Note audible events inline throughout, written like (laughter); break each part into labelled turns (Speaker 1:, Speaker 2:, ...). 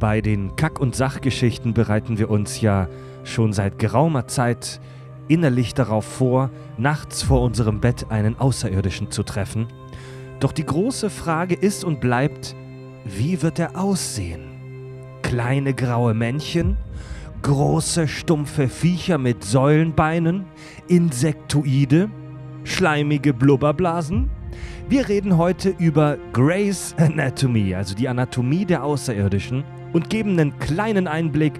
Speaker 1: Bei den Kack- und Sachgeschichten bereiten wir uns ja schon seit geraumer Zeit innerlich darauf vor, nachts vor unserem Bett einen Außerirdischen zu treffen. Doch die große Frage ist und bleibt, wie wird er aussehen? Kleine graue Männchen? Große stumpfe Viecher mit Säulenbeinen? Insektoide? Schleimige Blubberblasen? Wir reden heute über Grey's Anatomy, also die Anatomie der Außerirdischen, und geben einen kleinen Einblick,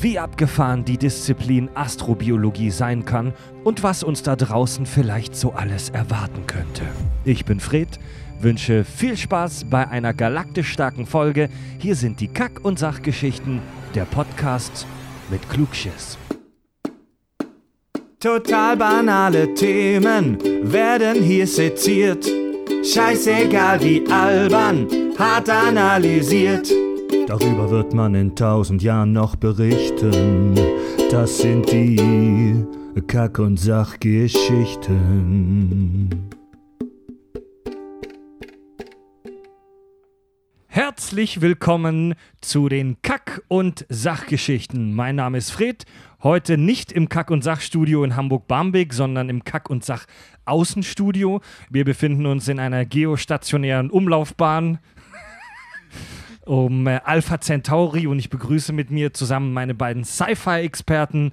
Speaker 1: wie abgefahren die Disziplin Astrobiologie sein kann und was uns da draußen vielleicht so alles erwarten könnte. Ich bin Fred, wünsche viel Spaß bei einer galaktisch starken Folge. Hier sind die Kack- und Sachgeschichten, der Podcast mit Klugschiss.
Speaker 2: Total banale Themen werden hier seziert. Scheißegal wie albern, hart analysiert.
Speaker 3: Darüber wird man in tausend Jahren noch berichten. Das sind die Kack- und Sachgeschichten.
Speaker 1: Herzlich willkommen zu den Kack- und Sachgeschichten. Mein Name ist Fred. Heute nicht im Kack- und Sachstudio in Hamburg-Barmbek, sondern im Kack- und Sach-Außenstudio. Wir befinden uns in einer geostationären Umlaufbahn um äh, Alpha Centauri und ich begrüße mit mir zusammen meine beiden Sci-Fi-Experten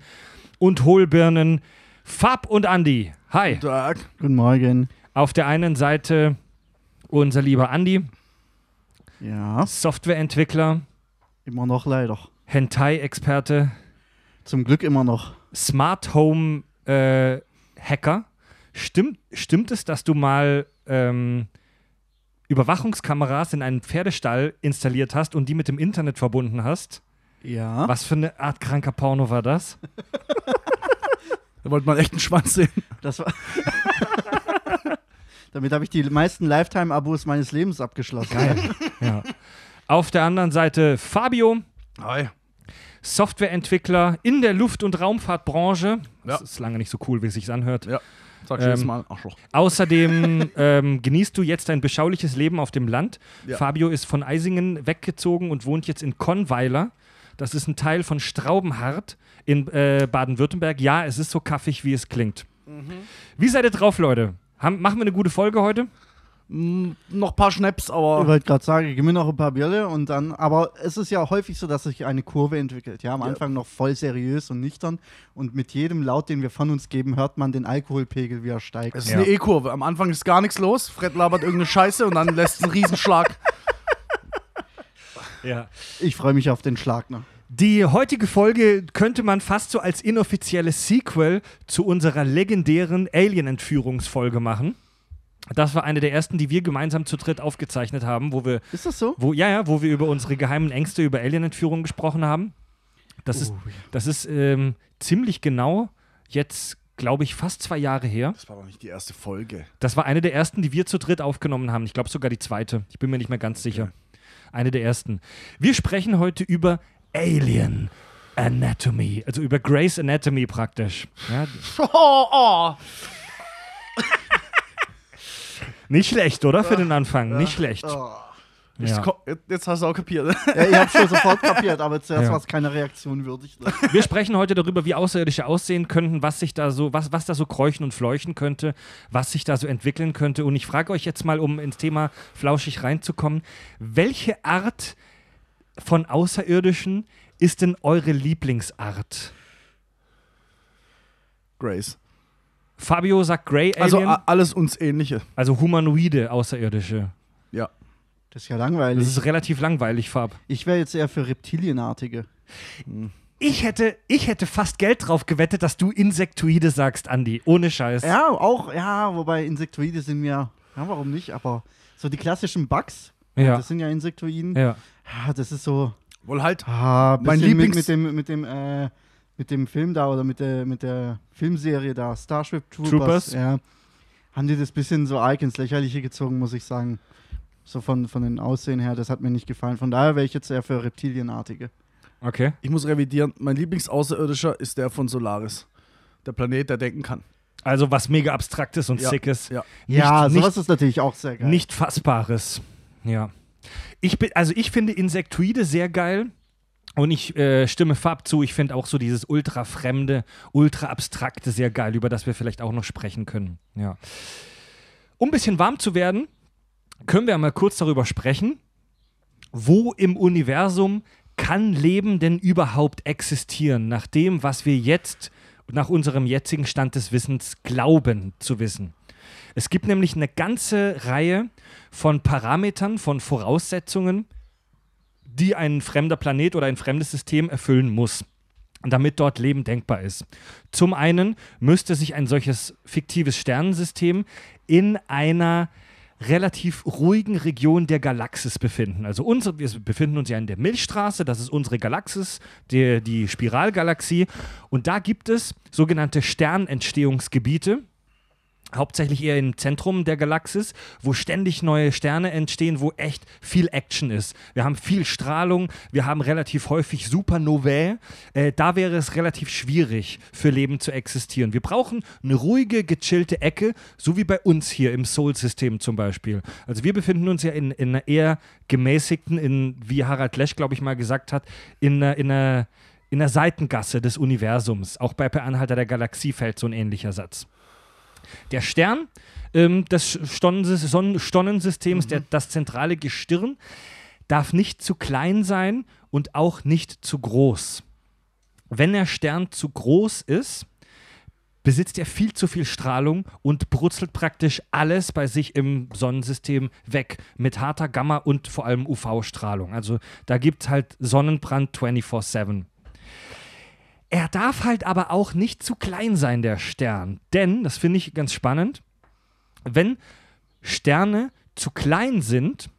Speaker 1: und Hohlbirnen Fab und Andy. Hi.
Speaker 4: Tag.
Speaker 3: Guten Morgen.
Speaker 1: Auf der einen Seite unser lieber Andy,
Speaker 4: Ja,
Speaker 1: Softwareentwickler,
Speaker 4: immer noch leider.
Speaker 1: Hentai-Experte,
Speaker 4: Zum Glück immer noch.
Speaker 1: Smart Home äh, Hacker. Stimmt, stimmt es, dass du mal ähm, Überwachungskameras in einen Pferdestall installiert hast und die mit dem Internet verbunden hast?
Speaker 4: Ja.
Speaker 1: Was für eine Art kranker Porno war das? (laughs)
Speaker 5: Da wollte man echt einen Schwanz sehen.
Speaker 4: Das war. (laughs) Damit habe ich die meisten Lifetime-Abos meines Lebens abgeschlossen.
Speaker 1: Geil. ja. Auf der anderen Seite Fabio,
Speaker 5: Hi.
Speaker 1: Softwareentwickler in der Luft- und Raumfahrtbranche. Das
Speaker 5: Ja.
Speaker 1: ist lange nicht so cool, wie es sich anhört.
Speaker 5: Ja. Sag
Speaker 1: Ähm,
Speaker 5: Mal. Arschloch.
Speaker 1: Außerdem (laughs) ähm, genießt du jetzt ein beschauliches Leben auf dem Land.
Speaker 5: Ja.
Speaker 1: Fabio ist von Eisingen weggezogen und wohnt jetzt in Konweiler. Das ist ein Teil von Straubenhardt in äh, Baden-Württemberg. Ja, es ist so kaffig, wie es klingt.
Speaker 5: Mhm.
Speaker 1: Wie seid ihr drauf, Leute? Haben, machen wir eine gute Folge heute?
Speaker 5: Mm, noch ein paar Schnaps,
Speaker 4: Ich
Speaker 5: aber
Speaker 4: wollte gerade sagen, gib mir noch ein paar Bierle und dann, aber es ist ja häufig so, dass sich eine Kurve entwickelt. Ja, am Anfang noch voll seriös und nüchtern und mit jedem Laut, den wir von uns geben, hört man den Alkoholpegel, wie er steigt.
Speaker 5: es ist
Speaker 1: Ja.
Speaker 5: eine E-Kurve. Am Anfang ist gar nichts los. Fred labert irgendeine Scheiße und dann lässt es einen Riesenschlag.
Speaker 1: Ja.
Speaker 4: Ich freue mich auf den Schlag noch.
Speaker 1: Die heutige Folge könnte man fast so als inoffizielles Sequel zu unserer legendären Alien-Entführungsfolge machen. Das war eine der ersten, die wir gemeinsam zu dritt aufgezeichnet haben, wo wir,
Speaker 4: Ist das so?
Speaker 1: wo, ja, ja, wo wir über unsere geheimen Ängste über Alien-Entführung gesprochen haben. Das ist, das ist ähm, ziemlich genau jetzt, glaube ich, fast zwei Jahre her.
Speaker 5: Das war doch nicht die erste Folge.
Speaker 1: Das war eine der ersten, die wir zu dritt aufgenommen haben. Ich glaube sogar die zweite. Ich bin mir nicht mehr ganz sicher. Eine der ersten. Wir sprechen heute über Alien Anatomy, also über Grey's Anatomy praktisch. Ja, (laughs)
Speaker 5: Oh, oh.
Speaker 1: Nicht schlecht, oder? Für den Anfang. Nicht schlecht.
Speaker 5: Jetzt,
Speaker 1: Ja.
Speaker 5: jetzt hast du auch kapiert.
Speaker 4: Ja, ich habe schon sofort kapiert, aber zuerst
Speaker 1: Ja.
Speaker 4: war es keine Reaktion würdig. Ne?
Speaker 1: Wir sprechen heute darüber, wie Außerirdische aussehen könnten, was sich da so, was, was da so kräuchen und fleuchen könnte, was sich da so entwickeln könnte. Und ich frage euch jetzt mal, um ins Thema flauschig reinzukommen, welche Art von Außerirdischen ist denn eure Lieblingsart?
Speaker 5: Grace.
Speaker 1: Fabio sagt Grey
Speaker 5: Also
Speaker 1: Alien,
Speaker 5: a- alles uns Ähnliche.
Speaker 1: also humanoide Außerirdische.
Speaker 5: Ja.
Speaker 4: Das ist ja
Speaker 1: Das
Speaker 4: langweilig.
Speaker 1: ist relativ langweilig, Fab.
Speaker 4: Ich wäre jetzt eher für Reptilienartige.
Speaker 1: Ich hätte, ich hätte fast Geld drauf gewettet, dass du Insektoide sagst, Andi. Ohne Scheiß.
Speaker 4: Ja, auch, ja, wobei Insektoide sind mir, ja, warum nicht, aber so die klassischen Bugs,
Speaker 1: Ja.
Speaker 4: das sind ja Insektoiden.
Speaker 1: ja.
Speaker 4: Ja, das ist so,
Speaker 5: Wohl halt.
Speaker 4: ah,
Speaker 5: Mein
Speaker 4: bisschen mit,
Speaker 5: Lieblings-
Speaker 4: mit dem, mit dem, äh, mit dem Film da oder mit der, mit der Filmserie da, Starship Troopers.
Speaker 1: Troopers.
Speaker 4: Ja, haben die das bisschen so arg ins Lächerliche gezogen, muss ich sagen. So von, von den Aussehen her, das hat mir nicht gefallen. Von daher wäre ich jetzt eher für Reptilienartige.
Speaker 1: Okay.
Speaker 5: Ich muss revidieren. Mein Lieblingsaußerirdischer ist der von Solaris. Der Planet, der denken kann.
Speaker 1: Also was mega abstraktes und
Speaker 5: Ja,
Speaker 1: sickes.
Speaker 5: ja.
Speaker 1: Nicht,
Speaker 4: ja,
Speaker 1: nicht,
Speaker 4: sowas ist natürlich auch sehr geil.
Speaker 1: nicht fassbares. Ja. Ich bin, also ich finde Insektoide sehr geil. Und ich äh, stimme Fab zu, ich finde auch so dieses ultra-fremde, ultra-abstrakte sehr geil, über das wir vielleicht auch noch sprechen können. Ja. Um ein bisschen warm zu werden, können wir mal kurz darüber sprechen, wo im Universum kann Leben denn überhaupt existieren, nach dem, was wir jetzt, nach unserem jetzigen Stand des Wissens glauben zu wissen. Es gibt nämlich eine ganze Reihe von Parametern, von Voraussetzungen, die ein fremder Planet oder ein fremdes System erfüllen muss, damit dort Leben denkbar ist. Zum einen müsste sich ein solches fiktives Sternensystem in einer relativ ruhigen Region der Galaxis befinden. Also unsere, wir befinden uns ja in der Milchstraße, das ist unsere Galaxis, die, die Spiralgalaxie. Und da gibt es sogenannte Sternentstehungsgebiete hauptsächlich eher im Zentrum der Galaxis, wo ständig neue Sterne entstehen, wo echt viel Action ist. Wir haben viel Strahlung, wir haben relativ häufig Supernovae. Äh, da wäre es relativ schwierig für Leben zu existieren. Wir brauchen eine ruhige, gechillte Ecke, so wie bei uns hier im Sol-System zum Beispiel. Also wir befinden uns ja in, in einer eher gemäßigten, in, wie Harald Lesch, glaube ich, mal gesagt hat, in einer, in einer in der Seitengasse des Universums. Auch bei Per Anhalter der Galaxie fällt so ein ähnlicher Satz. Der Stern ähm, des Sonnensystems, mhm. der, das zentrale Gestirn, darf nicht zu klein sein und auch nicht zu groß. Wenn der Stern zu groß ist, besitzt er viel zu viel Strahlung und brutzelt praktisch alles bei sich im Sonnensystem weg mit harter Gamma- und vor allem UV-Strahlung. Also da gibt es halt Sonnenbrand 24-7. Er darf halt aber auch nicht zu klein sein, der Stern. Denn, das finde ich ganz spannend, wenn Sterne zu klein sind,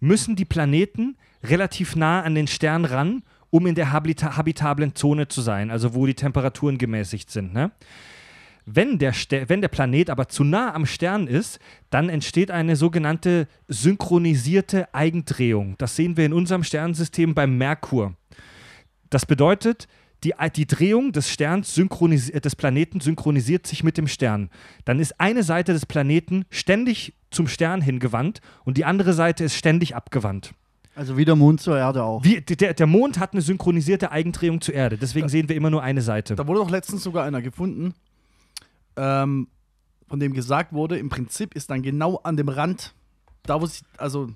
Speaker 1: müssen die Planeten relativ nah an den Stern ran, um in der habita habitablen Zone zu sein, also wo die Temperaturen gemäßigt sind. Ne? Wenn, der wenn der Planet aber zu nah am Stern ist, dann entsteht eine sogenannte synchronisierte Eigendrehung. Das sehen wir in unserem Sternensystem beim Merkur. Das bedeutet, die, die Drehung des Sterns des Planeten synchronisiert sich mit dem Stern. Dann ist eine Seite des Planeten ständig zum Stern hingewandt und die andere Seite ist ständig abgewandt.
Speaker 4: Also wie der Mond zur Erde auch.
Speaker 1: Wie, der, der Mond hat eine synchronisierte Eigendrehung zur Erde. Deswegen da, sehen wir immer nur eine Seite.
Speaker 5: Da wurde doch letztens sogar einer gefunden, ähm, von dem gesagt wurde, im Prinzip ist dann genau an dem Rand, da wo sich also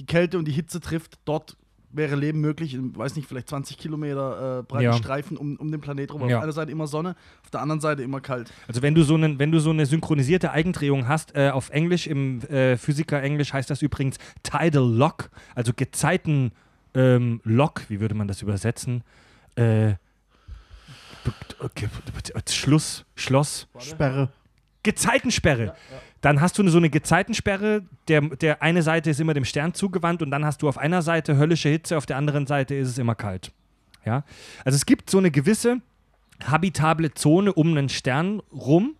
Speaker 5: die Kälte und die Hitze trifft, dort wäre Leben möglich, in, weiß nicht, vielleicht 20 Kilometer äh, breiten ja. Streifen um, um den Planet rum. Ja. Auf einer Seite immer Sonne, auf der anderen Seite immer kalt.
Speaker 1: Also wenn du so, einen, wenn du so eine synchronisierte Eigendrehung hast, äh, auf Englisch, im äh, Physiker-Englisch heißt das übrigens Tidal Lock, also Gezeiten ähm, Lock, wie würde man das übersetzen? Äh, Schluss, Schloss.
Speaker 4: Sperre.
Speaker 1: Gezeitensperre. Ja, ja. Dann hast du so eine Gezeitensperre, der, der eine Seite ist immer dem Stern zugewandt und dann hast du auf einer Seite höllische Hitze, auf der anderen Seite ist es immer kalt. Ja? Also es gibt so eine gewisse habitable Zone um einen Stern rum,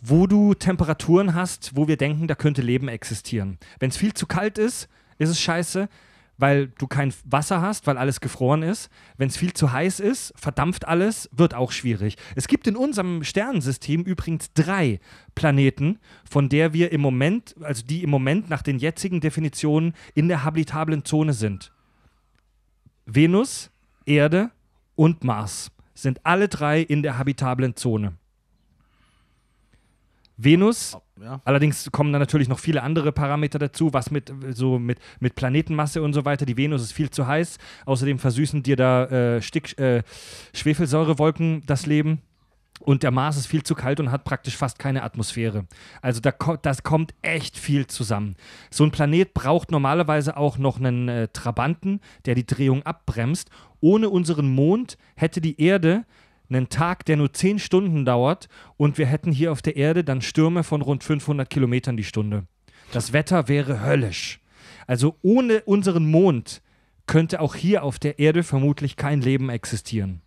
Speaker 1: wo du Temperaturen hast, wo wir denken, da könnte Leben existieren. Wenn es viel zu kalt ist, ist es scheiße weil du kein Wasser hast, weil alles gefroren ist. Wenn es viel zu heiß ist, verdampft alles, wird auch schwierig. Es gibt in unserem Sternensystem übrigens drei Planeten, von der wir im Moment, also die im Moment nach den jetzigen Definitionen in der habitablen Zone sind. Venus, Erde und Mars sind alle drei in der habitablen Zone. Venus ja. Allerdings kommen da natürlich noch viele andere Parameter dazu, was mit so mit, mit Planetenmasse und so weiter. Die Venus ist viel zu heiß. Außerdem versüßen dir da äh, Stick, äh, Schwefelsäurewolken das Leben. Und der Mars ist viel zu kalt und hat praktisch fast keine Atmosphäre. Also da ko das kommt echt viel zusammen. So ein Planet braucht normalerweise auch noch einen äh, Trabanten, der die Drehung abbremst. Ohne unseren Mond hätte die Erde einen Tag, der nur 10 Stunden dauert und wir hätten hier auf der Erde dann Stürme von rund 500 Kilometern die Stunde. Das Wetter wäre höllisch. Also ohne unseren Mond könnte auch hier auf der Erde vermutlich kein Leben existieren.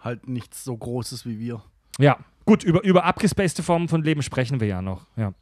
Speaker 5: Halt nichts so Großes wie wir.
Speaker 1: Ja, gut, über, über abgespacede Formen von Leben sprechen wir ja noch. Ja.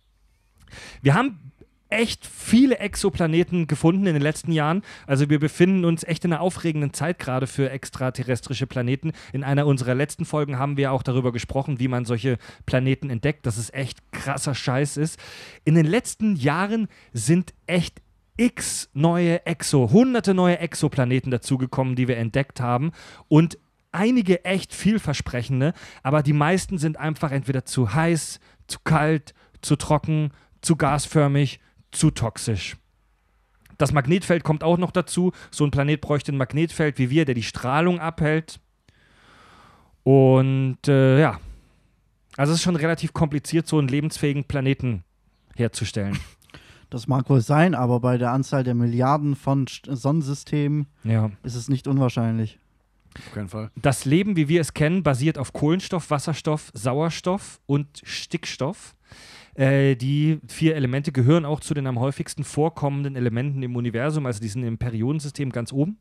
Speaker 1: Wir haben echt viele Exoplaneten gefunden in den letzten Jahren. Also wir befinden uns echt in einer aufregenden Zeit gerade für extraterrestrische Planeten. In einer unserer letzten Folgen haben wir auch darüber gesprochen, wie man solche Planeten entdeckt, dass es echt krasser Scheiß ist. In den letzten Jahren sind echt x neue Exo, hunderte neue Exoplaneten dazugekommen, die wir entdeckt haben und einige echt vielversprechende, aber die meisten sind einfach entweder zu heiß, zu kalt, zu trocken, zu gasförmig, zu toxisch. Das Magnetfeld kommt auch noch dazu. So ein Planet bräuchte ein Magnetfeld wie wir, der die Strahlung abhält. Und äh, ja, also es ist schon relativ kompliziert, so einen lebensfähigen Planeten herzustellen. (laughs)
Speaker 4: Das mag wohl sein, aber bei der Anzahl der Milliarden von St- Sonnensystemen
Speaker 1: Ja.
Speaker 4: ist es nicht unwahrscheinlich.
Speaker 5: Auf keinen Fall.
Speaker 1: Das Leben, wie wir es kennen, basiert auf Kohlenstoff, Wasserstoff, Sauerstoff und Stickstoff. Äh, die vier Elemente gehören auch zu den am häufigsten vorkommenden Elementen im Universum, also die sind im Periodensystem ganz oben.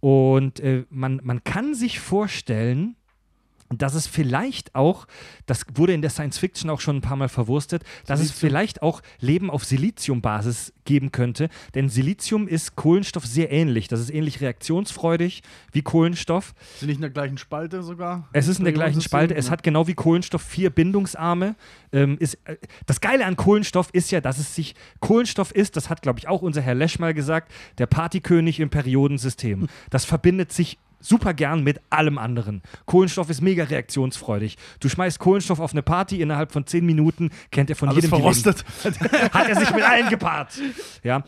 Speaker 1: Und äh, man, man kann sich vorstellen, dass es vielleicht auch, das wurde in der Science Fiction auch schon ein paar Mal verwurstet, dass es vielleicht auch Leben auf Siliziumbasis geben könnte. Denn Silizium ist Kohlenstoff sehr ähnlich. Das ist ähnlich reaktionsfreudig wie Kohlenstoff.
Speaker 5: Sind nicht in der gleichen Spalte sogar?
Speaker 1: Es ist in der gleichen Spalte. Es hat genau wie Kohlenstoff vier Bindungsarme. Ähm, ist, äh, das Geile an Kohlenstoff ist ja, dass es sich Kohlenstoff ist, das hat, glaube ich, auch unser Herr Lesch mal gesagt, der Partykönig im Periodensystem. Das verbindet sich super gern mit allem anderen. Kohlenstoff ist mega reaktionsfreudig. Du schmeißt Kohlenstoff auf eine Party, innerhalb von zehn Minuten kennt er von
Speaker 5: Alles
Speaker 1: jedem
Speaker 5: verrostet. (laughs)
Speaker 1: Hat er sich mit allen gepaart. Ja.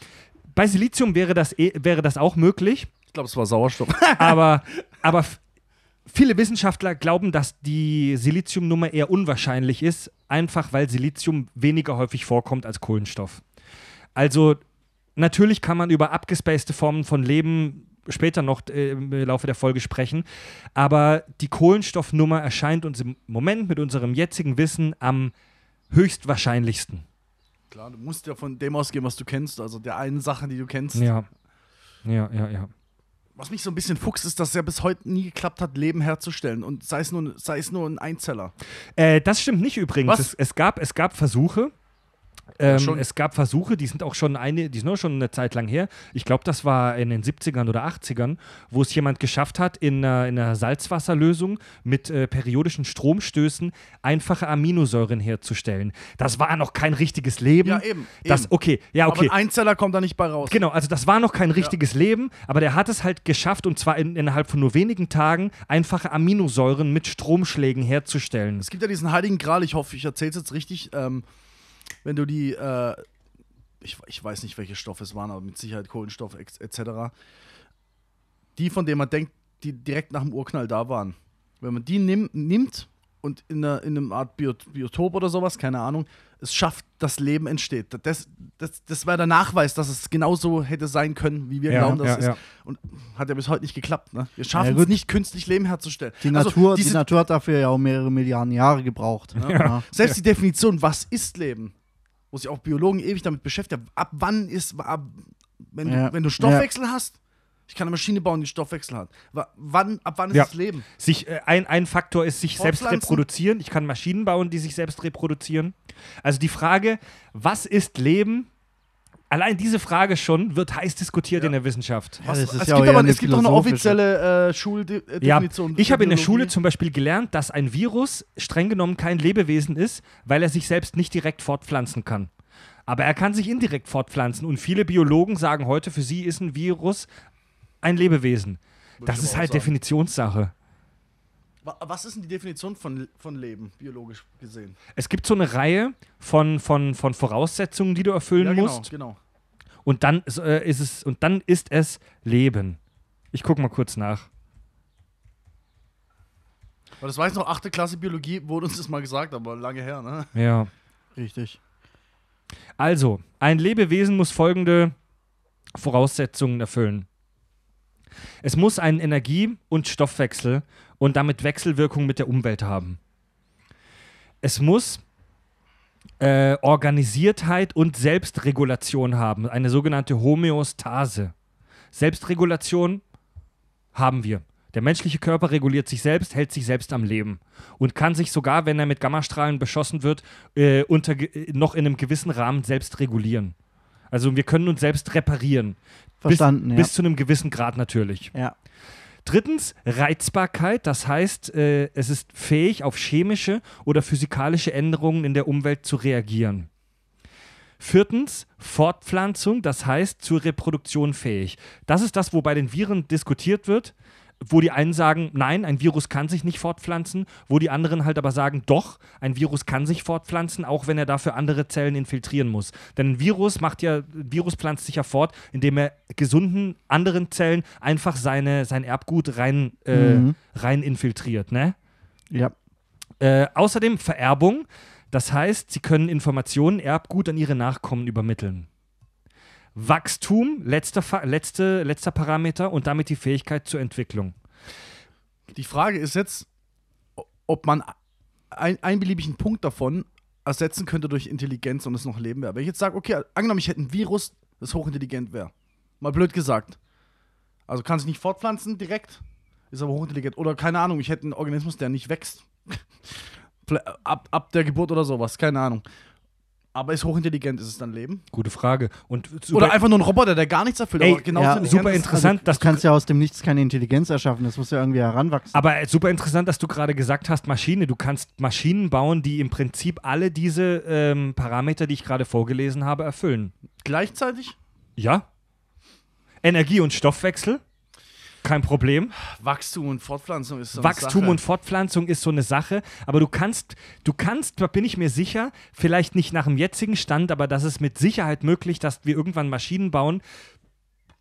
Speaker 1: Bei Silizium wäre das, eh- wäre das auch möglich.
Speaker 5: Ich glaube, es war Sauerstoff. (laughs)
Speaker 1: aber, aber viele Wissenschaftler glauben, dass die Siliziumnummer eher unwahrscheinlich ist, einfach weil Silizium weniger häufig vorkommt als Kohlenstoff. Also natürlich kann man über abgespacede Formen von Leben später noch äh, im Laufe der Folge sprechen, aber die Kohlenstoffnummer erscheint uns im Moment mit unserem jetzigen Wissen am höchstwahrscheinlichsten.
Speaker 5: Klar, du musst ja von dem ausgehen, was du kennst, also der einen Sache, die du kennst.
Speaker 1: Ja. Ja, ja, ja.
Speaker 5: Was mich so ein bisschen fuchst, ist, dass es ja bis heute nie geklappt hat, Leben herzustellen. Und sei es nur, sei es nur ein Einzeller.
Speaker 1: Äh, das stimmt nicht übrigens. Es, es, gab, es gab Versuche. Ähm, es gab Versuche, die sind auch schon eine, die sind auch schon eine Zeit lang her. Ich glaube, das war in den 70ern oder 80ern, wo es jemand geschafft hat, in einer, in einer Salzwasserlösung mit äh, periodischen Stromstößen einfache Aminosäuren herzustellen. Das war noch kein richtiges Leben.
Speaker 5: Ja, eben,
Speaker 1: Das,
Speaker 5: eben.
Speaker 1: okay, ja, okay.
Speaker 5: Aber ein Einzeller kommt da nicht bei raus.
Speaker 1: Genau, also das war noch kein richtiges Leben, aber der hat es halt geschafft, und zwar in, innerhalb von nur wenigen Tagen, einfache Aminosäuren mit Stromschlägen herzustellen.
Speaker 5: Es gibt ja diesen heiligen Gral, ich hoffe, ich erzähle es jetzt richtig. Ähm, wenn du die, äh, ich, ich weiß nicht, welche Stoffe es waren, aber mit Sicherheit Kohlenstoff etc., die, von denen man denkt, die direkt nach dem Urknall da waren. Wenn man die nimm, nimmt und in, einer, in einem Art Biot Biotop oder sowas, keine Ahnung, es schafft, dass Leben entsteht. Das, das, das wäre der Nachweis, dass es genauso hätte sein können, wie wir
Speaker 1: Ja,
Speaker 5: glauben, dass
Speaker 1: ja,
Speaker 5: es ist.
Speaker 1: ja.
Speaker 5: Und hat ja bis heute nicht geklappt. Ne? Wir schaffen es nicht, künstlich Leben herzustellen.
Speaker 4: Die
Speaker 5: Also
Speaker 4: Natur, die Natur hat dafür ja auch mehrere Milliarden Jahre gebraucht. Ja.
Speaker 5: Selbst die Definition, was ist Leben, wo sich auch Biologen ewig damit beschäftigen, ab wann ist, ab, wenn,
Speaker 4: Ja.
Speaker 5: du, wenn du Stoffwechsel hast, ich kann eine Maschine bauen, die Stoffwechsel hat. Wa- Wann, ab wann ist
Speaker 1: Ja.
Speaker 5: das Leben?
Speaker 1: Sich, äh, ein, ein Faktor ist sich selbst reproduzieren. Ich kann Maschinen bauen, die sich selbst reproduzieren. Also die Frage, was ist Leben? Allein diese Frage schon wird heiß diskutiert
Speaker 5: Ja.
Speaker 1: in der Wissenschaft.
Speaker 4: Ist
Speaker 5: es
Speaker 4: ja
Speaker 5: gibt aber
Speaker 4: eine
Speaker 5: es gibt auch eine offizielle äh,
Speaker 1: Ja,
Speaker 5: Schuldefinition.
Speaker 1: ich habe in der Schule zum Beispiel gelernt, dass ein Virus streng genommen kein Lebewesen ist, weil er sich selbst nicht direkt fortpflanzen kann. Aber er kann sich indirekt fortpflanzen und viele Biologen sagen heute, für sie ist ein Virus ein Lebewesen.
Speaker 5: Würde
Speaker 1: Das ist halt
Speaker 5: sagen.
Speaker 1: Definitionssache.
Speaker 5: Wa- Was ist denn die Definition von, von Leben, biologisch gesehen?
Speaker 1: Es gibt so eine Reihe von, von, von Voraussetzungen, die du erfüllen
Speaker 5: ja, genau,
Speaker 1: musst.
Speaker 5: genau.
Speaker 1: Und dann ist, äh, ist es und dann ist es Leben. Ich gucke mal kurz nach.
Speaker 5: Weil das weiß noch, 8. Klasse Biologie wurde uns das mal gesagt, aber lange her, ne?
Speaker 1: Ja.
Speaker 4: Richtig.
Speaker 1: Also, ein Lebewesen muss folgende Voraussetzungen erfüllen. Es muss einen Energie- und Stoffwechsel und damit Wechselwirkung mit der Umwelt haben. Es muss äh, Organisiertheit und Selbstregulation haben, eine sogenannte Homöostase. Selbstregulation haben wir. Der menschliche Körper reguliert sich selbst, hält sich selbst am Leben und kann sich sogar, wenn er mit Gammastrahlen beschossen wird, äh, unter, äh, noch in einem gewissen Rahmen selbst regulieren. Also wir können uns selbst reparieren.
Speaker 4: Verstanden,
Speaker 1: bis,
Speaker 4: ja.
Speaker 1: Bis zu einem gewissen Grad natürlich.
Speaker 4: Ja.
Speaker 1: Drittens, Reizbarkeit, das heißt, äh, es ist fähig, auf chemische oder physikalische Änderungen in der Umwelt zu reagieren. Viertens, Fortpflanzung, das heißt zur Reproduktion fähig. Das ist das, wo bei den Viren diskutiert wird, wo die einen sagen, nein, ein Virus kann sich nicht fortpflanzen, wo die anderen halt aber sagen, doch, ein Virus kann sich fortpflanzen, auch wenn er dafür andere Zellen infiltrieren muss. Denn ein Virus macht ja, ein Virus pflanzt sich ja fort, indem er gesunden anderen Zellen einfach seine, sein Erbgut rein, äh,
Speaker 4: Mhm.
Speaker 1: rein infiltriert, ne?
Speaker 4: Ja.
Speaker 1: Äh, außerdem Vererbung, das heißt, sie können Informationen, Erbgut an ihre Nachkommen übermitteln. Wachstum, letzter, letzte, letzter Parameter und damit die Fähigkeit zur Entwicklung.
Speaker 5: Die Frage ist jetzt, ob man ein, einen beliebigen Punkt davon ersetzen könnte durch Intelligenz und es noch Leben wäre. Wenn ich jetzt sage, okay, angenommen, ich hätte ein Virus, das hochintelligent wäre. Mal blöd gesagt. Also kann sich nicht fortpflanzen direkt, ist aber hochintelligent. Oder keine Ahnung, ich hätte einen Organismus, der nicht wächst. (laughs) Ab, ab der Geburt oder sowas, keine Ahnung. Aber ist hochintelligent, ist es dann Leben?
Speaker 1: Gute Frage. Und
Speaker 5: Oder einfach nur ein Roboter, der gar nichts erfüllt,
Speaker 1: Ey,
Speaker 5: aber genauso
Speaker 4: ja,
Speaker 1: super
Speaker 5: ist.
Speaker 1: interessant,
Speaker 4: also,
Speaker 1: dass
Speaker 4: du kannst ja aus dem Nichts keine Intelligenz erschaffen. Das muss ja irgendwie heranwachsen.
Speaker 1: aber super interessant, dass du gerade gesagt hast, Maschine. Du kannst Maschinen bauen, die im Prinzip alle diese ähm, Parameter, die ich gerade vorgelesen habe, erfüllen.
Speaker 5: Gleichzeitig
Speaker 1: Ja. Energie- und Stoffwechsel, kein Problem.
Speaker 5: Wachstum und Fortpflanzung ist so eine
Speaker 1: Wachstum
Speaker 5: Sache.
Speaker 1: und Fortpflanzung ist so eine Sache, aber du kannst, du kannst, da bin ich mir sicher, vielleicht nicht nach dem jetzigen Stand, aber das ist mit Sicherheit möglich, dass wir irgendwann Maschinen bauen,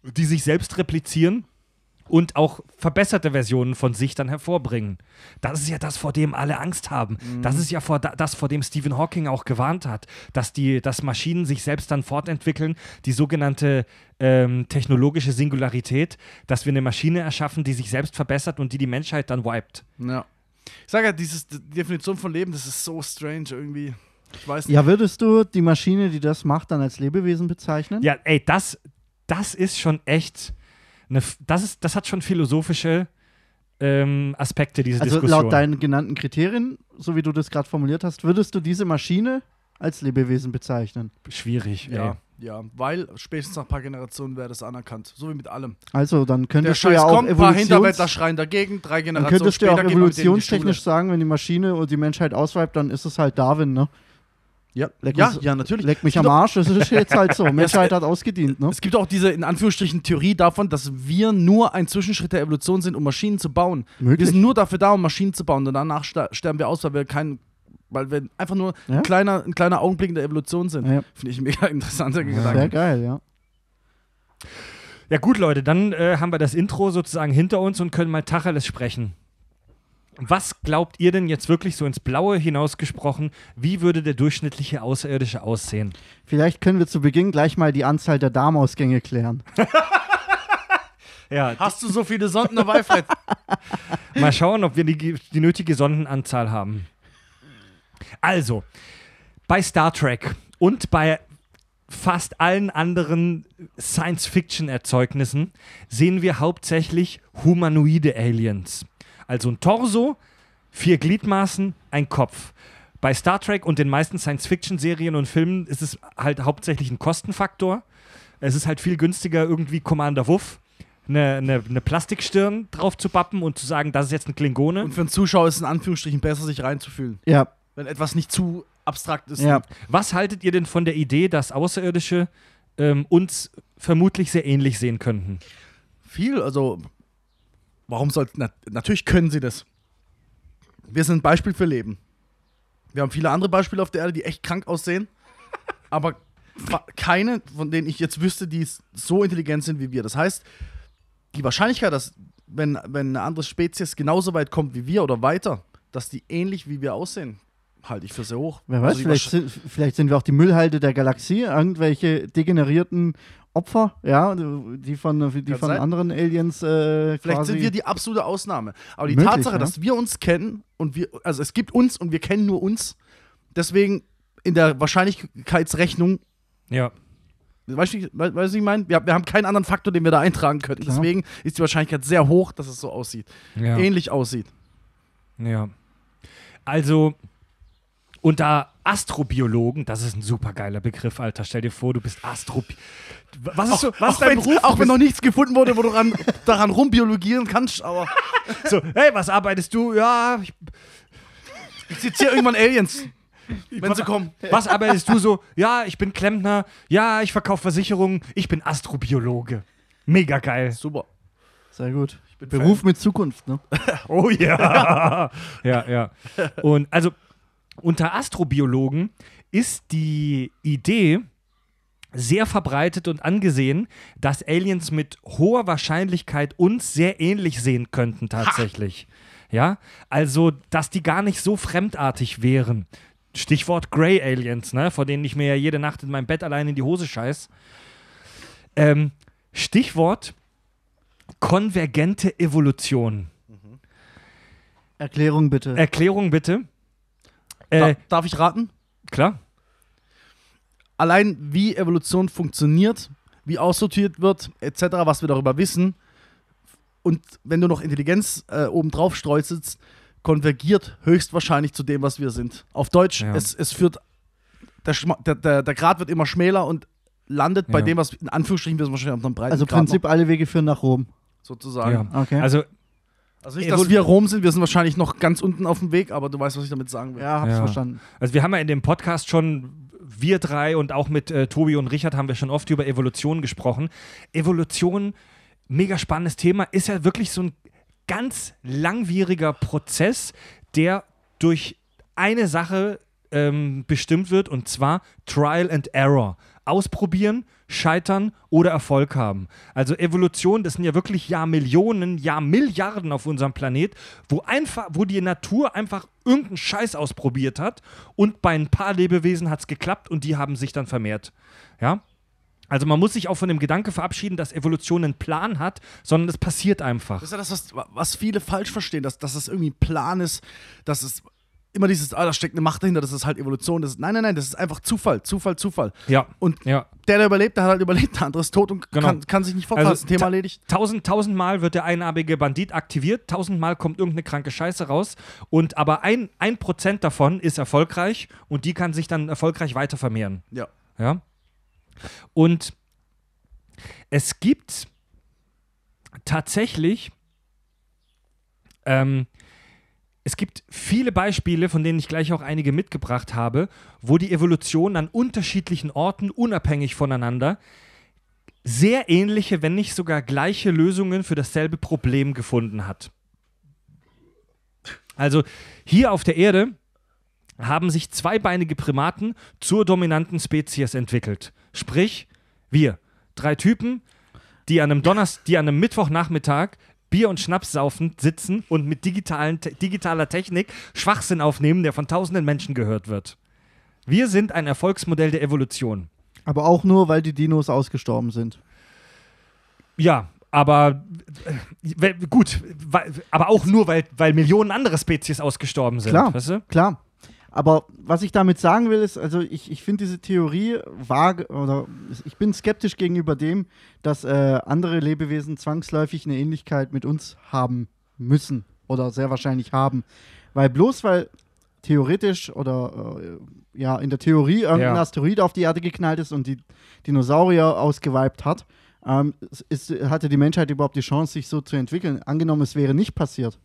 Speaker 1: die sich selbst replizieren und auch verbesserte Versionen von sich dann hervorbringen. Das ist ja das, vor dem alle Angst haben. Das ist ja vor da, das, vor dem Stephen Hawking auch gewarnt hat, dass die, dass Maschinen sich selbst dann fortentwickeln, die sogenannte ähm, technologische Singularität, dass wir eine Maschine erschaffen, die sich selbst verbessert und die die Menschheit dann wiped.
Speaker 5: Ja. Ich sage ja, diese Definition von Leben, das ist so strange irgendwie. Ich weiß nicht.
Speaker 4: Ja, würdest du die Maschine, die das macht, dann als Lebewesen bezeichnen?
Speaker 1: Ja, ey, das, das ist schon echt, eine, das, ist, das hat schon philosophische ähm, Aspekte, diese
Speaker 4: Also
Speaker 1: Diskussion.
Speaker 4: laut deinen genannten Kriterien, so wie du das gerade formuliert hast, würdest du diese Maschine als Lebewesen bezeichnen?
Speaker 1: Schwierig,
Speaker 5: Ja,
Speaker 1: ey.
Speaker 5: ja, weil spätestens nach ein paar Generationen wäre das anerkannt. So wie mit allem.
Speaker 4: Also dann
Speaker 5: Der
Speaker 4: könntest du
Speaker 5: Scheiß
Speaker 4: ja auch
Speaker 5: kommt, ein paar Hinterwäldler
Speaker 4: Evolutions
Speaker 5: schreien dagegen, drei
Speaker 4: dann
Speaker 5: Generationen
Speaker 4: könntest du ja
Speaker 5: später
Speaker 4: auch
Speaker 5: in die
Speaker 4: evolutionstechnisch sagen, wenn die Maschine und die Menschheit ausweibt, dann ist es halt Darwin, ne?
Speaker 5: Ja,
Speaker 4: Leck
Speaker 5: ja,
Speaker 4: uns-
Speaker 5: ja, natürlich.
Speaker 4: Leck mich
Speaker 5: Es
Speaker 4: am
Speaker 5: gibt auch-
Speaker 4: Arsch, das ist jetzt (laughs) halt so. Menschheit hat ausgedient, ne?
Speaker 5: Es gibt auch diese, in Anführungsstrichen, Theorie davon, dass wir nur ein Zwischenschritt der Evolution sind, um Maschinen zu bauen. Wir
Speaker 4: Möglich.
Speaker 5: sind nur dafür da, um Maschinen zu bauen. Und danach sterben wir aus, weil wir kein, weil wir einfach nur
Speaker 4: Ja.
Speaker 5: ein, kleiner, ein kleiner Augenblick in der Evolution sind.
Speaker 4: Ja.
Speaker 5: Finde ich mega (laughs) interessanter
Speaker 4: Sehr
Speaker 5: Gedanke.
Speaker 4: geil, ja.
Speaker 1: Ja gut, Leute, dann äh, haben wir das Intro sozusagen hinter uns und können mal Tacheles sprechen. Was glaubt ihr denn jetzt wirklich so ins Blaue hinausgesprochen, wie würde der durchschnittliche Außerirdische aussehen?
Speaker 4: Vielleicht können wir zu Beginn gleich mal die Anzahl der Darmausgänge klären. (laughs)
Speaker 1: Ja,
Speaker 5: Hast du so viele Sonden dabei, Fred? (laughs)
Speaker 1: Mal schauen, ob wir die, die nötige Sondenanzahl haben. Also, bei Star Trek und bei fast allen anderen Science-Fiction-Erzeugnissen sehen wir hauptsächlich humanoide Aliens. Also ein Torso, vier Gliedmaßen, ein Kopf. Bei Star Trek und den meisten Science-Fiction-Serien und Filmen ist es halt hauptsächlich ein Kostenfaktor. Es ist halt viel günstiger, irgendwie Commander Wuff eine, eine, eine Plastikstirn drauf zu pappen und zu sagen, das ist jetzt ein Klingone.
Speaker 5: Und für einen Zuschauer ist es in Anführungsstrichen besser, sich reinzufühlen.
Speaker 4: Ja,
Speaker 5: Wenn etwas nicht zu abstrakt ist.
Speaker 4: ja.
Speaker 1: Was haltet ihr denn von der Idee, dass Außerirdische ähm, uns vermutlich sehr ähnlich sehen könnten?
Speaker 5: Viel, also warum sollten, na, natürlich können sie das. Wir sind ein Beispiel für Leben. Wir haben viele andere Beispiele auf der Erde, die echt krank aussehen, (laughs) aber keine, von denen ich jetzt wüsste, die so intelligent sind wie wir. Das heißt, die Wahrscheinlichkeit, dass wenn, wenn eine andere Spezies genauso weit kommt wie wir oder weiter, dass die ähnlich wie wir aussehen, halte ich für sehr hoch.
Speaker 4: Wer weiß,
Speaker 5: Also
Speaker 4: vielleicht, sind, vielleicht sind wir auch die Müllhalde der Galaxie, irgendwelche degenerierten Opfer, ja, die von, die
Speaker 5: Kann
Speaker 4: von
Speaker 5: sein.
Speaker 4: anderen Aliens äh,
Speaker 5: Vielleicht
Speaker 4: quasi.
Speaker 5: sind wir die absolute Ausnahme. Aber die
Speaker 4: Möglich,
Speaker 5: Tatsache,
Speaker 4: ja.
Speaker 5: dass wir uns kennen und wir, also es gibt uns und wir kennen nur uns, deswegen in der Wahrscheinlichkeitsrechnung,
Speaker 1: Ja.
Speaker 5: weißt du, we- weißt du, was ich meine? Wir, wir haben keinen anderen Faktor, den wir da eintragen könnten.
Speaker 4: Klar.
Speaker 5: Deswegen ist die Wahrscheinlichkeit sehr hoch, dass es so aussieht.
Speaker 1: Ja.
Speaker 5: Ähnlich aussieht.
Speaker 1: ja. Also, unter Astrobiologen, das ist ein super geiler Begriff, Alter. Stell dir vor, du bist Astro. Was ist, so, was
Speaker 5: auch
Speaker 1: ist dein
Speaker 5: wenn,
Speaker 1: Beruf?
Speaker 5: auch wenn noch nichts gefunden wurde, wo du ran, (laughs) daran rumbiologieren kannst, aber (laughs)
Speaker 1: so, hey, was arbeitest du? Ja, ich,
Speaker 5: ich zitiere irgendwann Aliens. Wenn sie kommen.
Speaker 1: Was arbeitest du so? Ja, ich bin Klempner. Ja, ich verkaufe Versicherungen. Ich bin Astrobiologe. Mega geil.
Speaker 5: Super.
Speaker 4: Sehr gut. Beruf mit Zukunft, ne? (laughs)
Speaker 1: Oh ja. ja, ja. Und also unter Astrobiologen ist die Idee sehr verbreitet und angesehen, dass Aliens mit hoher Wahrscheinlichkeit uns sehr ähnlich sehen könnten tatsächlich. Ja, also dass die gar nicht so fremdartig wären. Stichwort Grey Aliens, ne, vor denen ich mir ja jede Nacht in meinem Bett allein in die Hose scheiß. Ähm, Stichwort konvergente Evolution.
Speaker 4: Erklärung bitte.
Speaker 1: Erklärung bitte. Äh,
Speaker 5: Da, darf ich raten?
Speaker 1: klar.
Speaker 5: Allein wie Evolution funktioniert, wie aussortiert wird, etc., was wir darüber wissen. Und wenn du noch Intelligenz äh, obendrauf streuselst, konvergiert höchstwahrscheinlich zu dem, was wir sind. Auf Deutsch,
Speaker 1: Ja.
Speaker 5: es, es führt, der, der, der, der Grad wird immer schmäler und landet bei
Speaker 1: Ja.
Speaker 5: dem, was in Anführungsstrichen wir wahrscheinlich auf einem breiten
Speaker 4: also im
Speaker 5: Grad
Speaker 4: Prinzip alle Wege führen nach Rom.
Speaker 5: noch, sozusagen.
Speaker 1: Ja.
Speaker 4: Okay.
Speaker 1: Also
Speaker 5: Also nicht, dass wir Rom sind, wir sind wahrscheinlich noch ganz unten auf dem Weg, aber du weißt, was ich damit sagen will.
Speaker 4: ja, hab's
Speaker 1: Ja.
Speaker 4: verstanden.
Speaker 1: Also wir haben ja in dem Podcast schon, wir drei und auch mit äh, Tobi und Richard haben wir schon oft über Evolution gesprochen. Evolution, mega spannendes Thema, ist ja wirklich so ein ganz langwieriger Prozess, der durch eine Sache ähm, bestimmt wird und zwar Trial and Error. Ausprobieren, scheitern oder Erfolg haben. Also Evolution, das sind ja wirklich Jahrmillionen, Jahrmilliarden auf unserem Planet, wo einfach, wo die Natur einfach irgendeinen Scheiß ausprobiert hat und bei ein paar Lebewesen hat es geklappt und die haben sich dann vermehrt. Ja? Also man muss sich auch von dem Gedanke verabschieden, dass Evolution einen Plan hat, sondern es passiert einfach.
Speaker 5: Das ist ja das, was, was viele falsch verstehen, dass, dass es irgendwie ein Plan ist, dass es immer dieses, ah, da steckt eine Macht dahinter, das ist halt Evolution. Das ist, nein, nein, nein, das ist einfach Zufall, Zufall, Zufall.
Speaker 1: Ja.
Speaker 5: Und
Speaker 1: Ja.
Speaker 5: der, der überlebt, der hat halt überlebt, der andere ist tot und
Speaker 1: Genau.
Speaker 5: kann, kann sich nicht fortfahren.
Speaker 1: Also
Speaker 5: Thema erledigt.
Speaker 1: Tausend, tausendmal wird der einarmige Bandit aktiviert, tausendmal kommt irgendeine kranke Scheiße raus und aber ein, ein Prozent davon ist erfolgreich und die kann sich dann erfolgreich weiter vermehren.
Speaker 5: Ja.
Speaker 1: Ja. Und es gibt tatsächlich, ähm, es gibt viele Beispiele, von denen ich gleich auch einige mitgebracht habe, wo die Evolution an unterschiedlichen Orten, unabhängig voneinander, sehr ähnliche, wenn nicht sogar gleiche Lösungen für dasselbe Problem gefunden hat. Also hier auf der Erde haben sich zweibeinige Primaten zur dominanten Spezies entwickelt. Sprich, wir, drei Typen, die an einem, Donners die an einem Mittwochnachmittag Bier und Schnaps saufen, sitzen und mit digitalen, digitaler Technik Schwachsinn aufnehmen, der von tausenden Menschen gehört wird. Wir sind ein Erfolgsmodell der Evolution.
Speaker 4: Aber auch nur, weil die Dinos ausgestorben sind.
Speaker 1: Ja, aber äh, gut, aber auch nur, weil, weil Millionen andere Spezies ausgestorben sind.
Speaker 4: Klar.
Speaker 1: Weißt du?
Speaker 4: Klar. Aber was ich damit sagen will, ist, also ich, ich finde diese Theorie vage oder ich bin skeptisch gegenüber dem, dass äh, andere Lebewesen zwangsläufig eine Ähnlichkeit mit uns haben müssen oder sehr wahrscheinlich haben. Weil bloß weil theoretisch oder äh, ja in der Theorie irgendein
Speaker 1: Ja.
Speaker 4: Asteroid auf die Erde geknallt ist und die Dinosaurier ausgeweibt hat, ähm, ist, hatte die Menschheit überhaupt die Chance, sich so zu entwickeln. Angenommen, es wäre nicht passiert.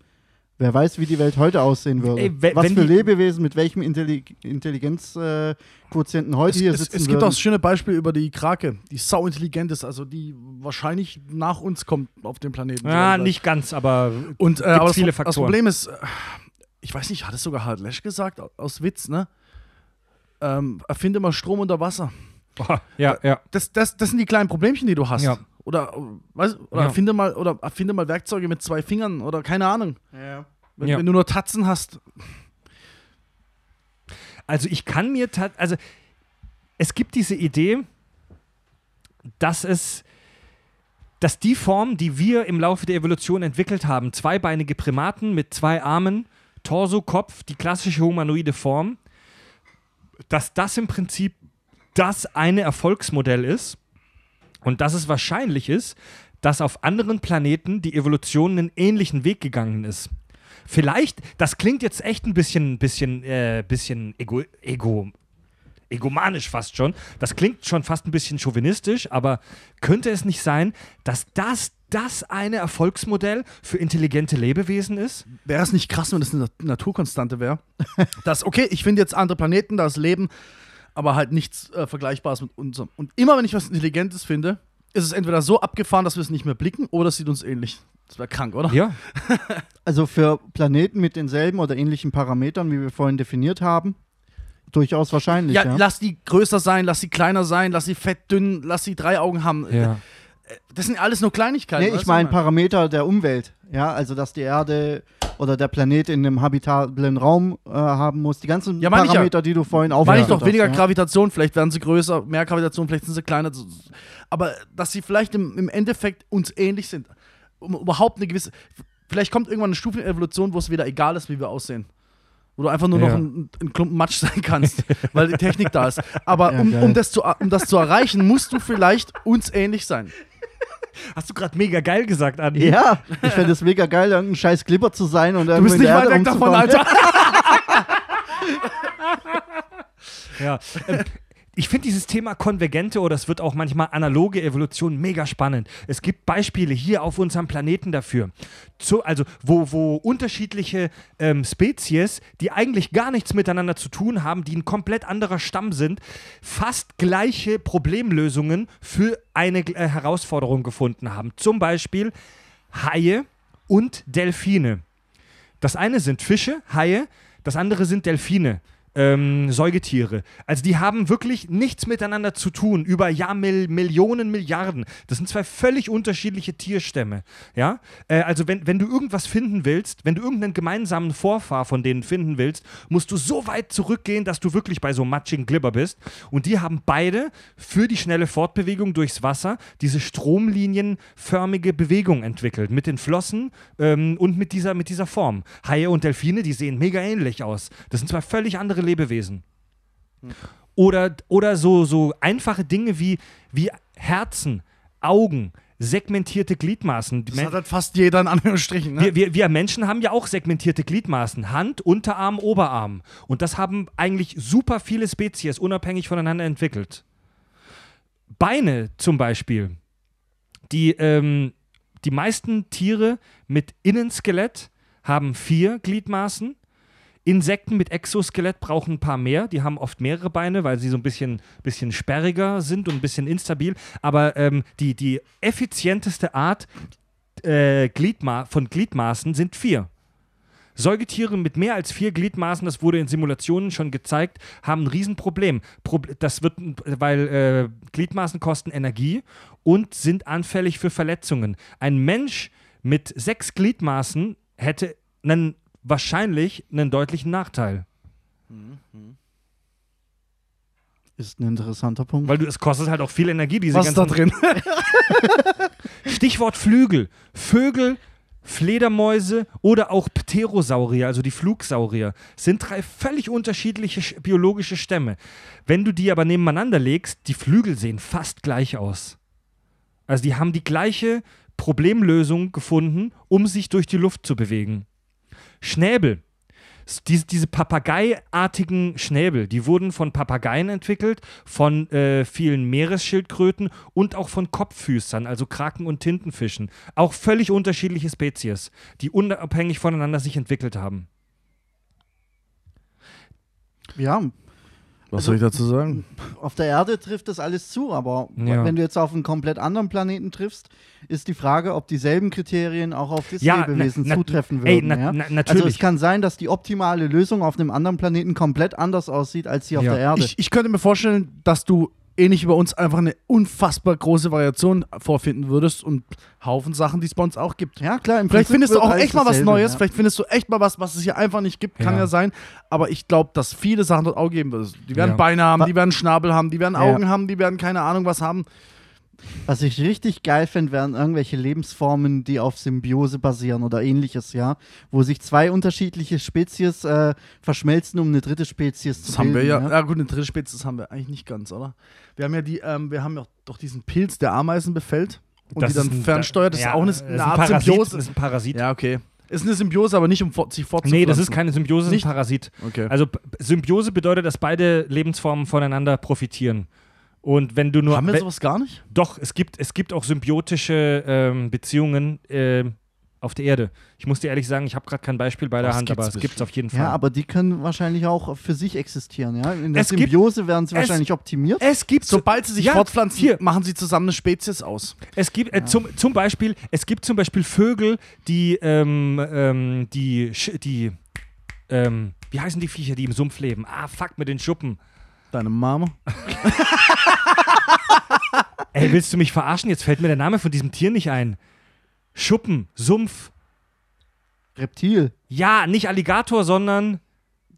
Speaker 4: Wer weiß, wie die Welt heute aussehen würde.
Speaker 1: Ey,
Speaker 4: Was für Lebewesen mit welchem Intelli Intelligenzquotienten äh, heute
Speaker 5: Es,
Speaker 4: hier
Speaker 5: es,
Speaker 4: sitzen
Speaker 5: es gibt auch
Speaker 4: würden.
Speaker 5: das schöne Beispiel über die Krake, die sau intelligent ist, also die wahrscheinlich nach uns kommt auf dem Planeten.
Speaker 1: Ja, nicht ganz, aber
Speaker 5: Und äh, aber das,
Speaker 1: viele
Speaker 5: das
Speaker 1: Faktoren.
Speaker 5: Problem ist, äh, ich weiß nicht, hat es sogar Harald Lesch gesagt, au- aus Witz, ne? Ähm, erfinde mal Strom unter Wasser.
Speaker 1: Boah, ja, ja.
Speaker 5: Das, das, das sind die kleinen Problemchen, die du hast.
Speaker 1: Ja.
Speaker 5: Oder, weißt, oder,
Speaker 1: Ja.
Speaker 5: erfinde mal, oder erfinde mal Werkzeuge mit zwei Fingern oder keine Ahnung. Wenn,
Speaker 1: Ja.
Speaker 5: wenn du nur Tatzen hast.
Speaker 1: Also ich kann mir also es gibt diese Idee, dass es dass die Form, die wir im Laufe der Evolution entwickelt haben, zweibeinige Primaten mit zwei Armen, Torso, Kopf, die klassische humanoide Form, dass das im Prinzip das eine Erfolgsmodell ist und dass es wahrscheinlich ist, dass auf anderen Planeten die Evolution einen ähnlichen Weg gegangen ist. Vielleicht, das klingt jetzt echt ein bisschen, bisschen, äh, bisschen ego, ego, egomanisch fast schon. Das klingt schon fast ein bisschen chauvinistisch, aber könnte es nicht sein, dass das das eine Erfolgsmodell für intelligente Lebewesen ist?
Speaker 5: Wäre es nicht krass, wenn das eine Nat- Naturkonstante wäre? (laughs) dass, okay, ich finde jetzt andere Planeten, da ist Leben, aber halt nichts äh, Vergleichbares mit unserem. Und immer wenn ich was Intelligentes finde, ist es entweder so abgefahren, dass wir es nicht mehr blicken, oder es sieht uns ähnlich. Das wäre krank, oder?
Speaker 1: Ja. (laughs)
Speaker 4: Also für Planeten mit denselben oder ähnlichen Parametern, wie wir vorhin definiert haben, durchaus wahrscheinlich.
Speaker 5: Ja,
Speaker 4: Ja,
Speaker 5: lass die größer sein, lass sie kleiner sein, lass sie fett, dünn, lass sie drei Augen haben.
Speaker 1: ja.
Speaker 5: Das sind alles nur Kleinigkeiten.
Speaker 4: Nee, ich meine? Parameter der Umwelt. Ja, also dass die Erde oder der Planet in einem habitablen Raum äh, haben muss. Die ganzen
Speaker 5: Ja, ich ja.
Speaker 4: Parameter, die du vorhin
Speaker 5: Meine ich doch
Speaker 4: hast,
Speaker 5: weniger
Speaker 4: ja.
Speaker 5: Gravitation, vielleicht werden sie größer, mehr Gravitation, vielleicht sind sie kleiner. Aber dass sie vielleicht im, im Endeffekt uns ähnlich sind. Um überhaupt eine gewisse. Vielleicht kommt irgendwann eine Stufe in der Evolution, wo es wieder egal ist, wie wir aussehen. Wo du einfach nur noch
Speaker 1: Ja.
Speaker 5: ein, ein Klumpen Matsch sein kannst, (laughs) weil die Technik da ist. Aber
Speaker 4: Ja,
Speaker 5: um, um, das zu, um das zu erreichen, musst du vielleicht uns ähnlich sein.
Speaker 1: Hast du gerade mega geil gesagt, Andi?
Speaker 4: Ja, ich fände es mega geil, irgendein scheiß Glibber zu sein und
Speaker 5: Du bist nicht weit weg davon, Alter. (laughs)
Speaker 1: Ja. Ich finde dieses Thema konvergente oder es wird auch manchmal analoge Evolution mega spannend. Es gibt Beispiele hier auf unserem Planeten dafür. Zu, also, wo, wo unterschiedliche ähm, Spezies, die eigentlich gar nichts miteinander zu tun haben, die ein komplett anderer Stamm sind, fast gleiche Problemlösungen für eine äh, Herausforderung gefunden haben. Zum Beispiel Haie und Delfine. Das eine sind Fische, Haie, das andere sind Delfine. Ähm, Säugetiere. Also die haben wirklich nichts miteinander zu tun über Jahr, Mil Millionen, Milliarden. Das sind zwei völlig unterschiedliche Tierstämme. Ja? Äh, also wenn, wenn du irgendwas finden willst, wenn du irgendeinen gemeinsamen Vorfahr von denen finden willst, musst du so weit zurückgehen, dass du wirklich bei so matschigen Glibber bist. Und die haben beide für die schnelle Fortbewegung durchs Wasser diese stromlinienförmige Bewegung entwickelt. Mit den Flossen ähm, und mit dieser, mit dieser Form. Haie und Delfine, die sehen mega ähnlich aus. Das sind zwei völlig andere Lebewesen. Oder, oder so, so einfache Dinge wie, wie Herzen, Augen, segmentierte Gliedmaßen.
Speaker 5: Das hat halt fast jeder in Anführungsstrichen. Ne?
Speaker 1: wir, wir, wir Menschen haben ja auch segmentierte Gliedmaßen. Hand, Unterarm, Oberarm. Und das haben eigentlich super viele Spezies unabhängig voneinander entwickelt. Beine zum Beispiel. Die, ähm, die meisten Tiere mit Innenskelett haben vier Gliedmaßen. Insekten mit Exoskelett brauchen ein paar mehr. Die haben oft mehrere Beine, weil sie so ein bisschen, bisschen sperriger sind und ein bisschen instabil. Aber ähm, die, die effizienteste Art äh, Gliedma von Gliedmaßen sind vier. Säugetiere mit mehr als vier Gliedmaßen, das wurde in Simulationen schon gezeigt, haben ein Riesenproblem. Prob das wird, weil äh, Gliedmaßen kosten Energie und sind anfällig für Verletzungen. Ein Mensch mit sechs Gliedmaßen hätte einen, wahrscheinlich einen deutlichen Nachteil.
Speaker 4: Ist ein interessanter Punkt.
Speaker 1: Weil du, es kostet halt auch viel Energie, diese
Speaker 5: Was da
Speaker 1: ganzen
Speaker 5: drin? (laughs)
Speaker 1: Stichwort Flügel. Vögel, Fledermäuse oder auch Pterosaurier, also die Flugsaurier, sind drei völlig unterschiedliche sch- biologische Stämme. Wenn du die aber nebeneinander legst, die Flügel sehen fast gleich aus. Also die haben die gleiche Problemlösung gefunden, um sich durch die Luft zu bewegen. Schnäbel. Diese, diese Papageiartigen Schnäbel, die wurden von Papageien entwickelt, von äh, vielen Meeresschildkröten und auch von Kopffüßern, also Kraken und Tintenfischen. Auch völlig unterschiedliche Spezies, die unabhängig voneinander sich entwickelt haben.
Speaker 4: Ja,
Speaker 5: Was soll ich dazu sagen?
Speaker 4: auf der Erde trifft das alles zu, aber
Speaker 1: Ja.
Speaker 4: wenn du jetzt auf einen komplett anderen Planeten triffst, ist die Frage, ob dieselben Kriterien auch auf das
Speaker 1: Ja,
Speaker 4: Lebewesen
Speaker 1: na- na-
Speaker 4: zutreffen
Speaker 1: ey,
Speaker 4: würden.
Speaker 1: na-
Speaker 4: ja? Also
Speaker 1: natürlich.
Speaker 4: es kann sein, dass die optimale Lösung auf einem anderen Planeten komplett anders aussieht als hier auf der Erde.
Speaker 5: Ich, ich könnte mir vorstellen, dass du ähnlich über uns einfach eine unfassbar große Variation vorfinden würdest und Haufen Sachen, die es bei uns auch gibt.
Speaker 4: ja, klar, im
Speaker 5: Vielleicht findest du auch echt mal was Neues,
Speaker 4: ja.
Speaker 5: vielleicht findest du echt mal was, was es hier einfach nicht gibt, kann
Speaker 1: Ja.
Speaker 5: ja sein. Aber ich glaube, dass viele Sachen dort auch geben wird. Die werden
Speaker 1: Ja.
Speaker 5: Beine haben, die werden Schnabel haben, die werden. Augen haben, die werden keine Ahnung was haben.
Speaker 4: Was ich richtig geil fände, wären irgendwelche Lebensformen, die auf Symbiose basieren oder ähnliches, ja. Wo sich zwei unterschiedliche Spezies äh, verschmelzen, um eine dritte Spezies zu
Speaker 5: Das haben wir
Speaker 4: bilden.
Speaker 5: ja. Ja, gut, eine dritte Spezies haben wir eigentlich nicht ganz, oder? Wir haben ja die, ähm, wir haben ja doch diesen Pilz, der Ameisen befällt und die dann
Speaker 1: ein-
Speaker 5: fernsteuert. Das
Speaker 1: ja,
Speaker 5: ist auch eine,
Speaker 1: das ist
Speaker 5: eine
Speaker 1: ein
Speaker 5: Art
Speaker 1: Parasit,
Speaker 5: Symbiose.
Speaker 1: Das ist ein Parasit.
Speaker 5: Ja, okay. Ist eine Symbiose, aber nicht um sich fortzupflanzen.
Speaker 1: Nee, das ist keine Symbiose, das ist ein Parasit.
Speaker 5: Okay.
Speaker 1: Also Symbiose bedeutet, dass beide Lebensformen voneinander profitieren. Und wenn du nur.
Speaker 5: Haben wir sowas gar nicht?
Speaker 1: Doch, es gibt, es gibt auch symbiotische ähm, Beziehungen ähm, auf der Erde. Ich muss dir ehrlich sagen, ich habe gerade kein Beispiel bei der
Speaker 5: Das
Speaker 1: Hand, aber es gibt es auf jeden Fall.
Speaker 4: Ja, aber die können wahrscheinlich auch für sich existieren, ja? In der
Speaker 1: Es gibt-
Speaker 4: Symbiose werden sie
Speaker 1: es-
Speaker 4: wahrscheinlich optimiert.
Speaker 1: es gibt
Speaker 5: Sobald sie sich
Speaker 1: Ja,
Speaker 5: fortpflanzen,
Speaker 1: hier.
Speaker 5: machen sie zusammen eine Spezies aus.
Speaker 1: Es gibt äh, zum, zum Beispiel, es gibt zum Beispiel Vögel, die, ähm, ähm, die, die, ähm, wie heißen die Viecher, die im Sumpf leben? Ah, fuck, mit den Schuppen.
Speaker 5: Deine Mama? (laughs)
Speaker 1: Ey, willst du mich verarschen? Jetzt fällt mir der Name von diesem Tier nicht ein. Schuppen, Sumpf.
Speaker 4: Reptil.
Speaker 1: Ja, nicht Alligator, sondern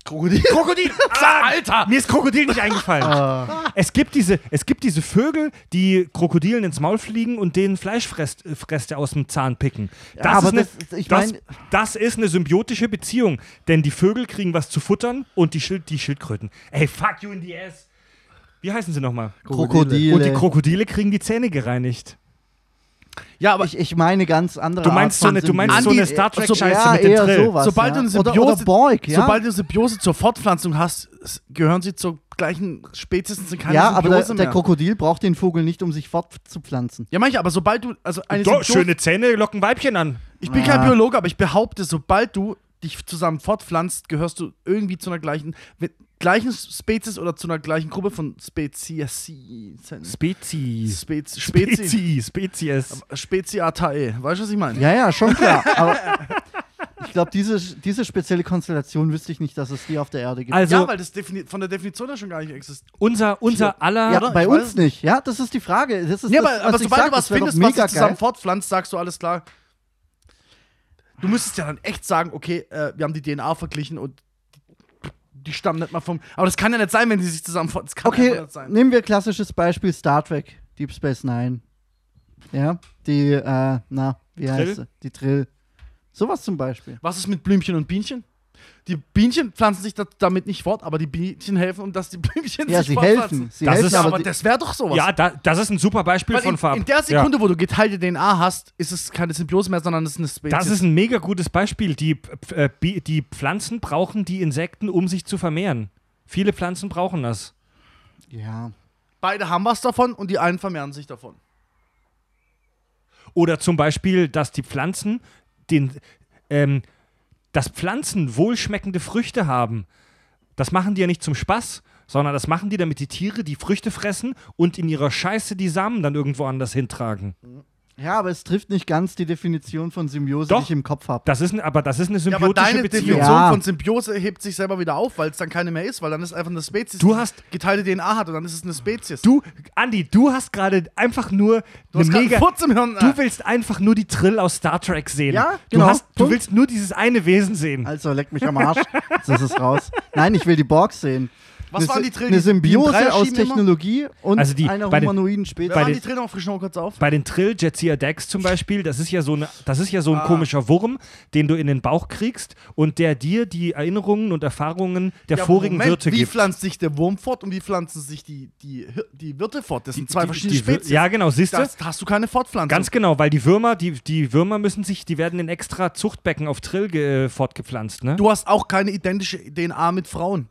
Speaker 5: Krokodil. (laughs)
Speaker 1: Krokodil. (laughs) Ah, Alter, mir ist Krokodil nicht eingefallen.
Speaker 4: Ah,
Speaker 1: Es gibt, diese, es gibt diese Vögel, die Krokodilen ins Maul fliegen und denen Fleischfreste Freste aus dem Zahn picken. Das,
Speaker 4: Ja, aber
Speaker 1: ist, eine,
Speaker 4: das- ich
Speaker 1: das,
Speaker 4: mein-
Speaker 1: das ist eine symbiotische Beziehung. Denn die Vögel kriegen was zu futtern und die, Schild, die Schildkröten. Ey, fuck you in the ass. Wie heißen sie nochmal?
Speaker 4: Krokodile.
Speaker 1: Und die Krokodile kriegen die Zähne gereinigt.
Speaker 5: Ja, aber
Speaker 4: ich, ich meine ganz andere
Speaker 1: Du meinst
Speaker 4: Art
Speaker 1: so
Speaker 4: von
Speaker 1: eine, du meinst so
Speaker 4: Symbiose.
Speaker 1: eine Star Trek Scheiße
Speaker 4: ja,
Speaker 1: mit dem
Speaker 4: eher
Speaker 1: Drill.
Speaker 4: sowas,
Speaker 5: sobald
Speaker 4: ja.
Speaker 5: du eine
Speaker 4: oder,
Speaker 5: Symbiose,
Speaker 4: oder Borg, ja.
Speaker 5: sobald du eine Symbiose zur Fortpflanzung hast, gehören sie zur gleichen Spezies und sind keine
Speaker 4: ja, aber
Speaker 5: Symbiose
Speaker 4: der, der
Speaker 5: mehr.
Speaker 4: Krokodil braucht den Vogel nicht, um sich fortzupflanzen.
Speaker 5: ja, manche, aber sobald du, also eine
Speaker 1: Doch,
Speaker 5: Symbiose,
Speaker 1: schöne Zähne locken Weibchen an.
Speaker 5: ich bin
Speaker 4: Ah.
Speaker 5: kein Biologe, aber ich behaupte, sobald du dich zusammen fortpflanzt, gehörst du irgendwie zu einer gleichen, gleichen Spezies oder zu einer gleichen Gruppe von Spezies.
Speaker 1: Spezies.
Speaker 5: Spezi, Spezi,
Speaker 1: Spezies. Spezies.
Speaker 5: Speziatae. Weißt du, was ich meine?
Speaker 4: Ja, ja, schon klar. (laughs) aber ich glaube, diese, diese spezielle Konstellation wüsste ich nicht, dass es die auf der Erde gibt.
Speaker 1: Also,
Speaker 5: ja, weil das von der Definition her schon gar nicht existiert.
Speaker 1: unser, unser aller.
Speaker 4: ja,
Speaker 5: oder?
Speaker 4: bei
Speaker 5: Ich
Speaker 4: uns nicht. Ja, das ist die Frage. Das ist
Speaker 5: Ja,
Speaker 4: das,
Speaker 5: aber, aber
Speaker 4: was ich
Speaker 5: sobald
Speaker 4: sag,
Speaker 5: du was findest, was
Speaker 4: mega
Speaker 5: sich zusammen
Speaker 4: geil.
Speaker 5: fortpflanzt, sagst du alles klar. Du müsstest ja dann echt sagen, okay, äh, wir haben die DNA verglichen und die, stammen nicht mal vom. Aber das kann ja nicht sein, wenn die sich zusammen. Das kann
Speaker 4: Okay,
Speaker 5: einfach nicht sein.
Speaker 4: nehmen wir klassisches Beispiel Star Trek, Deep Space Nine. Ja, die, äh, na, wie heißt
Speaker 1: Trill?
Speaker 4: sie? Die Trill. Sowas zum Beispiel.
Speaker 5: Was ist mit Blümchen und Bienchen? Die Bienchen pflanzen sich da, damit nicht fort, aber die Bienchen helfen, um dass die Blümchen
Speaker 4: Ja,
Speaker 5: sich
Speaker 4: sie
Speaker 5: fortpflanzen.
Speaker 4: helfen. Sie
Speaker 1: Das
Speaker 4: helfen,
Speaker 1: ist
Speaker 5: Ja,
Speaker 4: aber
Speaker 5: das wäre doch sowas.
Speaker 1: Ja, da, das ist ein super Beispiel
Speaker 5: Weil
Speaker 1: von
Speaker 5: in,
Speaker 1: Farb.
Speaker 5: in der Sekunde, wo du geteilte DNA hast, ist es keine Symbiose mehr, sondern es ist eine Spezies.
Speaker 1: Das ist ein mega gutes Beispiel. Die, äh, Bi- die Pflanzen brauchen die Insekten, um sich zu vermehren. Viele Pflanzen brauchen das.
Speaker 4: ja.
Speaker 5: Beide haben was davon und die einen vermehren sich davon.
Speaker 1: Oder zum Beispiel, dass die Pflanzen den, ähm, dass Pflanzen wohlschmeckende Früchte haben. Das machen die ja nicht zum Spaß, sondern das machen die, damit die Tiere die Früchte fressen und in ihrer Scheiße die Samen dann irgendwo anders hintragen.
Speaker 4: Ja, aber es trifft nicht ganz die Definition von Symbiose,
Speaker 1: Doch.
Speaker 4: die ich im Kopf habe.
Speaker 1: Das ist, ein- aber das ist eine
Speaker 5: Ja, aber
Speaker 1: symbiotische
Speaker 5: deine
Speaker 1: Beziehung.
Speaker 5: Definition
Speaker 4: Ja.
Speaker 5: von Symbiose hebt sich selber wieder auf, weil es dann keine mehr ist, weil dann ist einfach eine Spezies,
Speaker 1: Du
Speaker 5: die
Speaker 1: hast-
Speaker 5: geteilte DNA hat und dann ist es eine Spezies.
Speaker 1: Du, Andi, du hast gerade einfach nur
Speaker 5: Du hast
Speaker 1: eine mega.
Speaker 5: Furz im Hirn.
Speaker 1: Du willst einfach nur die Trill aus Star Trek sehen.
Speaker 4: Ja,
Speaker 1: du,
Speaker 4: genau.
Speaker 1: hast, du willst nur dieses eine Wesen sehen.
Speaker 4: Also, leck mich am Arsch. Jetzt ist es raus. Nein, ich will die Borgs sehen.
Speaker 5: Was
Speaker 4: eine,
Speaker 5: waren die
Speaker 4: Sy-
Speaker 5: Trill?
Speaker 4: Eine Symbiose aus
Speaker 5: schieben immer?
Speaker 4: Technologie und
Speaker 1: Also die-
Speaker 4: einer
Speaker 1: bei den-
Speaker 4: humanoiden Spezies.
Speaker 1: bei
Speaker 5: waren
Speaker 1: den-
Speaker 5: die Trill noch? Frisch noch kurz auf.
Speaker 1: Bei den Trill, Jetsia Dex zum Beispiel, das ist ja so, eine, das ist ja so ein
Speaker 5: Ah.
Speaker 1: komischer Wurm, den du in den Bauch kriegst und der dir die Erinnerungen und Erfahrungen der
Speaker 5: Ja,
Speaker 1: vorigen
Speaker 5: Moment,
Speaker 1: Wirte
Speaker 5: Wie
Speaker 1: gibt.
Speaker 5: pflanzt sich der Wurm fort und wie ppflanzen sich die, die, die Wirte fort? Das sind zwei
Speaker 1: Die-
Speaker 5: verschiedene
Speaker 1: die Wir-
Speaker 5: Spezies.
Speaker 1: Ja, genau, siehst du?
Speaker 5: Das hast du keine Fortpflanzung.
Speaker 1: Ganz genau, weil die Würmer, die, die Würmer müssen sich, die werden in extra Zuchtbecken auf Trill ge, äh, fortgepflanzt, ne?
Speaker 5: Du hast auch keine identische DNA mit Frauen.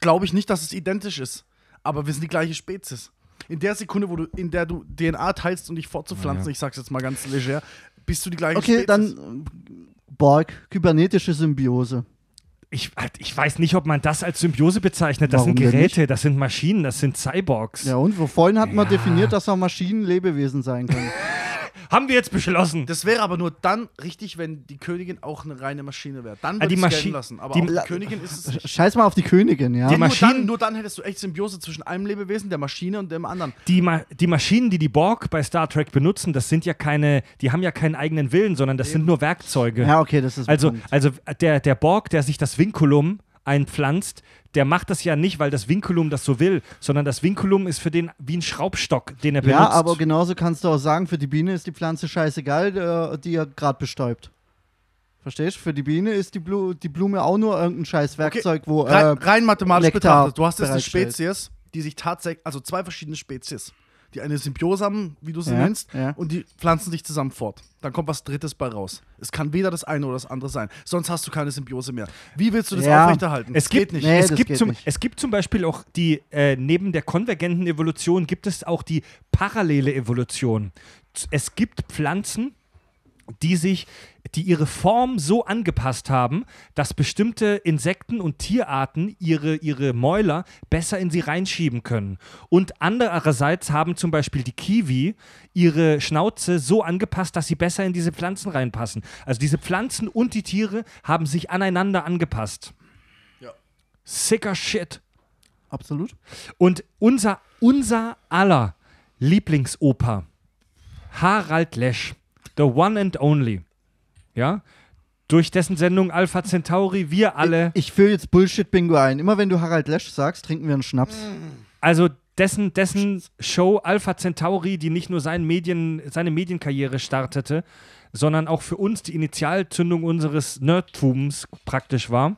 Speaker 5: Glaube ich nicht, dass es identisch ist. Aber wir sind die gleiche Spezies. In der Sekunde, wo du, in der du DNA teilst um dich fortzupflanzen,
Speaker 1: Ja.
Speaker 5: ich sag's jetzt mal ganz leger, bist du die gleiche
Speaker 4: Okay,
Speaker 5: Spezies.
Speaker 4: dann äh, Borg, kybernetische Symbiose.
Speaker 1: Ich, ich weiß nicht, ob man das als Symbiose bezeichnet. Das
Speaker 4: Warum
Speaker 1: sind Geräte, das sind Maschinen, das sind Cyborgs.
Speaker 4: Ja, und wo vorhin hat man
Speaker 1: Ja.
Speaker 4: definiert, dass auch Maschinen Lebewesen sein können. (laughs)
Speaker 1: Haben wir jetzt beschlossen.
Speaker 5: Das wäre aber nur dann richtig, wenn die Königin auch eine reine Maschine wäre. Dann würde
Speaker 1: die
Speaker 5: ich gelten lassen. Aber
Speaker 1: die-
Speaker 5: auch die Königin ist es nicht.
Speaker 4: Scheiß mal auf die Königin, ja.
Speaker 1: Die
Speaker 5: Ja, nur,
Speaker 1: Maschinen-
Speaker 5: dann, nur dann hättest du echt Symbiose zwischen einem Lebewesen, der Maschine und dem anderen.
Speaker 1: Die, Ma die Maschinen, die die Borg bei Star Trek benutzen, das sind ja keine, die haben ja keinen eigenen Willen, sondern das sind nur Werkzeuge.
Speaker 4: Ja, okay, das ist
Speaker 1: Also,
Speaker 4: bekannt.
Speaker 1: also der, der Borg, der sich das Vinculum einpflanzt, der macht das ja nicht, weil das Vinculum das so will, sondern das Vinculum ist für den wie ein Schraubstock, den er benutzt.
Speaker 4: Ja, aber genauso kannst du auch sagen, für die Biene ist die Pflanze scheißegal, äh, die er gerade bestäubt. Verstehst? Für die Biene ist die, Blu die Blume auch nur irgendein scheiß Werkzeug, wo.
Speaker 5: Rein,
Speaker 4: Äh,
Speaker 5: rein mathematisch
Speaker 4: Nektar
Speaker 5: betrachtet, du hast jetzt eine. Spezies, die sich tatsächlich, also zwei verschiedene Spezies, die eine Symbiose haben, wie du sie
Speaker 4: Ja,
Speaker 5: nennst,
Speaker 4: ja.
Speaker 5: und die pflanzen sich zusammen fort. Dann kommt was Drittes bei raus. Es kann weder das eine oder das andere sein. Sonst hast du keine Symbiose mehr. Wie willst du das
Speaker 4: Ja.
Speaker 5: aufrechterhalten?
Speaker 1: Es gibt,
Speaker 5: geht nicht.
Speaker 4: Nee,
Speaker 1: es, gibt
Speaker 4: geht
Speaker 1: zum,
Speaker 4: nicht.
Speaker 1: es gibt zum Beispiel auch die, äh, neben der konvergenten Evolution gibt es auch die parallele Evolution. Es gibt Pflanzen, die sich, die ihre Form so angepasst haben, dass bestimmte Insekten und Tierarten ihre, ihre Mäuler besser in sie reinschieben können. Und andererseits haben zum Beispiel die Kiwi ihre Schnauze so angepasst, dass sie besser in diese Pflanzen reinpassen. Also diese Pflanzen und die Tiere haben sich aneinander angepasst.
Speaker 5: Ja.
Speaker 1: Sicker Shit.
Speaker 4: Absolut.
Speaker 1: Und unser, unser aller Lieblingsoper, Harald Lesch, the one and only, ja, durch dessen Sendung Alpha Centauri wir alle,
Speaker 4: Ich führe jetzt Bullshit-Bingo ein. Immer wenn du Harald Lesch sagst, trinken wir einen Schnaps.
Speaker 1: also dessen, dessen Show Alpha Centauri, die nicht nur sein Medien, seine Medienkarriere startete, sondern auch für uns die Initialzündung unseres Nerdtums praktisch war.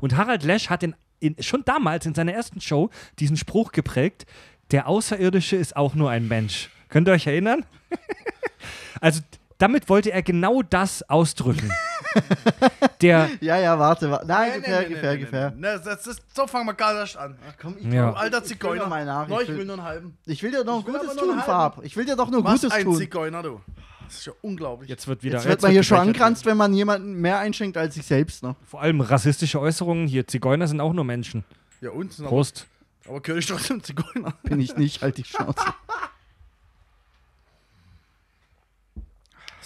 Speaker 1: Und Harald Lesch hat in, in, schon damals in seiner ersten Show diesen Spruch geprägt: Der Außerirdische ist auch nur ein Mensch. Könnt ihr euch erinnern? (laughs) also, damit wollte er genau das ausdrücken. (laughs) Der,
Speaker 4: Ja, ja, warte. wa Nein,
Speaker 5: nee,
Speaker 4: gefähr,
Speaker 5: nee,
Speaker 4: gefähr,
Speaker 5: nee,
Speaker 4: gefähr.
Speaker 5: nee. Das ist, so fangen wir gar nicht an. Ach,
Speaker 4: Komm, ich,
Speaker 1: Ja.
Speaker 5: Du alter
Speaker 4: Ich will
Speaker 5: Zigeuner.
Speaker 4: mal nach,
Speaker 5: No,
Speaker 4: ich
Speaker 5: ich
Speaker 4: will-
Speaker 5: nur einen halben.
Speaker 4: ich will dir doch
Speaker 5: will
Speaker 4: Gutes tun,
Speaker 5: einen
Speaker 4: Farb. Ich will dir doch nur
Speaker 5: Was
Speaker 4: Gutes
Speaker 5: ein
Speaker 4: tun.
Speaker 5: Zigeuner, du. Das ist ja unglaublich.
Speaker 1: jetzt wird wieder.
Speaker 4: Jetzt wird man hier schon angranzt, wenn man jemanden mehr einschenkt als sich selbst. Ne?
Speaker 1: Vor allem rassistische Äußerungen hier. Zigeuner sind auch nur Menschen.
Speaker 5: Ja, und? Sind aber,
Speaker 1: Prost.
Speaker 5: aber gehöre ich trotzdem Zigeuner.
Speaker 4: Bin ich nicht, halt die Schnauze. (laughs)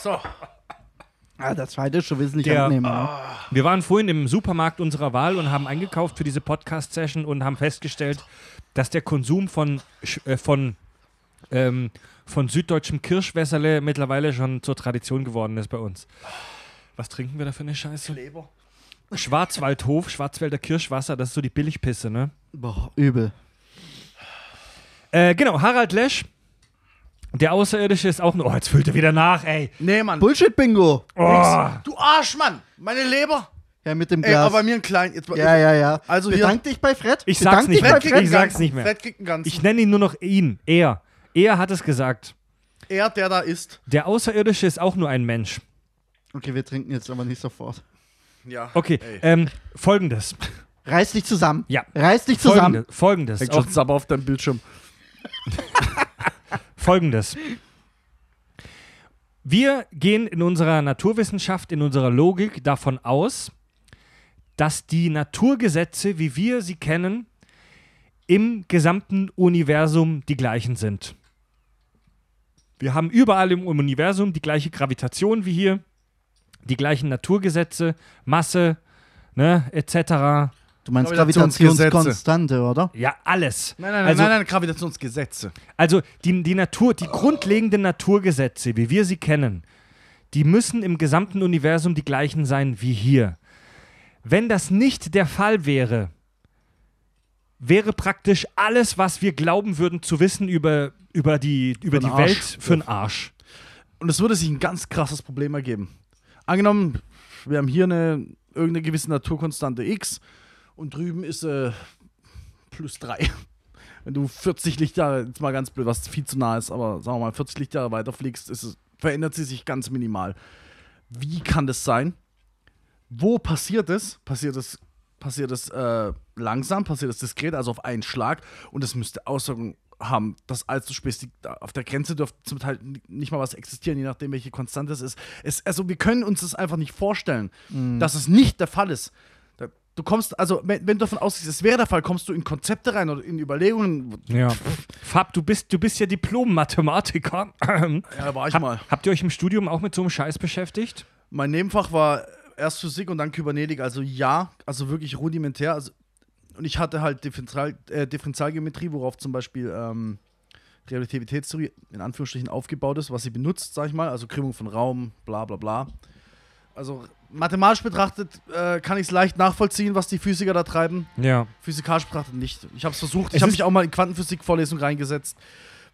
Speaker 5: So.
Speaker 4: Ah, der zweite ist schon wesentlich
Speaker 1: Der-
Speaker 4: angenehmer. Ne?
Speaker 1: Wir waren vorhin im Supermarkt unserer Wahl und haben eingekauft für diese Podcast-Session und haben festgestellt, dass der Konsum von, äh, von, ähm, von süddeutschem Kirschwässerle mittlerweile schon zur Tradition geworden ist bei uns. Was trinken wir da für eine Scheiße?
Speaker 5: Leber.
Speaker 1: Schwarzwaldhof, Schwarzwälder Kirschwasser, das ist so die Billigpisse, ne?
Speaker 4: Boah, übel.
Speaker 1: Äh, genau, Harald Lesch. Der Außerirdische ist auch nur. Oh, jetzt füllt er wieder nach, ey.
Speaker 5: Nee, Mann.
Speaker 4: Bullshit-Bingo.
Speaker 1: Oh.
Speaker 5: Du Arsch, Mann. Meine Leber.
Speaker 4: Ja, mit dem
Speaker 5: Ey,
Speaker 4: Glas.
Speaker 5: aber mir ein klein. Jetzt,
Speaker 4: ja, ja, ja.
Speaker 5: Also hier-
Speaker 4: Bedank dich bei Fred.
Speaker 1: Ich
Speaker 4: Bedank
Speaker 1: sag's nicht mehr.
Speaker 4: bei
Speaker 1: Ich
Speaker 4: Fred.
Speaker 1: sag's nicht mehr.
Speaker 5: Fett kriegt einen ganzen.
Speaker 1: Ich nenne ihn nur noch ihn. Er. Er hat es gesagt.
Speaker 5: er, der da ist.
Speaker 1: Der Außerirdische ist auch nur ein Mensch.
Speaker 4: Okay, wir trinken jetzt aber nicht sofort.
Speaker 5: Ja.
Speaker 1: Okay,
Speaker 5: Ey.
Speaker 1: ähm, folgendes.
Speaker 4: Reiß dich zusammen.
Speaker 1: Ja.
Speaker 4: Reiß dich zusammen.
Speaker 1: Folgendes. Folgendes.
Speaker 5: Hängt schon Sabber auf deinem Bildschirm.
Speaker 1: Folgendes. Wir gehen in unserer Naturwissenschaft, in unserer Logik davon aus, dass die Naturgesetze, wie wir sie kennen, im gesamten Universum die gleichen sind. Wir haben überall im Universum die gleiche Gravitation wie hier, die gleichen Naturgesetze, Masse, ne, etc.
Speaker 4: Du meinst. Gravitationskonstante, oder?
Speaker 1: Ja, alles.
Speaker 5: Nein, nein,
Speaker 1: Also-
Speaker 5: nein, nein, Gravitationsgesetze.
Speaker 1: Also die, die Natur, die grundlegenden Naturgesetze, wie wir sie kennen, die müssen im gesamten Universum die gleichen sein wie hier. Wenn das nicht der Fall wäre, wäre praktisch alles, was wir glauben würden zu wissen über, über die, über die Welt, für den Arsch.
Speaker 5: Und es würde sich ein ganz krasses Problem ergeben. Angenommen, wir haben hier eine irgendeine gewisse Naturkonstante X und drüben ist äh, plus 3. Wenn du 40 Lichtjahre, jetzt mal ganz blöd, was viel zu nah ist, aber sagen wir mal 40 Lichtjahre weiter fliegst, ist es, verändert sie sich ganz minimal. Wie kann das sein? Wo passiert es? Passiert es, passiert es äh, langsam, passiert es diskret, also auf einen Schlag und es müsste Auswirkungen haben, dass allzu spät auf der Grenze dürfte zum Teil nicht mal was existieren, je nachdem, welche Konstante es ist. Es, also wir können uns das einfach nicht vorstellen, dass es nicht der Fall ist. Du kommst, also wenn, wenn du davon ausgehst, es wäre der Fall, kommst du in Konzepte rein oder in Überlegungen.
Speaker 1: Ja. Fab, du bist, du bist ja Diplom-Mathematiker.
Speaker 5: Ja, war ich
Speaker 1: Hab,
Speaker 5: mal.
Speaker 1: habt ihr euch im Studium auch mit so einem Scheiß beschäftigt?
Speaker 5: Mein Nebenfach war erst Physik und dann Kybernetik, also ja, also wirklich rudimentär. Also, und ich hatte halt Differential, äh, Differentialgeometrie, worauf zum Beispiel ähm, Relativitätstheorie in Anführungsstrichen aufgebaut ist, was sie benutzt, sag ich mal, also Krümmung von Raum, bla bla bla. Also mathematisch betrachtet äh, kann ich es leicht nachvollziehen, was die Physiker da treiben.
Speaker 1: Ja.
Speaker 5: Physikalisch betrachtet nicht. Ich habe es versucht. Ich habe mich auch mal in Quantenphysik-Vorlesung reingesetzt.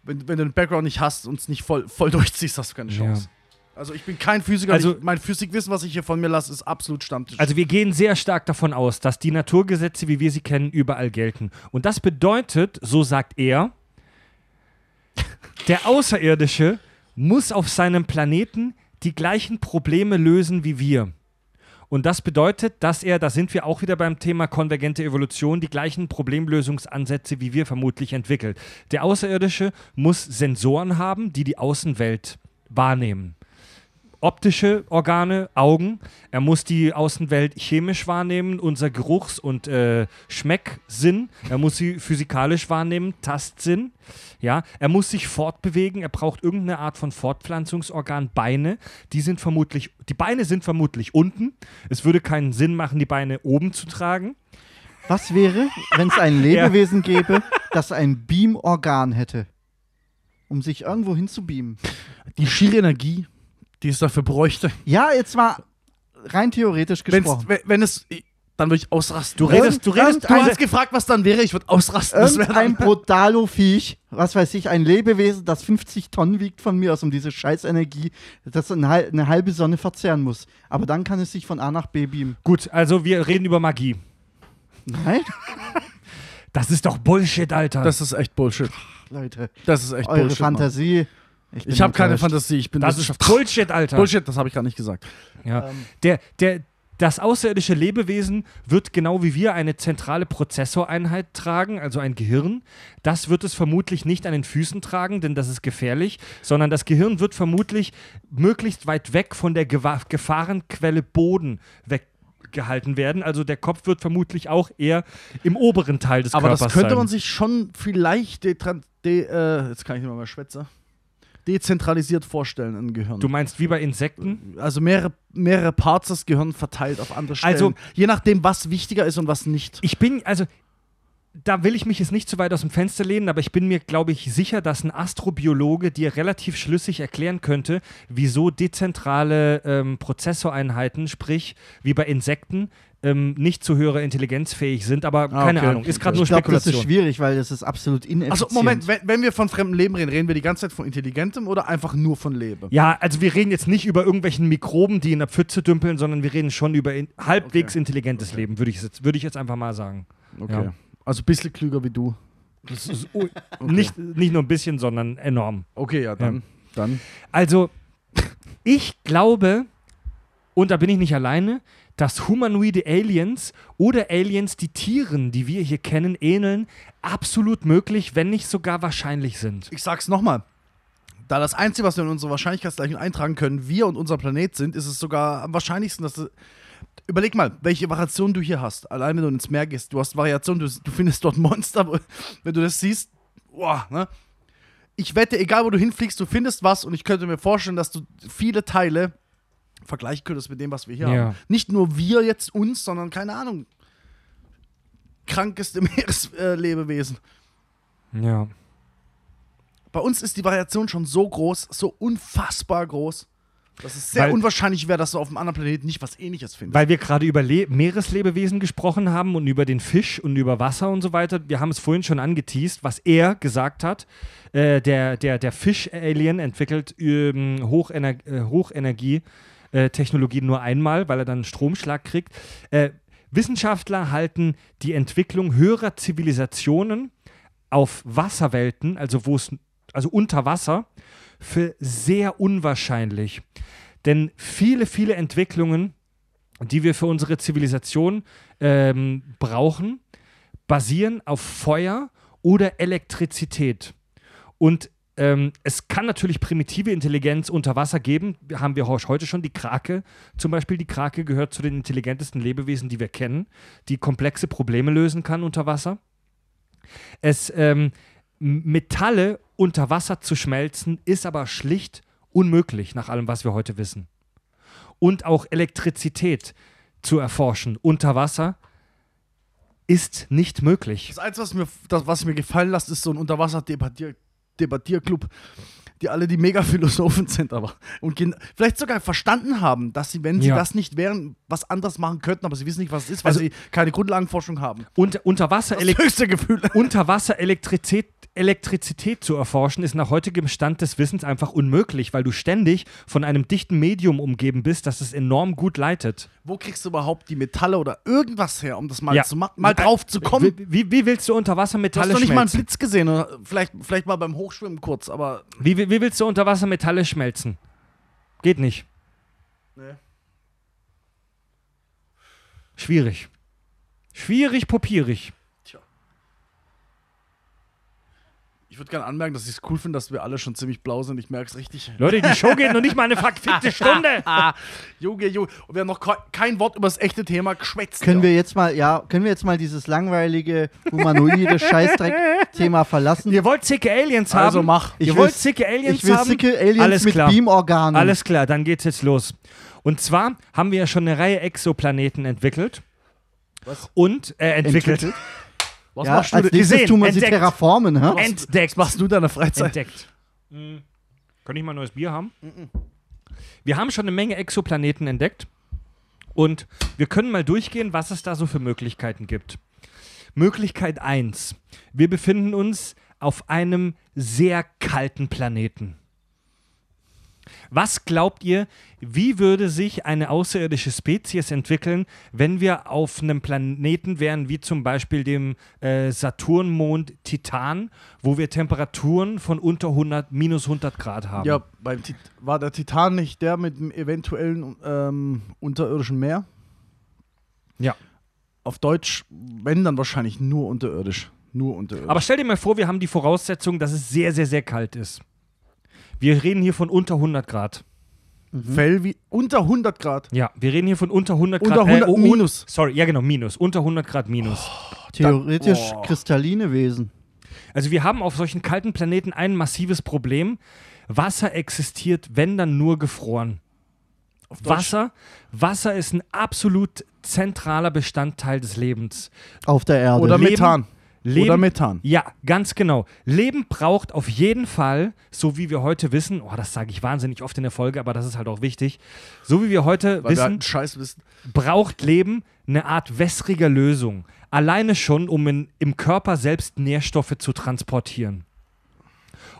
Speaker 5: Wenn, wenn du den Background nicht hast und es nicht voll, voll (laughs) durchziehst, hast du keine
Speaker 1: Ja.
Speaker 5: Chance. Also ich bin kein Physiker.
Speaker 1: Also-
Speaker 5: ich, mein Physikwissen, was ich hier von mir lasse, ist absolut Stammtisch.
Speaker 1: Also wir gehen sehr stark davon aus, dass die Naturgesetze, wie wir sie kennen, überall gelten. Und das bedeutet, so sagt er, Der Außerirdische muss auf seinem Planeten die gleichen Probleme lösen wie wir. Und das bedeutet, dass er, da sind wir auch wieder beim Thema konvergente Evolution, die gleichen Problemlösungsansätze wie wir vermutlich entwickelt. Der Außerirdische muss Sensoren haben, die die Außenwelt wahrnehmen. Optische Organe, Augen. Er muss die Außenwelt chemisch wahrnehmen, unser Geruchs- und äh, Schmecksinn. Er muss sie physikalisch wahrnehmen, Tastsinn. Ja, er muss sich fortbewegen. Er braucht irgendeine Art von Fortpflanzungsorgan. Beine, die sind vermutlich, die Beine sind vermutlich unten. Es würde keinen Sinn machen, die Beine oben zu tragen.
Speaker 4: Was wäre, wenn es ein (laughs) Lebewesen gäbe, das ein Beamorgan hätte? Um sich irgendwo hin zu beamen.
Speaker 5: Die schiere Energie, die es dafür bräuchte.
Speaker 4: Ja, jetzt mal rein theoretisch
Speaker 5: Wenn's,
Speaker 4: gesprochen.
Speaker 5: wenn, wenn es. Dann würde ich ausrasten.
Speaker 1: Du redest, du redest,
Speaker 5: Du hast gefragt, was dann wäre. Ich würde ausrasten. Das wäre dann, (laughs)
Speaker 4: Brutalo-Viech, was weiß ich, ein Lebewesen, das 50 Tonnen wiegt von mir aus, um diese Scheißenergie, das eine, hal- eine halbe Sonne verzehren muss. Aber dann kann es sich von A nach B beamen.
Speaker 1: Gut, also wir reden über Magie.
Speaker 4: Nein,
Speaker 1: Das ist doch Bullshit, Alter.
Speaker 5: das ist echt Bullshit.
Speaker 4: Leute,
Speaker 5: Das ist echt
Speaker 4: eure
Speaker 5: Bullshit. Mann.
Speaker 4: Fantasie. bin
Speaker 5: Ich habe keine. Fantasie. Ich bin
Speaker 1: das ist Bullshit, Alter.
Speaker 5: Bullshit, das habe ich gar nicht gesagt.
Speaker 1: Ja. Der, der, das außerirdische Lebewesen wird genau wie wir eine zentrale Prozessoreinheit tragen, also ein Gehirn. Das wird es vermutlich nicht an den Füßen tragen, denn das ist gefährlich, sondern das Gehirn wird vermutlich möglichst weit weg von der Gefahrenquelle Boden weggehalten werden. Also der Kopf wird vermutlich auch eher im oberen Teil des
Speaker 5: Aber
Speaker 1: Körpers
Speaker 5: das könnte
Speaker 1: sein.
Speaker 5: man sich schon vielleicht detran- de, äh, jetzt kann ich nicht mal mehr schwätzen. Dezentralisiert vorstellen, ein Gehirn.
Speaker 1: Du meinst wie bei Insekten?
Speaker 5: also mehrere, mehrere Parts des Gehirns verteilt auf andere Stellen.
Speaker 1: Also-
Speaker 5: je nachdem, was wichtiger ist und was nicht.
Speaker 1: Ich bin, also, da will ich mich jetzt nicht zu weit aus dem Fenster lehnen, aber ich bin mir, glaube ich, sicher, dass ein Astrobiologe dir relativ schlüssig erklären könnte, wieso dezentrale ähm, Prozessoreinheiten, sprich wie bei Insekten, ähm, nicht zu höherer Intelligenz fähig sind. Aber
Speaker 5: Ah,
Speaker 1: keine
Speaker 5: okay.
Speaker 1: Ahnung, ist gerade nur
Speaker 4: Ich glaube, das ist
Speaker 1: Spekulation.
Speaker 4: schwierig, weil das ist absolut ineffizient.
Speaker 5: Also Moment, wenn, wenn wir von fremdem Leben reden, reden wir die ganze Zeit von intelligentem oder einfach nur von Leben?
Speaker 1: Ja, also wir reden jetzt nicht über irgendwelchen Mikroben, die in der Pfütze dümpeln, sondern wir reden schon über in, halbwegs
Speaker 5: Okay.
Speaker 1: intelligentes Leben, würde ich, jetzt- würde ich jetzt einfach mal sagen.
Speaker 5: Okay.
Speaker 1: Ja.
Speaker 5: Also ein bisschen klüger wie du.
Speaker 1: Das ist (laughs) nicht, nicht nur ein bisschen, sondern enorm.
Speaker 5: Okay, ja, dann. dann.
Speaker 1: Also, ich glaube, und da bin ich nicht alleine, dass humanoide Aliens oder Aliens, die Tieren, die wir hier kennen, ähneln, absolut möglich, wenn nicht sogar wahrscheinlich sind.
Speaker 5: Ich sag's nochmal. Da das Einzige, was wir in unsere Wahrscheinlichkeitsgleichung eintragen können, wir und unser Planet sind, ist es sogar am wahrscheinlichsten, dass. Überleg mal, welche Variation du hier hast. Allein wenn du ins Meer gehst, du hast Variation, du, du findest dort Monster, wenn du das siehst. Boah, ne? Ich wette, egal wo du hinfliegst, du findest was und ich könnte mir vorstellen, dass du viele Teile vergleichen könntest mit dem, was wir hier
Speaker 1: Ja.
Speaker 5: haben. Nicht nur wir jetzt uns, sondern keine Ahnung. Krankeste (laughs) Meereslebewesen.
Speaker 1: Ja.
Speaker 5: Bei uns ist die Variation schon so groß, so unfassbar groß, dass es sehr
Speaker 1: Weil-
Speaker 5: unwahrscheinlich wäre, dass du auf einem anderen Planeten nicht was ähnliches findest.
Speaker 1: Weil wir gerade über Le Meereslebewesen gesprochen haben und über den Fisch und über Wasser und so weiter. Wir haben es vorhin schon angeteased, was er gesagt hat. Äh, der der, der Fisch-Alien entwickelt ähm, Hochener äh, Hochenergie-Technologie nur einmal, weil er dann einen Stromschlag kriegt. Äh, Wissenschaftler halten die Entwicklung höherer Zivilisationen auf Wasserwelten, also wo es also unter Wasser, für sehr unwahrscheinlich. Denn viele, viele Entwicklungen, die wir für unsere Zivilisation ähm, brauchen, basieren auf Feuer oder Elektrizität. Und ähm, es kann natürlich primitive Intelligenz unter Wasser geben. Haben wir heute schon die Krake. Zum Beispiel die Krake gehört zu den intelligentesten Lebewesen, die wir kennen, die komplexe Probleme lösen kann unter Wasser. Es ähm, Metalle unter Wasser zu schmelzen, ist aber schlicht unmöglich, nach allem, was wir heute wissen. Und auch Elektrizität zu erforschen unter Wasser ist nicht möglich.
Speaker 5: das Einzige, was mir, das, was mir gefallen lässt, ist so ein Unterwasser-Debattierclub. Die alle die Mega-Philosophen sind, aber und vielleicht sogar verstanden haben, dass sie, wenn sie
Speaker 1: Ja.
Speaker 5: das nicht wären, was anderes machen könnten, aber sie wissen nicht, was es ist, weil
Speaker 1: Also-
Speaker 5: sie keine Grundlagenforschung haben.
Speaker 1: Und Unterwasser
Speaker 5: Das höchste Gefühl. (laughs)
Speaker 1: Unterwasserelektrizität Elektrizität zu erforschen, ist nach heutigem Stand des Wissens einfach unmöglich, weil du ständig von einem dichten Medium umgeben bist, das es enorm gut leitet.
Speaker 5: Wo kriegst du überhaupt die Metalle oder irgendwas her, um das mal
Speaker 1: Ja.
Speaker 5: zu mal drauf zu kommen?
Speaker 1: Wie, wie, willst du unter Wasser
Speaker 5: Du hast
Speaker 1: Metalle
Speaker 5: doch nicht mal einen
Speaker 1: schmelzen?
Speaker 5: Blitz gesehen, oder vielleicht, vielleicht mal beim Hochschwimmen kurz, aber
Speaker 1: Wie, wie, wie willst du unter Wasser Metalle schmelzen? Geht nicht.
Speaker 5: Nee.
Speaker 1: Schwierig. Schwierig, popierig.
Speaker 5: Ich würde gerne anmerken, dass ich es cool finde, dass wir alle schon ziemlich blau sind. Ich merke es richtig.
Speaker 1: Leute, die Show geht noch nicht mal eine verfickte (laughs) Stunde. (laughs)
Speaker 5: Junge, Junge. Und wir haben noch ke- kein Wort über das echte Thema geschwätzt.
Speaker 4: Können
Speaker 5: ja.
Speaker 4: wir jetzt mal, ja, können wir jetzt mal dieses langweilige, humanoide Scheißdreck-Thema (laughs) verlassen?
Speaker 1: Ihr wollt zicke Aliens haben?
Speaker 5: Also mach.
Speaker 1: Ihr
Speaker 4: Ich
Speaker 1: wollt
Speaker 4: will-
Speaker 1: zicke Aliens
Speaker 4: Ich will
Speaker 1: haben?
Speaker 4: sicke Aliens
Speaker 1: Alles
Speaker 4: mit
Speaker 1: klar.
Speaker 4: Beamorganen.
Speaker 1: Alles klar, dann geht's jetzt los. Und zwar haben wir ja schon eine Reihe Exoplaneten entwickelt.
Speaker 5: Was?
Speaker 1: Und äh, entwickelt.
Speaker 4: Entwickelt.
Speaker 5: Was
Speaker 4: Ja,
Speaker 5: machst du
Speaker 4: als
Speaker 5: denn?
Speaker 4: nächstes
Speaker 1: gesehen,
Speaker 4: tun wir sie
Speaker 1: entdeckt.
Speaker 4: terraformen, hä?
Speaker 1: Entdeckt.
Speaker 5: Was machst du in deiner Freizeit?
Speaker 1: Entdeckt. Hm. Kann ich mal ein neues Bier haben? Wir haben schon eine Menge Exoplaneten entdeckt. Und wir können mal durchgehen, was es da so für Möglichkeiten gibt. Möglichkeit 1. Wir befinden uns auf einem sehr kalten Planeten. Was glaubt ihr, wie würde sich eine außerirdische Spezies entwickeln, wenn wir auf einem Planeten wären, wie zum Beispiel dem äh, Saturnmond Titan, wo wir Temperaturen von unter 100, minus 100 Grad haben?
Speaker 5: Ja, beim Tit war der Titan nicht der mit dem eventuellen ähm, unterirdischen Meer?
Speaker 1: Ja.
Speaker 5: Auf Deutsch, wenn dann wahrscheinlich nur unterirdisch. Nur unterirdisch.
Speaker 1: Aber stell dir mal vor, wir haben die Voraussetzung, dass es sehr, sehr, sehr kalt ist. Wir reden hier von unter 100 Grad.
Speaker 5: Fell wie unter 100 Grad.
Speaker 1: Ja, wir reden hier von unter 100 Grad.
Speaker 5: Unter 100
Speaker 1: oh, oh,
Speaker 5: minus.
Speaker 1: Sorry, ja genau, minus. Unter 100 Grad minus.
Speaker 4: Theoretisch
Speaker 5: Boah.
Speaker 4: kristalline Wesen.
Speaker 1: Also wir haben auf solchen kalten Planeten ein massives Problem. Wasser existiert, wenn dann nur gefroren. Wasser, Wasser ist ein absolut zentraler Bestandteil des Lebens.
Speaker 4: Auf der Erde.
Speaker 5: Oder
Speaker 1: Leben-
Speaker 5: Methan.
Speaker 1: Leben,
Speaker 5: Oder Methan.
Speaker 1: Ja, ganz genau. Leben braucht auf jeden Fall, so wie wir heute wissen, oh, das sage ich wahnsinnig oft in der Folge, aber das ist halt auch wichtig, so wie wir heute
Speaker 5: Weil wir halt
Speaker 1: wissen,
Speaker 5: wissen.
Speaker 1: braucht Leben eine Art wässriger Lösung. Alleine schon, um in, im Körper selbst Nährstoffe zu transportieren.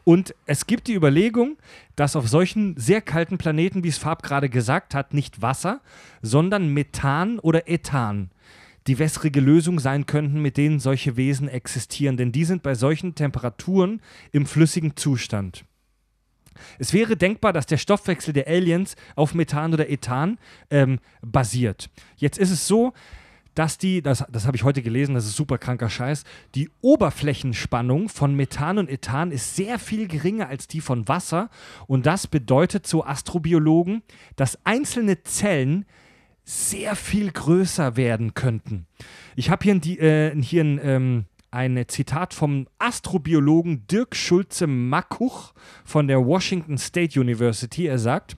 Speaker 1: Und es gibt die Überlegung, dass auf solchen sehr kalten Planeten, wie es Farb gerade gesagt hat, nicht Wasser, sondern Methan oder Ethan die wässrige Lösung sein könnten, mit denen solche Wesen existieren. Denn die sind bei solchen Temperaturen im flüssigen Zustand. Es wäre denkbar, dass der Stoffwechsel der Aliens auf Methan oder Ethan ähm, basiert. Jetzt ist es so, dass die, das, das habe ich heute gelesen, das ist super kranker Scheiß, die Oberflächenspannung von Methan und Ethan ist sehr viel geringer als die von Wasser. Und das bedeutet so Astrobiologen, dass einzelne Zellen sehr viel größer werden könnten. Ich habe hier, die- äh, hier ein, ähm, ein Zitat vom Astrobiologen Dirk Schulze-Mackuch von der Washington State University. Er sagt,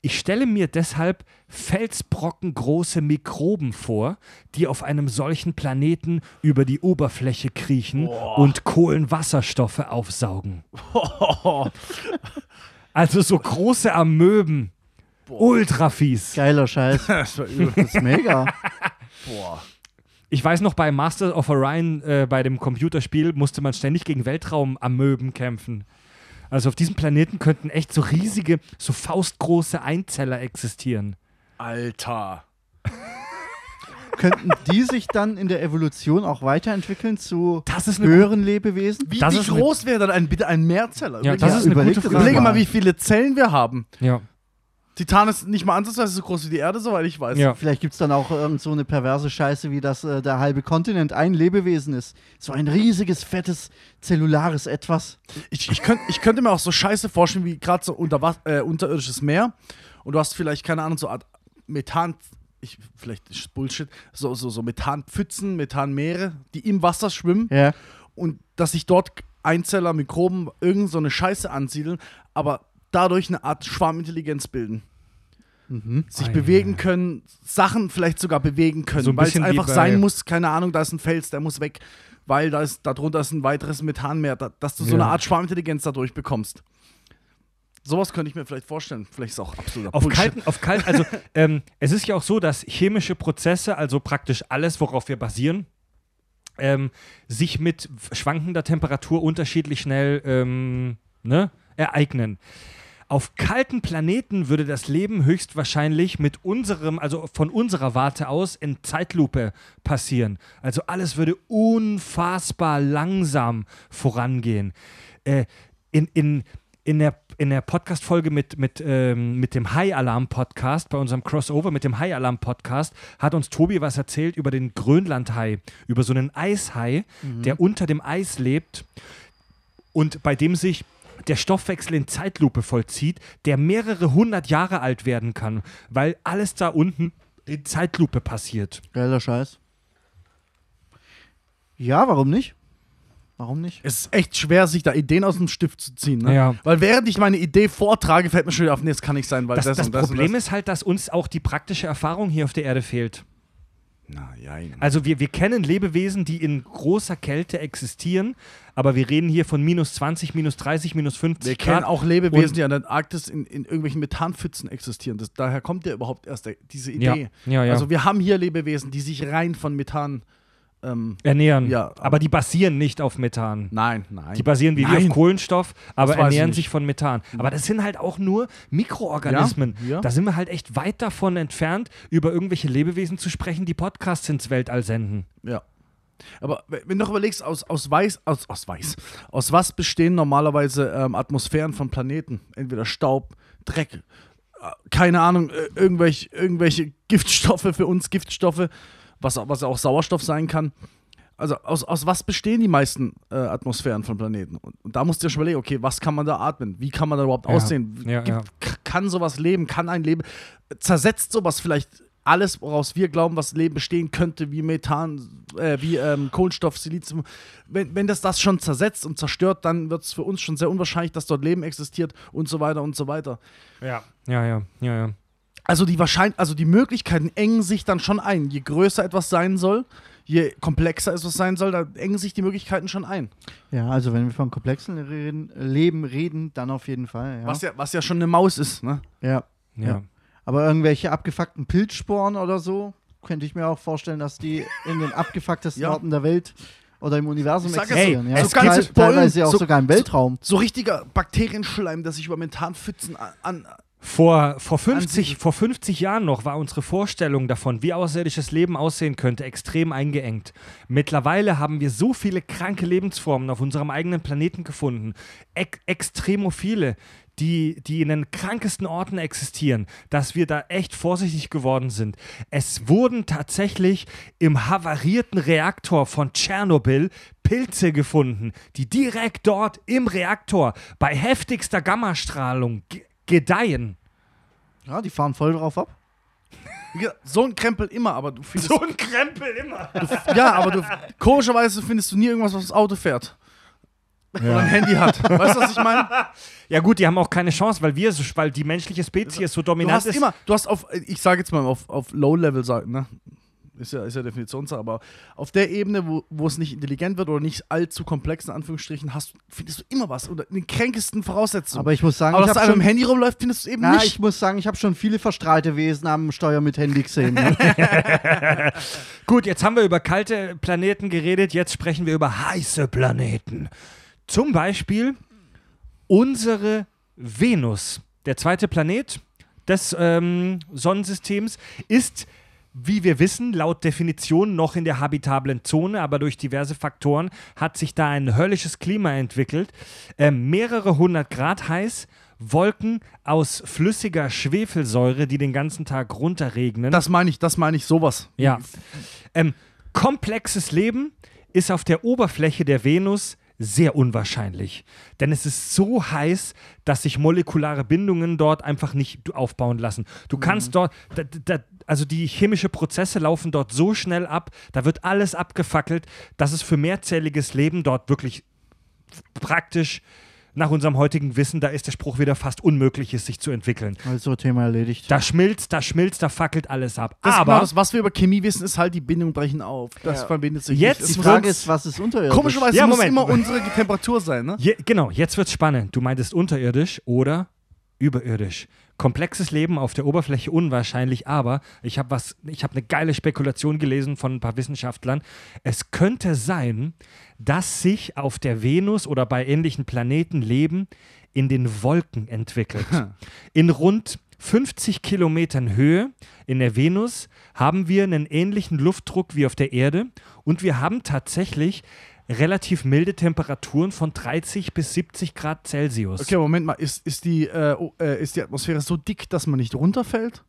Speaker 1: ich stelle mir deshalb felsbrockengroße Mikroben vor, die auf einem solchen Planeten über die Oberfläche kriechen und Kohlenwasserstoffe aufsaugen. (laughs) Also so große Amöben. Ultra fies.
Speaker 4: Geiler Scheiß. (laughs)
Speaker 5: Das war übel.
Speaker 4: Das ist mega. (laughs)
Speaker 5: Boah.
Speaker 1: Ich weiß noch, bei Master of Orion, äh, bei dem Computerspiel, musste man ständig gegen Weltraumamöben kämpfen. Also auf diesem Planeten könnten echt so riesige, so faustgroße Einzeller existieren.
Speaker 5: Alter. (laughs)
Speaker 4: Könnten die sich dann in der Evolution auch weiterentwickeln zu
Speaker 1: Das ist eine
Speaker 4: höheren Lebewesen?
Speaker 5: Wie,
Speaker 1: Das
Speaker 5: wie groß wäre dann ein, bitte ein Mehrzeller?
Speaker 1: Ja,
Speaker 5: Überleg,
Speaker 1: das
Speaker 4: Ja,
Speaker 1: ist eine
Speaker 4: überleg
Speaker 1: gute Frage.
Speaker 5: überlege mal,
Speaker 4: mal.
Speaker 5: wie viele Zellen wir haben.
Speaker 1: Ja,
Speaker 5: Titan ist nicht mal ansatzweise so groß wie die Erde, soweit ich weiß.
Speaker 1: ja.
Speaker 4: Vielleicht gibt es dann auch irgend so eine perverse Scheiße, wie dass äh, der halbe Kontinent ein Lebewesen ist. So ein riesiges, fettes, zellulares Etwas.
Speaker 5: Ich, ich, könnt, ich könnte mir auch so Scheiße vorstellen, wie gerade so unter, äh, unterirdisches Meer. Und du hast vielleicht, keine Ahnung, so Art Methan. Ich, vielleicht ist Bullshit. So, so, so Methanpfützen, Methanmeere, die im Wasser schwimmen.
Speaker 4: Ja.
Speaker 5: Und dass sich dort Einzeller, Mikroben, irgend so eine Scheiße ansiedeln, aber dadurch eine Art Schwarmintelligenz bilden. Sich
Speaker 1: Ei,
Speaker 5: bewegen können, Sachen vielleicht sogar bewegen können,
Speaker 1: So ein
Speaker 5: weil es einfach
Speaker 1: bei-
Speaker 5: sein muss, keine Ahnung, da ist ein Fels, der muss weg, weil da ist, darunter ist ein weiteres Methanmeer, da, dass du so
Speaker 1: Ja.
Speaker 5: eine Art Schwarmintelligenz dadurch bekommst. Sowas könnte ich mir vielleicht vorstellen. Vielleicht ist es auch absoluter
Speaker 1: Auf
Speaker 5: Bullshit.
Speaker 1: kalten, auf kalten, also (laughs) ähm, es ist ja auch so, dass chemische Prozesse, also praktisch alles, worauf wir basieren, ähm, sich mit schwankender Temperatur unterschiedlich schnell ähm, ne, ereignen. Auf kalten Planeten würde das Leben höchstwahrscheinlich mit unserem, also von unserer Warte aus, in Zeitlupe passieren. Also alles würde unfassbar langsam vorangehen. Äh, in, in, in der, in der Podcast-Folge mit, mit, ähm, mit dem High-Alarm-Podcast, bei unserem Crossover mit dem High-Alarm-Podcast, hat uns Tobi was erzählt über den Grönlandhai, über so einen Eishai, der unter dem Eis lebt und bei dem sich der Stoffwechsel in Zeitlupe vollzieht, der mehrere hundert Jahre alt werden kann, weil alles da unten in Zeitlupe passiert.
Speaker 4: Geiler Scheiß. Ja, warum nicht? Warum nicht?
Speaker 5: Es ist echt schwer, sich da Ideen aus dem Stift zu ziehen. Ne?
Speaker 1: Ja.
Speaker 5: Weil während ich meine Idee vortrage, fällt mir schon wieder auf, nee, das kann nicht sein, weil
Speaker 1: Das,
Speaker 5: das,
Speaker 1: das
Speaker 5: und das
Speaker 1: Problem
Speaker 5: und das.
Speaker 1: ist halt, dass uns auch die praktische Erfahrung hier auf der Erde fehlt.
Speaker 5: Na, ja,
Speaker 1: Also wir, wir kennen Lebewesen, die in großer Kälte existieren, aber wir reden hier von minus 20, minus 30, minus 50
Speaker 5: Wir
Speaker 1: Grad.
Speaker 5: kennen auch Lebewesen, die an der Arktis in, in irgendwelchen Methanpfützen existieren. Das, daher kommt ja überhaupt erst diese
Speaker 1: Ja,
Speaker 5: Idee.
Speaker 1: ja, ja.
Speaker 5: Also wir haben hier Lebewesen, die sich rein von Methan. Ähm,
Speaker 1: ernähren.
Speaker 5: Ja,
Speaker 1: aber die basieren nicht auf Methan.
Speaker 5: nein, nein.
Speaker 1: Die basieren wie wir
Speaker 5: Nein.
Speaker 1: auf Kohlenstoff, aber ernähren sich von Methan. Aber das sind halt auch nur Mikroorganismen.
Speaker 5: Ja, ja.
Speaker 1: Da sind wir halt echt weit davon entfernt, über irgendwelche Lebewesen zu sprechen, die Podcasts ins Weltall senden.
Speaker 5: Ja. Aber wenn du doch überlegst, aus, aus Weiß, aus, aus Weiß, aus was bestehen normalerweise ähm, Atmosphären von Planeten? Entweder Staub, Dreck, äh, keine Ahnung, äh, irgendwelche, irgendwelche (laughs) Giftstoffe für uns, Giftstoffe, was, auch- was auch Sauerstoff sein kann. Also aus, aus was bestehen die meisten äh, Atmosphären von Planeten? Und, und da musst du dir schon überlegen, okay, was kann man da atmen? Wie kann man da überhaupt
Speaker 1: Ja.
Speaker 5: aussehen?
Speaker 1: Ja, ja.
Speaker 5: k- Kann sowas leben? Kann ein Leben? Zersetzt sowas vielleicht alles, woraus wir glauben, was Leben bestehen könnte, wie Methan, äh, wie ähm, Kohlenstoff, Silizium? Wenn, wenn das das schon zersetzt und zerstört, dann wird es für uns schon sehr unwahrscheinlich, dass dort Leben existiert und so weiter und so weiter.
Speaker 1: Ja. Ja, ja, ja, ja.
Speaker 5: Also die Wahrschein also die Möglichkeiten engen sich dann schon ein. Je größer etwas sein soll, je komplexer etwas sein soll, da engen sich die Möglichkeiten schon ein.
Speaker 4: Ja, also wenn wir von komplexen reden, Leben reden, dann auf jeden Fall. Ja.
Speaker 5: Was, ja, was ja schon eine Maus ist, ne?
Speaker 4: ja.
Speaker 1: ja.
Speaker 4: Ja. Aber irgendwelche abgefuckten Pilzsporen oder so, könnte ich mir auch vorstellen, dass die in den abgefucktesten
Speaker 5: Ja.
Speaker 4: Orten der Welt oder im Universum
Speaker 5: Ich sag es
Speaker 4: existieren.
Speaker 1: so,
Speaker 4: ja.
Speaker 1: es
Speaker 5: gibt-
Speaker 4: teilweise auch
Speaker 5: so-
Speaker 4: sogar im Weltraum.
Speaker 5: So richtiger Bakterienschleim, der sich über Methanpfützen an, an
Speaker 1: Vor, vor, 50,
Speaker 5: Ansiedlung.
Speaker 1: vor 50 Jahren noch war unsere Vorstellung davon, wie außerirdisches Leben aussehen könnte, extrem eingeengt. Mittlerweile haben wir so viele kranke Lebensformen auf unserem eigenen Planeten gefunden. Ex Extremophile, die, die in den krankesten Orten existieren, dass wir da echt vorsichtig geworden sind. Es wurden tatsächlich im havarierten Reaktor von Tschernobyl Pilze gefunden, die direkt dort im Reaktor bei heftigster Gammastrahlung gedeihen.
Speaker 4: Ja, die fahren voll drauf ab.
Speaker 5: So ein Krempel immer, aber du findest.
Speaker 1: ein Krempel immer.
Speaker 5: Ja, aber du, komischerweise findest du nie irgendwas, was das Auto fährt. Oder ein Handy hat. Weißt du, was ich meine? (laughs)
Speaker 1: Ja gut, die haben auch keine Chance, weil wir, so, weil die menschliche Spezies so
Speaker 5: Du
Speaker 1: dominant
Speaker 5: hast
Speaker 1: ist.
Speaker 5: immer, du hast auf, ich sage jetzt mal auf, auf Low-Level ne? Ist ja, ist ja Definitionssache, aber auf der Ebene, wo, wo es nicht intelligent wird oder nicht allzu komplex, in Anführungsstrichen, hast, findest du immer was. Oder in den kränkesten Voraussetzungen.
Speaker 4: Aber ich muss sagen,
Speaker 5: aber
Speaker 4: ich
Speaker 5: dass
Speaker 4: schon,
Speaker 5: im Handy rumläuft, findest du eben
Speaker 4: na,
Speaker 5: nicht.
Speaker 4: ich muss sagen, ich habe schon viele verstrahlte Wesen am Steuer mit Handy gesehen. Ne? (laughs)
Speaker 1: Gut, jetzt haben wir über kalte Planeten geredet, jetzt sprechen wir über heiße Planeten. Zum Beispiel unsere Venus. Der zweite Planet des ähm, Sonnensystems ist, wie wir wissen, laut Definition noch in der habitablen Zone, aber durch diverse Faktoren hat sich da ein höllisches Klima entwickelt. Ähm, mehrere hundert Grad heiß, Wolken aus flüssiger Schwefelsäure, die den ganzen Tag runterregnen.
Speaker 5: das meine ich, das meine ich, sowas.
Speaker 1: Ja. Ähm, komplexes Leben ist auf der Oberfläche der Venus sehr unwahrscheinlich. Denn es ist so heiß, dass sich molekulare Bindungen dort einfach nicht aufbauen lassen. Du kannst dort, da, da, also die chemischen Prozesse laufen dort so schnell ab, da wird alles abgefackelt, dass es für mehrzähliges Leben dort wirklich praktisch nach unserem heutigen Wissen, da ist der Spruch wieder fast unmöglich ist, sich zu entwickeln.
Speaker 4: Also Thema erledigt.
Speaker 1: Da schmilzt, da schmilzt, da fackelt alles ab.
Speaker 5: Das ist
Speaker 1: Aber
Speaker 5: genau das, was wir über Chemie wissen, ist halt, die Bindungen brechen auf. Das verbindet sich
Speaker 1: Jetzt
Speaker 5: nicht.
Speaker 4: Die Frage ist, was ist unterirdisch?
Speaker 5: Komischerweise
Speaker 1: Ja,
Speaker 5: muss immer unsere Temperatur sein, ne?
Speaker 1: Je, genau, jetzt wird's spannend. Du meintest unterirdisch oder überirdisch. Komplexes Leben auf der Oberfläche unwahrscheinlich, aber ich habe was, ich habe eine geile Spekulation gelesen von ein paar Wissenschaftlern. Es könnte sein, dass sich auf der Venus oder bei ähnlichen Planeten Leben in den Wolken entwickelt. In rund 50 Kilometern Höhe in der Venus haben wir einen ähnlichen Luftdruck wie auf der Erde und wir haben tatsächlich relativ milde Temperaturen von 30 bis 70 Grad Celsius.
Speaker 5: Okay, Moment mal, ist, ist, die, äh, oh, äh, ist die Atmosphäre so dick, dass man nicht runterfällt?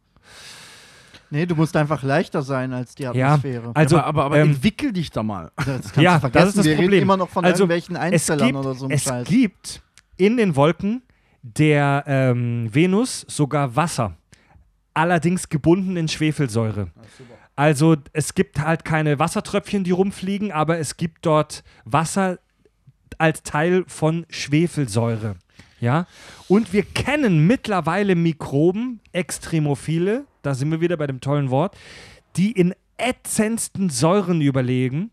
Speaker 4: Nee, du musst einfach leichter sein als die
Speaker 1: Ja,
Speaker 4: Atmosphäre.
Speaker 1: also
Speaker 5: aber aber, aber
Speaker 1: ähm,
Speaker 5: entwickel dich da mal.
Speaker 4: das
Speaker 1: ja,
Speaker 4: du vergessen.
Speaker 1: das ist das
Speaker 4: Wir
Speaker 1: Problem.
Speaker 4: reden immer noch von
Speaker 1: Also,
Speaker 4: irgendwelchen
Speaker 1: es
Speaker 4: Einzellern
Speaker 1: gibt,
Speaker 4: oder so einem
Speaker 1: es
Speaker 4: Scheiß.
Speaker 1: gibt in den Wolken der ähm, Venus sogar Wasser, allerdings gebunden in Schwefelsäure. Also es gibt halt keine Wassertröpfchen, die rumfliegen, aber es gibt dort Wasser als Teil von Schwefelsäure. Ja? Und wir kennen mittlerweile Mikroben, Extremophile, da sind wir wieder bei dem tollen Wort, die in ätzendsten Säuren überlegen.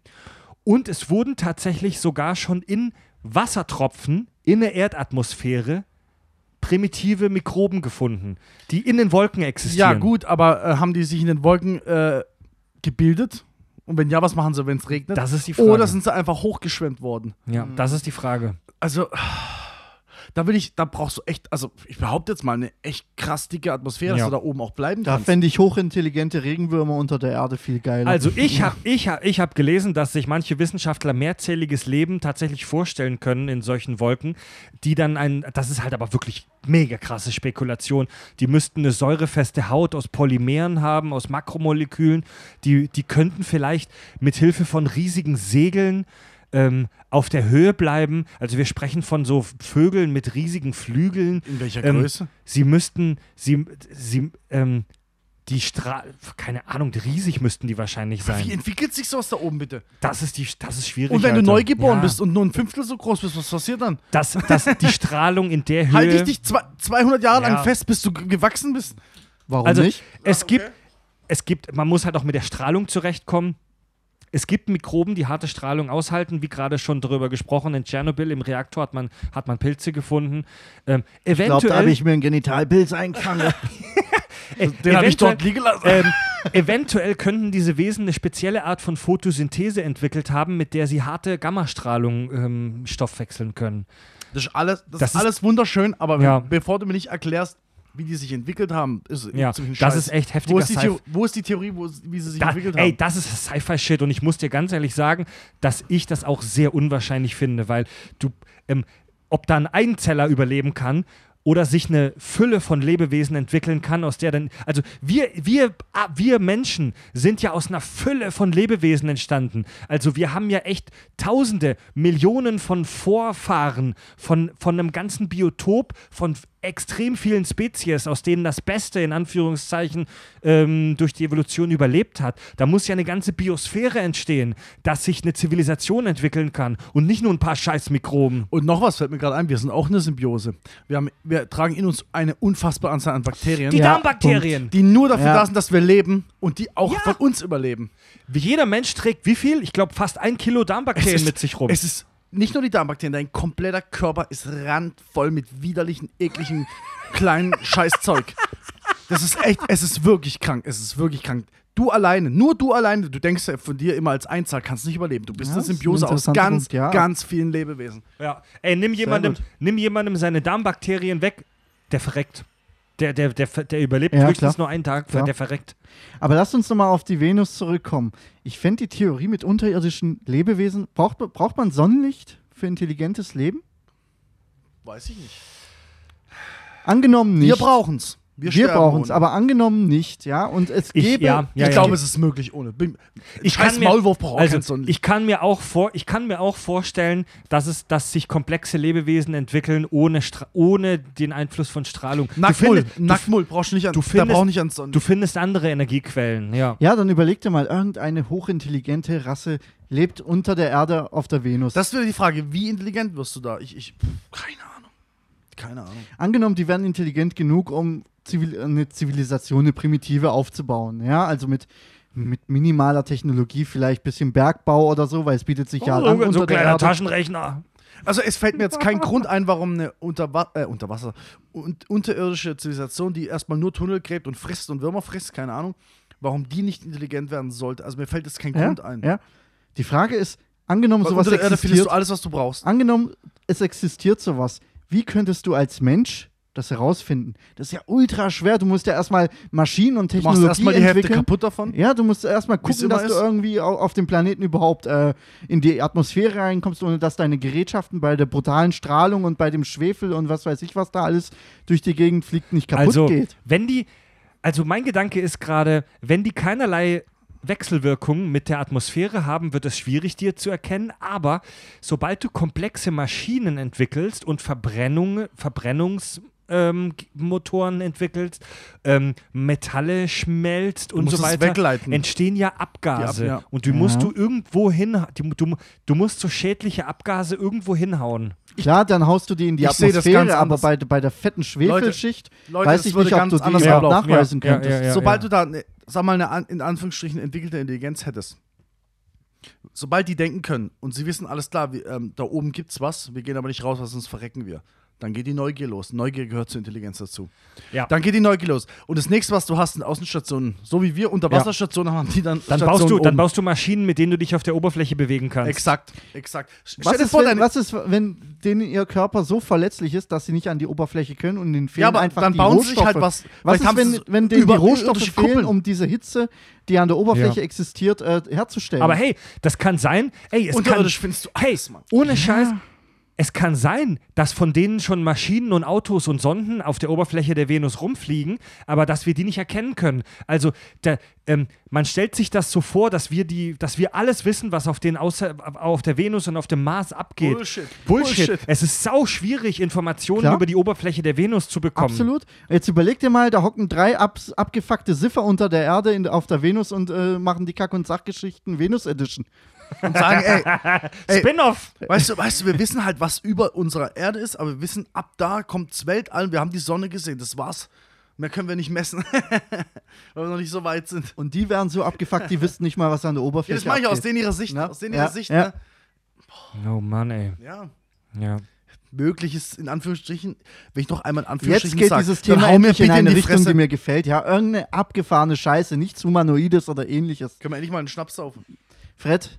Speaker 1: Und es wurden tatsächlich sogar schon in Wassertropfen in der Erdatmosphäre primitive Mikroben gefunden, die in den Wolken existieren.
Speaker 5: Ja, gut, aber äh, haben die sich in den Wolken äh, gebildet? Und wenn ja, was machen sie, wenn es regnet?
Speaker 1: Das ist die Frage.
Speaker 5: Oder sind sie einfach hochgeschwemmt worden?
Speaker 1: Ja, das ist die Frage.
Speaker 5: Also, da will ich, da brauchst du echt, also ich behaupte jetzt mal eine echt krass dicke Atmosphäre,
Speaker 1: Ja.
Speaker 5: dass du da oben auch bleiben
Speaker 4: Da
Speaker 5: kannst.
Speaker 4: fände ich hochintelligente Regenwürmer unter der Erde viel geiler.
Speaker 1: Also ich (laughs) habe ich hab, ich hab gelesen, dass sich manche Wissenschaftler mehrzähliges Leben tatsächlich vorstellen können in solchen Wolken, die dann ein, das ist halt aber wirklich mega krasse Spekulation, die müssten eine säurefeste Haut aus Polymeren haben, aus Makromolekülen, die, die könnten vielleicht mit Hilfe von riesigen Segeln ähm, auf der Höhe bleiben. Also wir sprechen von so Vögeln mit riesigen Flügeln.
Speaker 5: in welcher
Speaker 1: Ähm,
Speaker 5: Größe?
Speaker 1: Sie müssten, sie, sie, ähm, die Strahl, keine Ahnung, riesig müssten die wahrscheinlich
Speaker 5: Wie
Speaker 1: sein.
Speaker 5: entwickelt sich sowas da oben bitte?
Speaker 1: Das ist, die, das ist schwierig.
Speaker 5: Und wenn du
Speaker 1: Alter.
Speaker 5: neugeboren
Speaker 1: ja,
Speaker 5: bist und nur ein Fünftel so groß bist, was passiert dann?
Speaker 1: Das, das, die Strahlung in der (laughs) Höhe.
Speaker 5: Halte ich dich zwei, 200 Jahre
Speaker 1: Ja.
Speaker 5: lang fest, bis du gewachsen bist?
Speaker 4: Warum
Speaker 1: also
Speaker 4: nicht?
Speaker 1: es gibt, es gibt, man muss halt auch mit der Strahlung zurechtkommen. Es gibt Mikroben, die harte Strahlung aushalten, wie gerade schon darüber gesprochen. In Tschernobyl im Reaktor hat man, hat man Pilze gefunden. Ähm,
Speaker 4: Ich glaube, da
Speaker 1: eventuell,
Speaker 4: habe ich mir einen Genitalpilz eingefangen. (laughs) (laughs)
Speaker 5: Den habe ich
Speaker 1: eventuell-
Speaker 5: dort liegen lassen.
Speaker 1: ähm, eventuell könnten diese Wesen eine spezielle Art von Photosynthese entwickelt haben, mit der sie harte Gammastrahlung ähm, stoffwechseln können.
Speaker 5: Das ist alles, das
Speaker 1: das
Speaker 5: ist
Speaker 1: ist-
Speaker 5: alles wunderschön, aber
Speaker 1: Ja.
Speaker 5: bevor du mir nicht erklärst, wie die sich entwickelt haben, ist
Speaker 1: Ja,
Speaker 5: ziemlich
Speaker 1: das ist echt
Speaker 5: wo
Speaker 1: heftiger
Speaker 5: ist, die wo ist die Theorie, wo, es- wie sie sich
Speaker 1: Da,
Speaker 5: entwickelt
Speaker 1: ey,
Speaker 5: haben?
Speaker 1: das ist Sci-Fi-Shit und ich muss dir ganz ehrlich sagen, dass ich das auch sehr unwahrscheinlich finde, weil du, ähm, ob da ein Einzeller überleben kann oder sich eine Fülle von Lebewesen entwickeln kann, aus der dann, also wir, wir, ah, wir Menschen sind ja aus einer Fülle von Lebewesen entstanden. Also wir haben ja echt Tausende, Millionen von Vorfahren, von, von einem ganzen Biotop, von extrem vielen Spezies, aus denen das Beste in Anführungszeichen ähm, durch die Evolution überlebt hat. Da muss ja eine ganze Biosphäre entstehen, dass sich eine Zivilisation entwickeln kann und nicht nur ein paar scheiß Mikroben.
Speaker 5: Und noch was fällt mir gerade ein, wir sind auch eine Symbiose. Wir, haben, wir tragen in uns eine unfassbare Anzahl an Bakterien,
Speaker 1: Die
Speaker 4: Ja,
Speaker 1: Darmbakterien.
Speaker 5: die nur dafür
Speaker 4: Ja.
Speaker 5: da sind, dass wir leben und die auch
Speaker 1: Ja.
Speaker 5: von uns überleben.
Speaker 1: Wie jeder Mensch trägt wie viel? Ich glaube fast ein Kilo Darmbakterien
Speaker 5: ist,
Speaker 1: mit sich rum.
Speaker 5: Es ist nicht nur die Darmbakterien, dein kompletter Körper ist randvoll mit widerlichen, ekligen, kleinen (laughs) Scheißzeug. Das ist echt, es ist wirklich krank. Es ist wirklich krank. Du alleine, nur du alleine, du denkst ja von dir immer als Einzahl, kannst nicht überleben. Du bist
Speaker 4: Ja,
Speaker 5: eine
Speaker 4: ist ein
Speaker 5: Symbiose aus ganz,
Speaker 4: Punkt, ja.
Speaker 5: ganz vielen Lebewesen.
Speaker 1: ja. Ey, nimm jemandem, nimm jemandem seine Darmbakterien weg, der verreckt. Der, der, der, der überlebt
Speaker 4: Ja,
Speaker 1: höchstens
Speaker 4: klar.
Speaker 1: nur einen Tag,
Speaker 4: Klar.
Speaker 1: der verreckt.
Speaker 4: Aber lasst uns nochmal auf die Venus zurückkommen. Ich fände die Theorie mit unterirdischen Lebewesen, braucht, braucht man Sonnenlicht für intelligentes Leben?
Speaker 5: Weiß ich nicht.
Speaker 4: Angenommen nicht.
Speaker 5: Wir brauchen
Speaker 4: Wir,
Speaker 5: sterben
Speaker 4: brauchen es, aber angenommen nicht, ja. Und es
Speaker 1: Ich-
Speaker 4: gäbe.
Speaker 1: ja, ja,
Speaker 5: ich
Speaker 1: ja.
Speaker 5: glaube, es ist möglich ohne. Bin-
Speaker 1: Ich
Speaker 5: Scheiß
Speaker 1: kann mir-
Speaker 5: Maulwurf braucht auch
Speaker 1: Also
Speaker 5: Sonnenlicht.
Speaker 1: ich kann mir auch vor, ich kann mir auch vorstellen, dass es, dass sich komplexe Lebewesen entwickeln ohne, Stra ohne den Einfluss von Strahlung. Du
Speaker 5: Nacktmull,
Speaker 1: findest- du,
Speaker 5: Nacktmull brauchst du nicht an.
Speaker 1: du findest-
Speaker 5: braucht nicht ans Sonnen.
Speaker 1: du findest andere Energiequellen, ja.
Speaker 4: Ja, dann überleg dir mal, irgendeine hochintelligente Rasse lebt unter der Erde auf der Venus.
Speaker 5: Das ist wieder die Frage, wie intelligent wirst du da? Ich, ich, pff, keine Ahnung. Keine Ahnung.
Speaker 4: Angenommen, die wären intelligent genug, um Zivil eine Zivilisation, eine Primitive aufzubauen. Ja, also mit, mit minimaler Technologie, vielleicht ein bisschen Bergbau oder so, weil es bietet sich ja
Speaker 1: Oh,
Speaker 4: an
Speaker 1: so,
Speaker 4: unter
Speaker 1: so ein kleiner
Speaker 4: Erde.
Speaker 1: Taschenrechner.
Speaker 5: Also es fällt mir jetzt kein Grund ein, warum eine Unterwa äh, Unterwasser, un unterirdische Zivilisation, die erstmal nur Tunnel gräbt und frisst und Würmer frisst, keine Ahnung, warum die nicht intelligent werden sollte. Also mir fällt jetzt kein
Speaker 4: Ja,
Speaker 5: Grund ein.
Speaker 4: ja. Die Frage ist, angenommen
Speaker 5: Weil
Speaker 4: sowas
Speaker 5: unter der Erde findest
Speaker 4: existiert,
Speaker 5: du alles, was du brauchst.
Speaker 4: angenommen es existiert sowas, wie könntest du als Mensch das herausfinden? Das ist ja ultra schwer. Du musst ja erstmal Maschinen und
Speaker 5: Du machst
Speaker 4: Technologie
Speaker 5: erstmal die Hälfte
Speaker 4: entwickeln.
Speaker 5: kaputt davon.
Speaker 4: Ja, du musst erstmal gucken, dass du
Speaker 5: ist.
Speaker 4: irgendwie au- auf dem Planeten überhaupt äh, in die Atmosphäre reinkommst, ohne dass deine Gerätschaften bei der brutalen Strahlung und bei dem Schwefel und was weiß ich, was da alles durch die Gegend fliegt, nicht kaputt
Speaker 1: Also,
Speaker 4: geht.
Speaker 1: wenn die, also mein Gedanke ist gerade, wenn die keinerlei Wechselwirkungen mit der Atmosphäre haben, wird es schwierig, dir zu erkennen. Aber sobald du komplexe Maschinen entwickelst und Verbrennung, Verbrennungsmotoren ähm, Motoren entwickelst, ähm, Metalle schmelzt und so weiter,
Speaker 5: wegleiten.
Speaker 1: entstehen ja Abgase.
Speaker 5: Die Ab- ja.
Speaker 1: Und du musst
Speaker 4: Ja.
Speaker 1: du irgendwo hin, die, du, du musst so schädliche Abgase irgendwo hinhauen.
Speaker 4: Klar, dann haust du die in die
Speaker 5: Ich
Speaker 4: Atmosphäre, aber bei, bei der fetten Schwefelschicht
Speaker 5: Leute,
Speaker 4: weiß ich nicht, ob du die
Speaker 5: anders
Speaker 4: überhaupt
Speaker 5: ablaufen.
Speaker 4: nachweisen
Speaker 1: Ja, ja,
Speaker 4: könntest.
Speaker 1: ja,
Speaker 5: Sobald du da, ne, sag mal, eine in Anführungsstrichen entwickelte Intelligenz hättest, sobald die denken können und sie wissen, alles klar, wir, ähm, da oben gibt's was, wir gehen aber nicht raus, weil sonst verrecken wir. Dann geht die Neugier los. Neugier gehört zur Intelligenz dazu.
Speaker 1: Ja.
Speaker 5: Dann geht die Neugier los. Und das nächste, was du hast, sind Außenstationen. So wie wir Unterwasserstationen haben, die dann.
Speaker 1: Dann
Speaker 5: Stationen
Speaker 1: baust, du, dann
Speaker 5: oben.
Speaker 1: baust du Maschinen, mit denen du dich auf der Oberfläche bewegen kannst.
Speaker 5: Exakt, exakt.
Speaker 4: Was ist,
Speaker 5: vor,
Speaker 4: wenn, was ist, wenn denen ihr Körper so verletzlich ist, dass sie nicht an die Oberfläche können und ihnen fehlen
Speaker 5: ja, aber
Speaker 4: einfach
Speaker 5: dann
Speaker 4: die
Speaker 5: bauen
Speaker 4: Rohstoffe?
Speaker 5: sie sich halt was.
Speaker 4: Was ist, wenn, wenn denen die Rohstoffe fehlen,
Speaker 5: Kuppeln.
Speaker 4: um diese Hitze, die an der Oberfläche
Speaker 1: Ja.
Speaker 4: existiert, äh, herzustellen?
Speaker 1: Aber hey, das kann sein. Ey, es kann,
Speaker 5: Unterirdisch findest du
Speaker 1: hey,
Speaker 5: alles, Mann.
Speaker 1: ohne Scheiß. Es kann sein, dass von denen schon Maschinen und Autos und Sonden auf der Oberfläche der Venus rumfliegen, aber dass wir die nicht erkennen können. Also der, ähm, man stellt sich das so vor, dass wir die, dass wir alles wissen, was auf den außer, auf der Venus und auf dem Mars abgeht.
Speaker 5: Bullshit.
Speaker 1: Bullshit.
Speaker 5: Bullshit.
Speaker 1: Es ist sau schwierig, Informationen
Speaker 4: Klar.
Speaker 1: über die Oberfläche der Venus zu bekommen.
Speaker 4: Absolut. Jetzt überleg dir mal, da hocken drei ab, abgefuckte Siffer unter der Erde in, auf der Venus und äh, machen die Kack- und Sachgeschichten Venus Edition.
Speaker 5: Und sagen, ey, (laughs) Ey.
Speaker 1: Spin-off.
Speaker 5: Weißt du, weißt du, wir wissen halt, was über unserer Erde ist, aber wir wissen, ab da kommt's Weltall. Wir haben die Sonne gesehen, das war's. Mehr können wir nicht messen, (laughs) weil wir noch nicht so weit sind.
Speaker 4: Und die wären so abgefuckt, die wüssten nicht mal, was an der
Speaker 5: Ja,
Speaker 4: Oberfläche
Speaker 5: das mache ich aus
Speaker 4: abgeht.
Speaker 5: denen ihrer Sicht.
Speaker 4: Ja.
Speaker 5: Aus denen
Speaker 4: Ja.
Speaker 5: ihrer Sicht,
Speaker 4: Ja.
Speaker 5: ne?
Speaker 1: Oh Mann, ey.
Speaker 5: Ja.
Speaker 1: Ja.
Speaker 5: Mögliches, in Anführungsstrichen, wenn ich noch einmal in Anführungsstrichen
Speaker 4: Jetzt geht
Speaker 5: sag,
Speaker 4: dieses Thema
Speaker 5: hau mir
Speaker 4: endlich in
Speaker 5: bitte
Speaker 4: eine
Speaker 5: die
Speaker 4: Richtung,
Speaker 5: Fresse.
Speaker 4: die mir gefällt. Ja, irgendeine abgefahrene Scheiße, nichts Humanoides oder ähnliches.
Speaker 5: Können wir endlich mal einen Schnaps saufen?
Speaker 4: Fred,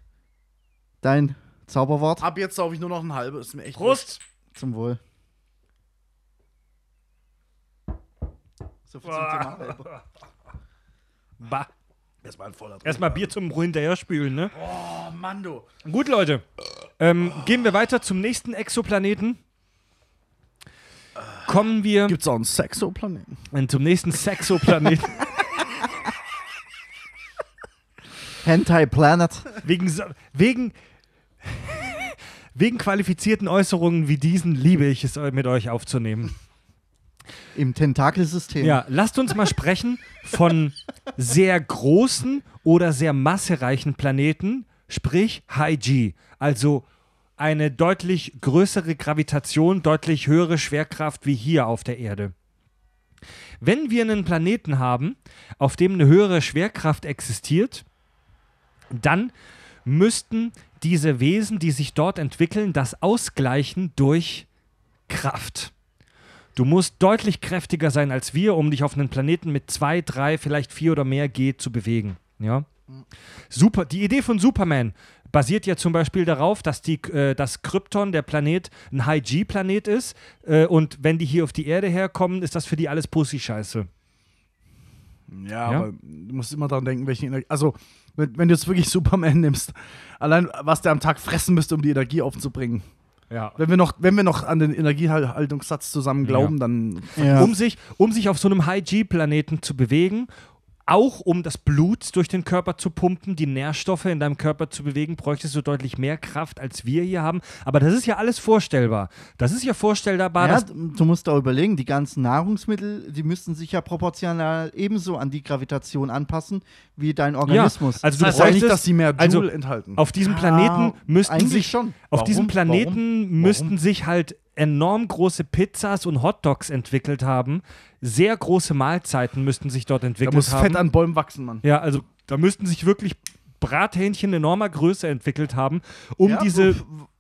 Speaker 4: dein Zauberwort
Speaker 5: Ab jetzt saufe ich nur noch ein halbes. Ist mir echt
Speaker 1: Prost.
Speaker 4: zum Wohl. So viel zum Thema.
Speaker 1: Bah.
Speaker 5: War ein voller
Speaker 1: Erstmal Bier zum hinterher spülen, ne?
Speaker 5: Oh, Mando.
Speaker 1: Gut, Leute. Ähm, gehen wir weiter zum nächsten Exoplaneten. Kommen wir
Speaker 5: Gibt's auch einen Sexoplaneten?
Speaker 1: zum nächsten Sexoplaneten. (laughs)
Speaker 4: Hentai Planet.
Speaker 1: wegen, wegen, wegen qualifizierten Äußerungen wie diesen liebe ich es, mit euch aufzunehmen.
Speaker 4: Im Tentakelsystem.
Speaker 1: Ja, lasst uns mal sprechen von sehr großen oder sehr massereichen Planeten, sprich High G. Also eine deutlich größere Gravitation, deutlich höhere Schwerkraft wie hier auf der Erde. Wenn wir einen Planeten haben, auf dem eine höhere Schwerkraft existiert, dann müssten diese Wesen, die sich dort entwickeln, das ausgleichen durch Kraft. Du musst deutlich kräftiger sein als wir, um dich auf einen Planeten mit zwei, drei, vielleicht vier oder mehr G zu bewegen. Ja? Super. Die Idee von Superman basiert ja zum Beispiel darauf, dass die, äh, das Krypton, der Planet, ein High-G-Planet ist. Äh, und wenn die hier auf die Erde herkommen, ist das für die alles Pussy-Scheiße.
Speaker 5: Ja,
Speaker 1: Ja?
Speaker 5: aber du musst immer daran denken, welche Energie. Also, wenn, wenn du jetzt wirklich (laughs) Superman nimmst, allein was der am Tag fressen müsste, um die Energie aufzubringen.
Speaker 1: Ja.
Speaker 5: Wenn wir noch, wenn wir noch an den Energiehaltungssatz zusammen glauben,
Speaker 1: Ja.
Speaker 5: dann.
Speaker 4: Ja.
Speaker 1: Um, sich, um sich auf so einem High-G-Planeten zu bewegen, auch um das Blut durch den Körper zu pumpen, die Nährstoffe in deinem Körper zu bewegen, bräuchtest du deutlich mehr Kraft, als wir hier haben. Aber das ist ja alles vorstellbar. Das ist ja vorstellbar,
Speaker 4: Ja,
Speaker 1: dass
Speaker 4: du musst auch überlegen, die ganzen Nahrungsmittel, die müssten sich ja proportional ebenso an die Gravitation anpassen wie dein Organismus.
Speaker 1: also
Speaker 5: Das
Speaker 1: du
Speaker 5: heißt ja nicht,
Speaker 1: bräuchtest-
Speaker 5: dass sie mehr Joule
Speaker 1: also
Speaker 5: enthalten.
Speaker 1: auf diesem
Speaker 4: Ah,
Speaker 1: Planeten müssten
Speaker 4: eigentlich
Speaker 1: sich
Speaker 4: schon.
Speaker 1: auf
Speaker 5: Warum?
Speaker 1: diesem Planeten
Speaker 5: Warum?
Speaker 1: müssten
Speaker 5: Warum?
Speaker 1: sich halt enorm große Pizzas und Hotdogs entwickelt haben. Sehr große Mahlzeiten müssten sich dort
Speaker 5: da
Speaker 1: entwickelt
Speaker 5: muss
Speaker 1: haben.
Speaker 5: Fett an Bäumen wachsen, Mann.
Speaker 1: Ja, also da müssten sich wirklich Brathähnchen enormer Größe entwickelt haben, um
Speaker 5: Ja,
Speaker 1: diese.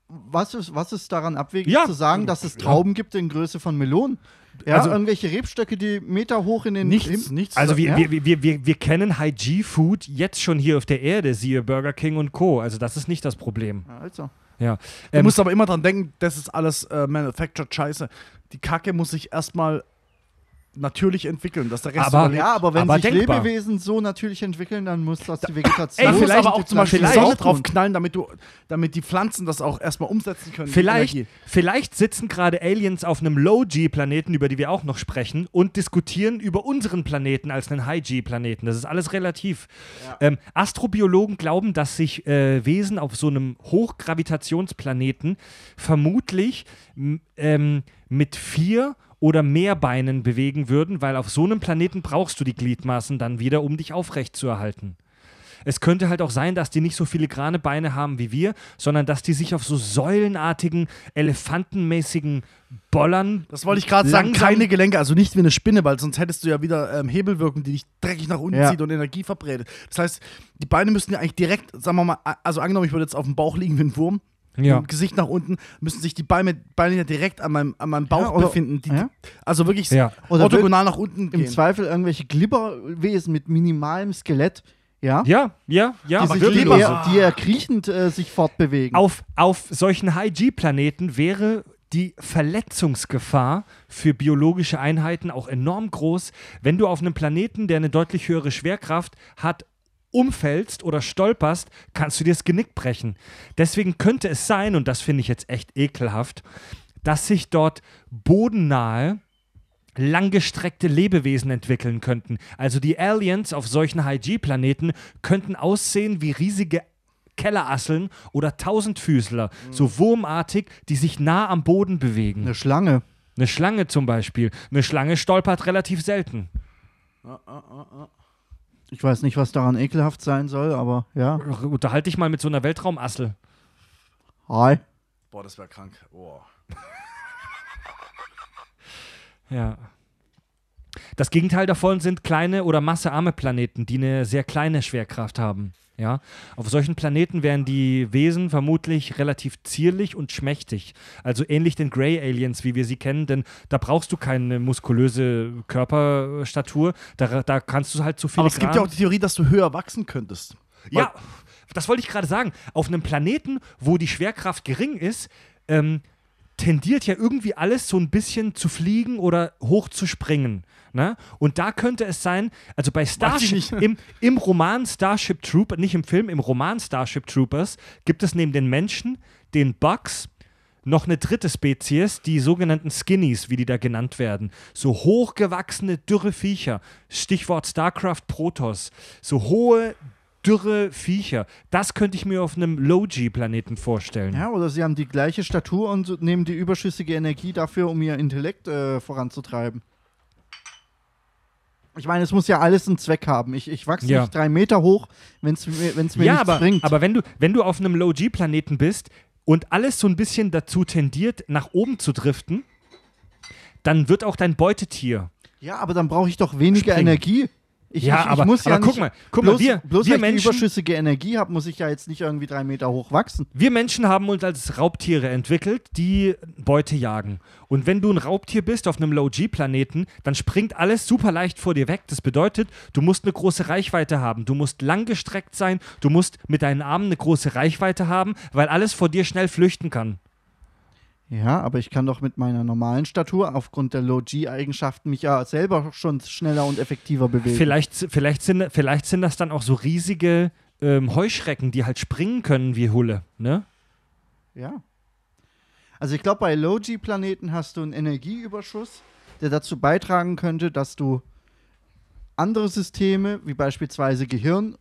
Speaker 4: was ist, was ist daran abwegig
Speaker 1: Ja.
Speaker 4: zu sagen, dass es Trauben gibt in Größe von Melonen? Ja,
Speaker 1: Also-
Speaker 4: irgendwelche Rebstöcke, die Meter hoch in den
Speaker 5: Nichts,
Speaker 4: Himmel-
Speaker 5: nichts.
Speaker 1: Also wir,
Speaker 4: Ja.
Speaker 1: wir, wir, wir, wir kennen High-G-Food jetzt schon hier auf der Erde, siehe Burger King und Co. Also das ist nicht das Problem.
Speaker 4: Ja, Also.
Speaker 1: Ja.
Speaker 5: Du
Speaker 1: Ähm,
Speaker 5: musst aber immer dran denken, das ist alles äh, manufactured Scheiße. Die Kacke muss sich erstmal natürlich entwickeln, dass der Rest
Speaker 1: Aber-
Speaker 5: überlebt.
Speaker 4: Ja, aber wenn
Speaker 1: Aber
Speaker 4: sich
Speaker 1: denkbar.
Speaker 4: Lebewesen so natürlich entwickeln, dann muss das die Vegetation.
Speaker 1: Ey, vielleicht-
Speaker 5: aber auch zum Beispiel Sonne drauf knallen, damit, du, damit die Pflanzen das auch erstmal umsetzen können.
Speaker 1: Vielleicht, vielleicht sitzen gerade Aliens auf einem Low-G-Planeten, über die wir auch noch sprechen, und diskutieren über unseren Planeten als einen High-G-Planeten. Das ist alles relativ. Ähm, Astrobiologen glauben, dass sich äh, Wesen auf so einem Hochgravitationsplaneten vermutlich ähm, mit vier oder mehr Beinen bewegen würden, weil auf so einem Planeten brauchst du die Gliedmaßen dann wieder, um dich aufrecht zu erhalten. Es könnte halt auch sein, dass die nicht so filigrane Beine haben wie wir, sondern dass die sich auf so säulenartigen, elefantenmäßigen Bollern.
Speaker 5: Das wollte ich gerade sagen, keine Gelenke, also nicht wie eine Spinne, weil sonst hättest du ja wieder ähm, Hebelwirkung, die dich dreckig nach unten
Speaker 4: Ja.
Speaker 5: zieht und Energie verbreitet. Das heißt, die Beine müssten ja eigentlich direkt, sagen wir mal, also angenommen, ich würde jetzt auf dem Bauch liegen wie ein Wurm,
Speaker 1: Ja.
Speaker 5: mit dem Gesicht nach unten, müssen sich die Beine, Beine ja direkt an meinem, an meinem Bauch
Speaker 4: Ja, oder-
Speaker 5: befinden. Die,
Speaker 4: ja.
Speaker 5: Also wirklich
Speaker 1: Ja.
Speaker 4: Oder
Speaker 5: orthogonal nach unten
Speaker 4: Im
Speaker 5: gehen.
Speaker 4: Zweifel irgendwelche Glibberwesen mit minimalem Skelett, ja,
Speaker 1: Ja, ja, ja.
Speaker 4: die, sich
Speaker 1: Wirbellose.
Speaker 4: eher, die eher kriechend äh, sich fortbewegen.
Speaker 1: Auf, auf solchen High-G-Planeten wäre die Verletzungsgefahr für biologische Einheiten auch enorm groß, wenn du auf einem Planeten, der eine deutlich höhere Schwerkraft hat, umfällst oder stolperst, kannst du dir das Genick brechen. Deswegen könnte es sein, und das finde ich jetzt echt ekelhaft, dass sich dort bodennahe langgestreckte Lebewesen entwickeln könnten. Also die Aliens auf solchen High-G-Planeten könnten aussehen wie riesige Kellerasseln oder Tausendfüßler, so wurmartig, die sich nah am Boden bewegen.
Speaker 4: Eine Schlange.
Speaker 1: Eine Schlange zum Beispiel. Eine Schlange stolpert relativ selten.
Speaker 4: Ich weiß nicht, was daran ekelhaft sein soll, aber ja.
Speaker 1: Unterhalte dich mal mit so einer Weltraumassel.
Speaker 4: Hi.
Speaker 5: Boah, das wäre krank. Oh. (laughs)
Speaker 1: Ja. Das Gegenteil davon sind kleine oder massearme Planeten, die eine sehr kleine Schwerkraft haben. Ja, auf solchen Planeten wären die Wesen vermutlich relativ zierlich und schmächtig. Also ähnlich den Grey Aliens, wie wir sie kennen, denn da brauchst du keine muskulöse Körperstatur. Da, da kannst du halt zu viel.
Speaker 5: Aber es gibt ja auch die Theorie, dass du höher wachsen könntest.
Speaker 1: Ja, das wollte ich gerade sagen. Auf einem Planeten, wo die Schwerkraft gering ist, ähm, tendiert ja irgendwie alles so ein bisschen zu fliegen oder hoch zu springen. Ne? Und da könnte es sein, also bei Starship, im, im Roman Starship Troopers, nicht im Film, im Roman Starship Troopers gibt es neben den Menschen, den Bugs, noch eine dritte Spezies, die sogenannten Skinnies, wie die da genannt werden. So hochgewachsene, dürre Viecher. Stichwort StarCraft Protoss. So hohe, dürre Viecher. Das könnte ich mir auf einem Low-G-Planeten vorstellen.
Speaker 4: Ja, oder sie haben die gleiche Statur und nehmen die überschüssige Energie dafür, um ihr Intellekt äh, voranzutreiben. Ich meine, es muss ja alles einen Zweck haben. Ich, ich wachse
Speaker 1: Ja.
Speaker 4: nicht drei Meter hoch, wenn es mir, wenn's mir
Speaker 1: ja,
Speaker 4: nichts
Speaker 1: aber,
Speaker 4: bringt.
Speaker 1: aber wenn du, wenn du auf einem Low-G-Planeten bist und alles so ein bisschen dazu tendiert, nach oben zu driften, dann wird auch dein Beutetier.
Speaker 4: ja, aber dann brauche ich doch weniger
Speaker 1: Springen.
Speaker 4: Energie. Ich,
Speaker 1: Ja,
Speaker 4: ich, ich
Speaker 1: aber-
Speaker 4: muss ja
Speaker 1: aber guck
Speaker 4: nicht,
Speaker 1: mal, guck mal,
Speaker 4: bloß,
Speaker 1: wir-
Speaker 4: bloß
Speaker 1: wir
Speaker 4: weil ich
Speaker 1: Menschen-
Speaker 4: überschüssige Energie habe, muss ich ja jetzt nicht irgendwie drei Meter hoch wachsen.
Speaker 1: Wir Menschen haben uns als Raubtiere entwickelt, die Beute jagen. Und wenn du ein Raubtier bist auf einem Low-G-Planeten, dann springt alles super leicht vor dir weg. Das bedeutet, du musst eine große Reichweite haben. Du musst langgestreckt sein. Du musst mit deinen Armen eine große Reichweite haben, weil alles vor dir schnell flüchten kann.
Speaker 4: Ja, aber ich kann doch mit meiner normalen Statur aufgrund der Low-G-Eigenschaften mich ja selber schon schneller und effektiver bewegen.
Speaker 1: Vielleicht, vielleicht, sind, vielleicht sind das dann auch so riesige ähm, Heuschrecken, die halt springen können wie Hulle. Ne?
Speaker 4: Ja. Also ich glaube, bei Low-G-Planeten hast du einen Energieüberschuss, der dazu beitragen könnte, dass du andere Systeme, wie beispielsweise Gehirn,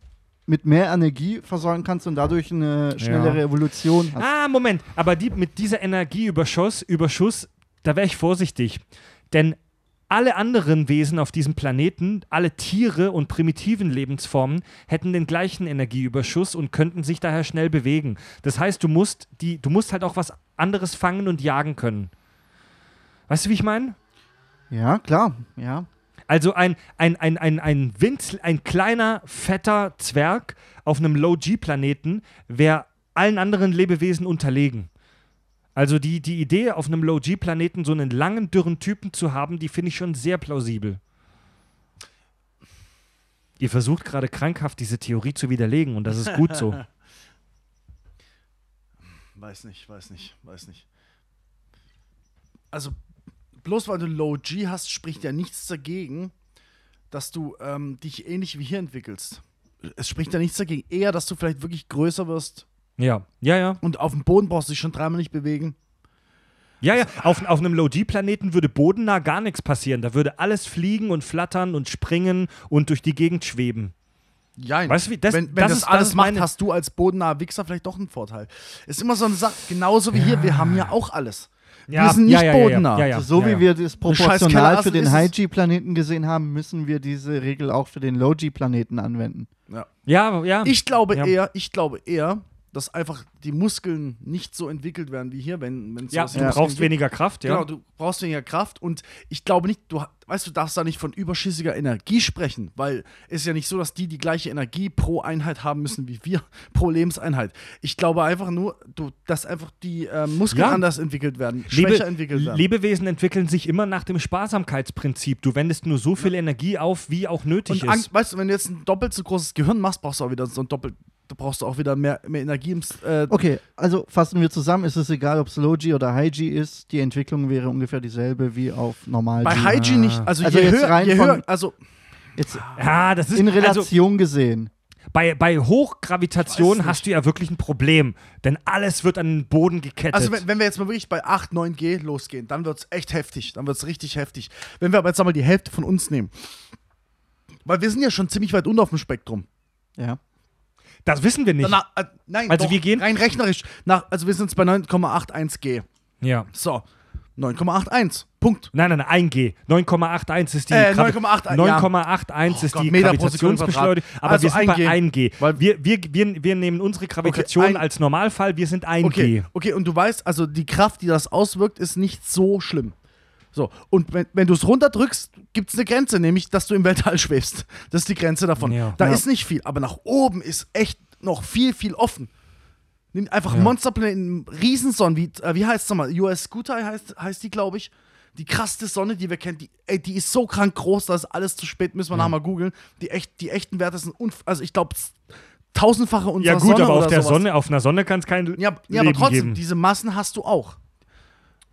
Speaker 4: mit mehr Energie versorgen kannst und dadurch eine schnellere
Speaker 1: Ja.
Speaker 4: Evolution hast.
Speaker 1: Ah, Moment. Aber die, mit dieser Energieüberschuss, Überschuss, da wäre ich vorsichtig. Denn alle anderen Wesen auf diesem Planeten, alle Tiere und primitiven Lebensformen hätten den gleichen Energieüberschuss und könnten sich daher schnell bewegen. Das heißt, du musst, die, du musst halt auch was anderes fangen und jagen können. Weißt du, wie ich meine?
Speaker 4: Ja, klar, ja.
Speaker 1: Also ein, ein, ein, ein, ein, Winz, ein kleiner, fetter Zwerg auf einem Low-G-Planeten wäre allen anderen Lebewesen unterlegen. Also die, die Idee, auf einem Low-G-Planeten so einen langen, dürren Typen zu haben, die finde ich schon sehr plausibel. Ihr versucht gerade krankhaft diese Theorie zu widerlegen und das ist gut so. (laughs)
Speaker 5: Weiß nicht, weiß nicht, weiß nicht. Also, bloß weil du Low G hast, spricht ja nichts dagegen, dass du ähm, dich ähnlich wie hier entwickelst. Es spricht ja nichts dagegen. Eher, dass du vielleicht wirklich größer wirst
Speaker 1: Ja, ja, ja.
Speaker 5: und auf dem Boden brauchst du dich schon dreimal nicht bewegen.
Speaker 1: Ja, ja, auf, auf einem Low-G-Planeten würde bodennah gar nichts passieren. Da würde alles fliegen und flattern und springen und durch die Gegend schweben.
Speaker 5: Ja,
Speaker 1: Weißt du, wie- das-
Speaker 5: wenn, wenn
Speaker 1: das
Speaker 5: das,
Speaker 1: ist-
Speaker 5: alles
Speaker 1: das
Speaker 5: macht, hast du als bodennaher Wichser vielleicht doch einen Vorteil. Ist immer so eine Sache, genauso wie hier, wir haben ja auch alles. Wir sind nicht
Speaker 1: ja, ja, ja,
Speaker 5: bodennah.
Speaker 1: Ja, ja,
Speaker 4: Also so
Speaker 1: ja,
Speaker 4: wie
Speaker 1: ja.
Speaker 4: wir das proportional für den. High-G-Planeten gesehen haben, müssen wir diese Regel auch für den Low-G-Planeten anwenden.
Speaker 1: Ja, ja.
Speaker 5: Ich glaube
Speaker 1: Ja.
Speaker 5: eher, ich glaube eher, dass einfach die Muskeln nicht so entwickelt werden wie hier, wenn wenn
Speaker 1: ja, du brauchst
Speaker 5: gibt.
Speaker 1: weniger Kraft, ja.
Speaker 5: Genau, du brauchst weniger Kraft und ich glaube nicht, du weißt du, darfst da nicht von überschüssiger Energie sprechen, weil es ist ja nicht so, dass die die gleiche Energie pro Einheit haben müssen wie wir (laughs) pro Lebenseinheit. Ich glaube einfach nur, du, dass einfach die äh, Muskeln
Speaker 1: Ja.
Speaker 5: anders entwickelt werden,
Speaker 1: Lebe,
Speaker 5: schwächer entwickelt werden.
Speaker 1: Lebewesen entwickeln sich immer nach dem Sparsamkeitsprinzip. Du wendest nur so viel Energie auf, wie auch nötig
Speaker 5: und
Speaker 1: ist.
Speaker 5: weißt du, wenn du jetzt ein doppelt so großes Gehirn machst, brauchst du auch wieder so ein doppelt, da brauchst du auch wieder mehr, mehr Energie. Im, äh,
Speaker 4: Okay, also fassen wir zusammen, ist es egal, ob es Low-G oder High-G ist, die Entwicklung wäre ungefähr dieselbe wie auf Normal-G.
Speaker 5: Bei High-G nicht, also,
Speaker 4: Also
Speaker 5: je
Speaker 4: jetzt
Speaker 5: höher,
Speaker 4: rein
Speaker 5: je
Speaker 4: von-
Speaker 5: höher, also
Speaker 4: Jetzt
Speaker 1: Ja, das ist
Speaker 4: in
Speaker 1: also
Speaker 4: Relation gesehen.
Speaker 1: bei, bei Hochgravitation hast du ja wirklich ein Problem, denn alles wird an den Boden gekettet.
Speaker 5: Also wenn, wenn wir jetzt mal wirklich bei 8, 9G losgehen, dann wird es echt heftig. Dann wird es richtig heftig. Wenn wir aber jetzt einmal die Hälfte von uns nehmen. Weil wir sind ja schon ziemlich weit unten auf dem Spektrum.
Speaker 4: Ja.
Speaker 1: Das wissen wir nicht.
Speaker 5: Danach, äh, nein,
Speaker 1: Also
Speaker 5: doch,
Speaker 1: wir gehen-
Speaker 5: rein rechnerisch. Nach, also wir sind jetzt bei 9,81 G.
Speaker 1: ja.
Speaker 5: So, 9,81. Punkt.
Speaker 1: Nein, nein, nein, 1G. 9,81 ist die
Speaker 5: Äh,
Speaker 1: Gravi-
Speaker 5: 9,81, ja.
Speaker 1: 9,81
Speaker 5: Oh
Speaker 1: ist
Speaker 5: Gott,
Speaker 1: die Gravitationsbeschleunigung. Aber
Speaker 5: Also
Speaker 1: wir sind bei
Speaker 5: 1G.
Speaker 1: 1G.
Speaker 5: Weil-
Speaker 1: wir, wir, wir, wir nehmen unsere Gravitation
Speaker 5: ein-
Speaker 1: als Normalfall, wir sind 1G.
Speaker 5: Okay, okay, und du weißt, also die Kraft, die das auswirkt, ist nicht so schlimm. So, und wenn, wenn du es runterdrückst, gibt es eine Grenze, nämlich, dass du im Weltall (laughs) schwebst. Das ist die Grenze davon.
Speaker 1: Ja.
Speaker 5: Da
Speaker 4: Ja.
Speaker 5: ist nicht viel, aber nach oben ist echt noch viel, viel offen. Nimm einfach Monsterplaneten, Riesensonnen, wie, äh, wie heißt es nochmal? US Scooter heißt, heißt die, glaube ich. Die krasseste Sonne, die wir kennen, die, ey, die ist so krank groß, dass alles zu spät, müssen wir nachher mal googeln. Die, echt, die echten Werte sind, also ich glaube, tausendfache unserer
Speaker 1: Ja, gut,
Speaker 5: Sonne
Speaker 1: aber auf der
Speaker 5: sowas.
Speaker 1: Sonne, auf einer Sonne kann es kein
Speaker 5: Ja, ja aber trotzdem,
Speaker 1: geben.
Speaker 5: diese Massen hast du auch.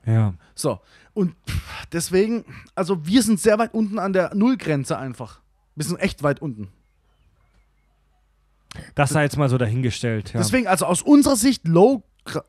Speaker 1: Ja.
Speaker 5: So, und deswegen, also wir sind sehr weit unten an der Nullgrenze einfach. Wir sind echt weit unten.
Speaker 1: Das sei jetzt mal so dahingestellt. Ja.
Speaker 5: Deswegen, also aus unserer Sicht, Low,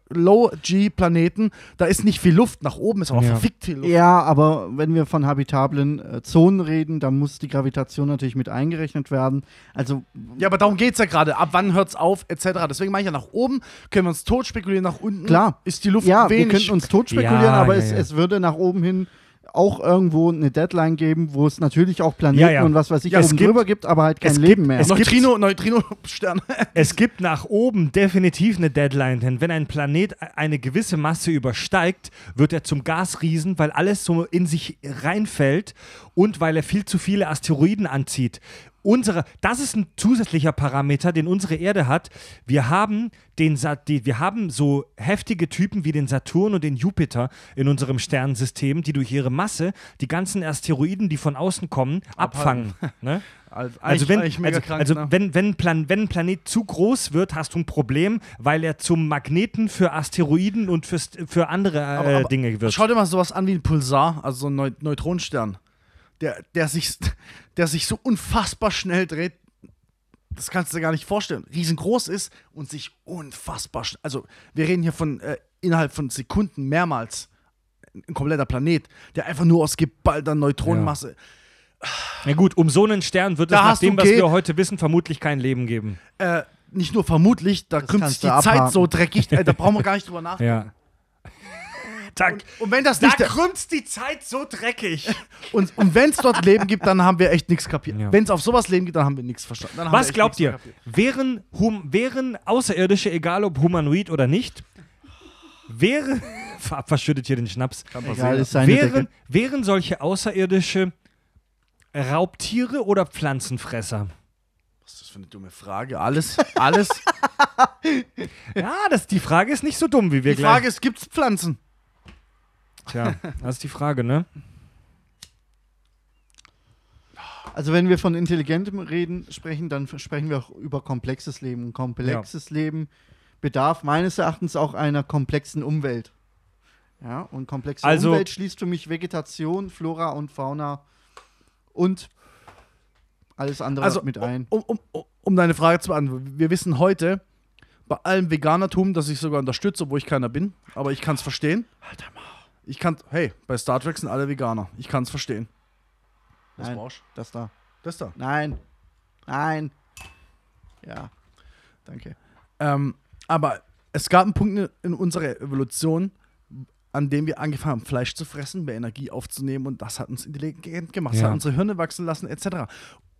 Speaker 5: Low-G-Planeten, da ist nicht viel Luft. Nach oben ist aber
Speaker 1: Ja.
Speaker 5: verfickt viel Luft.
Speaker 4: Ja, aber wenn wir von habitablen äh, Zonen reden, dann muss die Gravitation natürlich mit eingerechnet werden. Also
Speaker 5: Ja, aber darum geht es ja gerade. Ab wann hört es auf, etc. Deswegen meine ich ja, nach oben können wir uns tot spekulieren, nach unten
Speaker 4: Klar.
Speaker 5: ist die Luft
Speaker 4: ja, wir
Speaker 5: wenig.
Speaker 4: könnten uns tot spekulieren,
Speaker 1: Ja,
Speaker 4: aber
Speaker 1: ja,
Speaker 4: es,
Speaker 1: ja.
Speaker 4: es würde nach oben hin auch irgendwo eine Deadline geben, wo es natürlich auch Planeten
Speaker 1: Ja, ja.
Speaker 4: und was weiß ich
Speaker 1: Ja, es
Speaker 4: oben
Speaker 1: gibt-
Speaker 4: drüber gibt, aber halt kein
Speaker 1: es
Speaker 4: Leben
Speaker 1: gibt-
Speaker 4: mehr.
Speaker 1: es gibt-
Speaker 5: Neutrino, Neutrino-Stern. (laughs)
Speaker 1: Es gibt nach oben definitiv eine Deadline, denn wenn ein Planet eine gewisse Masse übersteigt, wird er zum Gasriesen, weil alles so in sich reinfällt und weil er viel zu viele Asteroiden anzieht. Unsere, das ist ein zusätzlicher Parameter, den unsere Erde hat. Wir haben, den, die, wir haben so heftige Typen wie den Saturn und den Jupiter in unserem Sternensystem, die durch ihre Masse die ganzen Asteroiden, die von außen kommen, abfangen. ne? (laughs)
Speaker 5: Also,
Speaker 1: Also, wenn, also,
Speaker 5: krank,
Speaker 1: also
Speaker 5: ne?
Speaker 1: wenn, wenn, ein Plan, wenn ein Planet zu groß wird, hast du ein Problem, weil er zum Magneten für Asteroiden und für andere äh,
Speaker 5: Aber- aber
Speaker 1: Dinge wird.
Speaker 5: Schau dir mal sowas an wie ein Pulsar, also so ein Neu Neutronenstern, der, der, sich, der sich so unfassbar schnell dreht. Das kannst du dir gar nicht vorstellen. Riesengroß ist und sich unfassbar schnell. Also, wir reden hier von äh, innerhalb von Sekunden mehrmals ein kompletter Planet, der einfach nur aus geballter Neutronenmasse.
Speaker 1: Na gut, um so einen Stern wird es
Speaker 5: Da
Speaker 1: nach
Speaker 5: hast du
Speaker 1: dem, was
Speaker 5: G-
Speaker 1: wir heute wissen, vermutlich kein Leben geben.
Speaker 5: Äh, nicht nur vermutlich, da krümmt
Speaker 4: kannst
Speaker 5: sich die
Speaker 4: du
Speaker 5: Zeit
Speaker 4: abhaken.
Speaker 5: so dreckig, äh, da brauchen wir gar nicht drüber (laughs) nachdenken.
Speaker 1: Ja. Tack.
Speaker 5: Und wenn das nicht der,
Speaker 1: krümmt die Zeit so dreckig. (laughs)
Speaker 5: und, und wenn es dort Leben gibt, dann haben wir echt nichts kapiert.
Speaker 1: Ja.
Speaker 5: Wenn es auf sowas Leben gibt, dann haben wir nichts verstanden.
Speaker 1: Was glaubt ihr? Wären, hum, wären Außerirdische, egal ob humanoid oder nicht, wäre. (laughs) Ver- Verschüttet hier den Schnaps.
Speaker 4: Egal, ist seine
Speaker 1: Wären, wären solche Außerirdische Raubtiere oder Pflanzenfresser?
Speaker 5: Was ist das für eine dumme Frage? Alles, alles. (laughs)
Speaker 1: Ja, das, die Frage ist nicht so dumm, wie wir
Speaker 5: Die Frage ist, gibt es Pflanzen?
Speaker 1: Tja, das ist die Frage, ne?
Speaker 4: Also wenn wir von intelligentem Reden sprechen, dann sprechen wir auch über komplexes Leben. Und komplexes Leben bedarf meines Erachtens auch einer komplexen Umwelt. Ja, und komplexe
Speaker 1: Also-
Speaker 4: Umwelt schließt für mich Vegetation, Flora und Fauna und alles andere
Speaker 5: Also,
Speaker 4: mit ein.
Speaker 5: Um, um, um, um deine Frage zu beantworten, wir wissen heute, bei allem Veganertum, das ich sogar unterstütze, obwohl ich keiner bin, aber ich kann es verstehen. Alter mal. Ich kann, hey, bei Star Trek sind alle Veganer. Ich kann es verstehen. Was
Speaker 4: Nein,
Speaker 5: brauchst
Speaker 4: das da.
Speaker 5: Das da.
Speaker 4: Nein. Nein. Ja. Danke.
Speaker 5: Ähm, aber es gab einen Punkt in- in unserer Evolution, an dem wir angefangen haben, Fleisch zu fressen, mehr Energie aufzunehmen und das hat uns intelligent gemacht. Das
Speaker 1: Ja.
Speaker 5: hat unsere Hirne wachsen lassen, etc.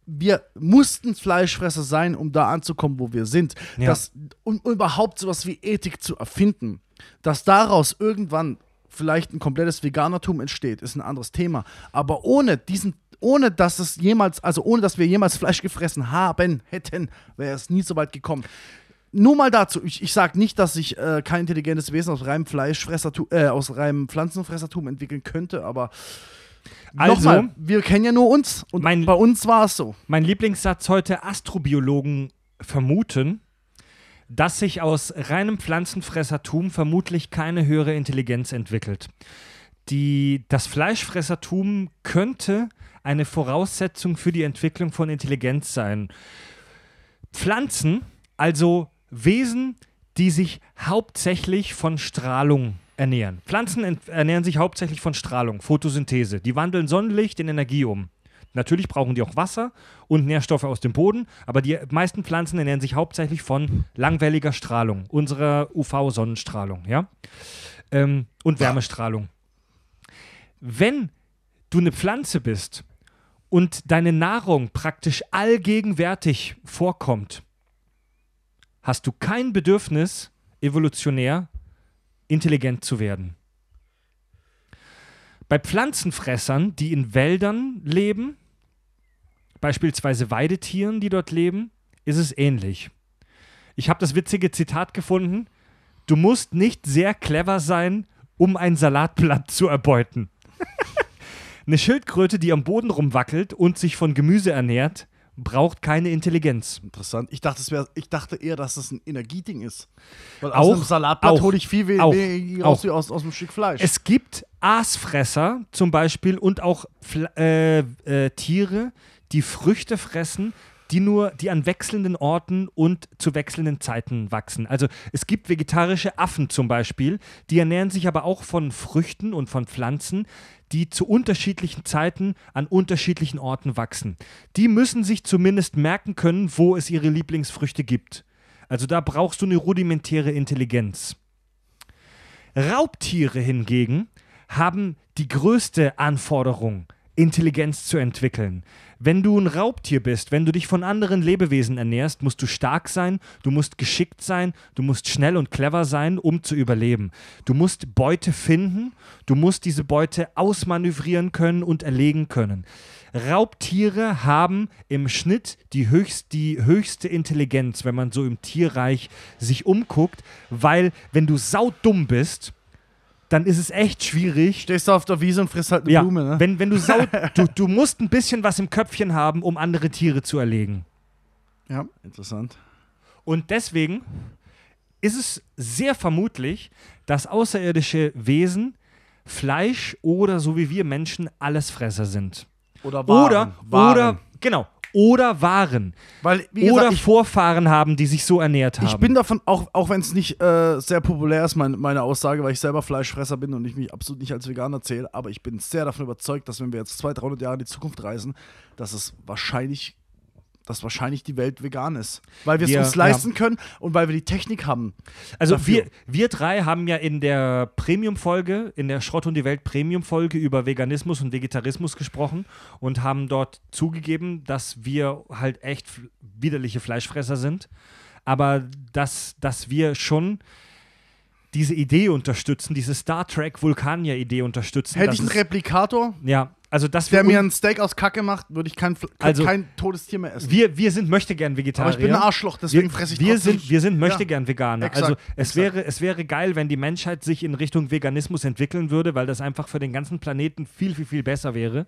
Speaker 5: Wir mussten Fleischfresser sein, um da anzukommen, wo wir sind.
Speaker 1: Ja.
Speaker 5: Das, um überhaupt sowas wie Ethik zu erfinden, dass daraus irgendwann vielleicht ein komplettes Veganertum entsteht, ist ein anderes Thema. Aber ohne diesen, ohne dass es jemals, also ohne dass wir jemals Fleisch gefressen haben, hätten, wäre es nie so weit gekommen. Nur mal dazu, ich, ich sage nicht, dass ich äh, kein intelligentes Wesen aus reinem Fleischfressertum, äh, aus reinem Pflanzenfressertum entwickeln könnte, aber
Speaker 1: Also-
Speaker 5: nochmal, wir kennen ja nur uns und
Speaker 1: Mein-
Speaker 5: bei uns war es so.
Speaker 1: Mein Lieblingssatz heute: Astrobiologen vermuten, dass sich aus reinem Pflanzenfressertum vermutlich keine höhere Intelligenz entwickelt. Die, das Fleischfressertum könnte eine Voraussetzung für die Entwicklung von Intelligenz sein. Pflanzen, also Wesen, die sich hauptsächlich von Strahlung ernähren. Pflanzen ernähren sich hauptsächlich von Strahlung, Photosynthese. Die wandeln Sonnenlicht in Energie um. Natürlich brauchen die auch Wasser und Nährstoffe aus dem Boden, aber die meisten Pflanzen ernähren sich hauptsächlich von langwelliger Strahlung, unserer UV-Sonnenstrahlung, ja? Ähm, und Wärmestrahlung. Wenn du eine Pflanze bist und deine Nahrung praktisch allgegenwärtig vorkommt, hast du kein Bedürfnis, evolutionär intelligent zu werden. Bei Pflanzenfressern, die in Wäldern leben, beispielsweise Weidetieren, die dort leben, ist es ähnlich. Ich habe das witzige Zitat gefunden, du musst nicht sehr clever sein, um ein Salatblatt zu erbeuten. (laughs) Eine Schildkröte, die am Boden rumwackelt und sich von Gemüse ernährt, braucht keine Intelligenz.
Speaker 5: Interessant. Ich dachte, wär, ich dachte eher, dass das ein Energieding ist. Weil
Speaker 1: Auch,
Speaker 5: aus einem Salatblatt
Speaker 1: auch,
Speaker 5: hole ich viel we-
Speaker 1: auch,
Speaker 5: weniger raus
Speaker 1: auch.
Speaker 5: wie aus, aus einem Stück Fleisch.
Speaker 1: Es gibt Aasfresser zum Beispiel und auch Pfl äh, äh, Tiere, die Früchte fressen, die nur, die an wechselnden Orten und zu wechselnden Zeiten wachsen. Also es gibt vegetarische Affen zum Beispiel, die ernähren sich aber auch von Früchten und von Pflanzen, die zu unterschiedlichen Zeiten an unterschiedlichen Orten wachsen. Die müssen sich zumindest merken können, wo es ihre Lieblingsfrüchte gibt. Also da brauchst du eine rudimentäre Intelligenz. Raubtiere hingegen haben die größte Anforderung, Intelligenz zu entwickeln. Wenn du ein Raubtier bist, wenn du dich von anderen Lebewesen ernährst, musst du stark sein, du musst geschickt sein, du musst schnell und clever sein, um zu überleben. Du musst Beute finden, du musst diese Beute ausmanövrieren können und erlegen können. Raubtiere haben im Schnitt die, höchst, die höchste Intelligenz, wenn man so im Tierreich sich umguckt, weil wenn du saudumm bist, dann ist es echt schwierig.
Speaker 5: Stehst du auf der Wiese und frisst halt eine
Speaker 1: Ja,
Speaker 5: Blume, ne?
Speaker 1: wenn, wenn du sau, (laughs) du, du musst ein bisschen was im Köpfchen haben, um andere Tiere zu erlegen.
Speaker 4: Ja.
Speaker 5: Interessant.
Speaker 1: Und deswegen ist es sehr vermutlich, dass außerirdische Wesen Fleisch oder so wie wir Menschen Allesfresser sind.
Speaker 5: Oder Waren.
Speaker 1: Oder,
Speaker 5: Waren.
Speaker 1: oder, genau, oder Waren.
Speaker 5: Weil, wie
Speaker 1: oder
Speaker 5: gesagt, ich,
Speaker 1: Vorfahren haben, die sich so ernährt haben.
Speaker 5: ich bin davon, auch, auch wenn es nicht äh, sehr populär ist, mein, meine Aussage, weil ich selber Fleischfresser bin und ich mich absolut nicht als Veganer zähle, aber ich bin sehr davon überzeugt, dass wenn wir jetzt 200, 300 Jahre in die Zukunft reisen, dass es wahrscheinlich dass wahrscheinlich die Welt vegan ist. Weil wir es uns leisten können und weil wir die Technik haben.
Speaker 1: Also
Speaker 5: dafür.
Speaker 1: wir, wir drei haben ja in der Premium-Folge, in der Schrott und die Welt Premium-Folge über Veganismus und Vegetarismus gesprochen und haben dort zugegeben, dass wir halt echt widerliche Fleischfresser sind, aber dass, dass wir schon diese Idee unterstützen, diese Star Trek Vulkanier-Idee unterstützen.
Speaker 5: Hätte ich einen Replikator,
Speaker 1: Ja, also dass
Speaker 5: Der
Speaker 1: wir
Speaker 5: mir ein Steak aus Kacke macht, würde ich kein,
Speaker 1: Also-
Speaker 5: kein totes Tier mehr essen.
Speaker 1: wir, wir sind möchte gern
Speaker 5: Aber
Speaker 1: Vegetarier.
Speaker 5: ich bin ein Arschloch, deswegen fresse ich
Speaker 1: wir sind, wir sind möchte
Speaker 5: Ja.
Speaker 1: gern Veganer.
Speaker 5: Exakt,
Speaker 1: also es
Speaker 5: exakt.
Speaker 1: wäre, es wäre geil, wenn die Menschheit sich in Richtung Veganismus entwickeln würde, weil das einfach für den ganzen Planeten viel, viel, viel besser wäre.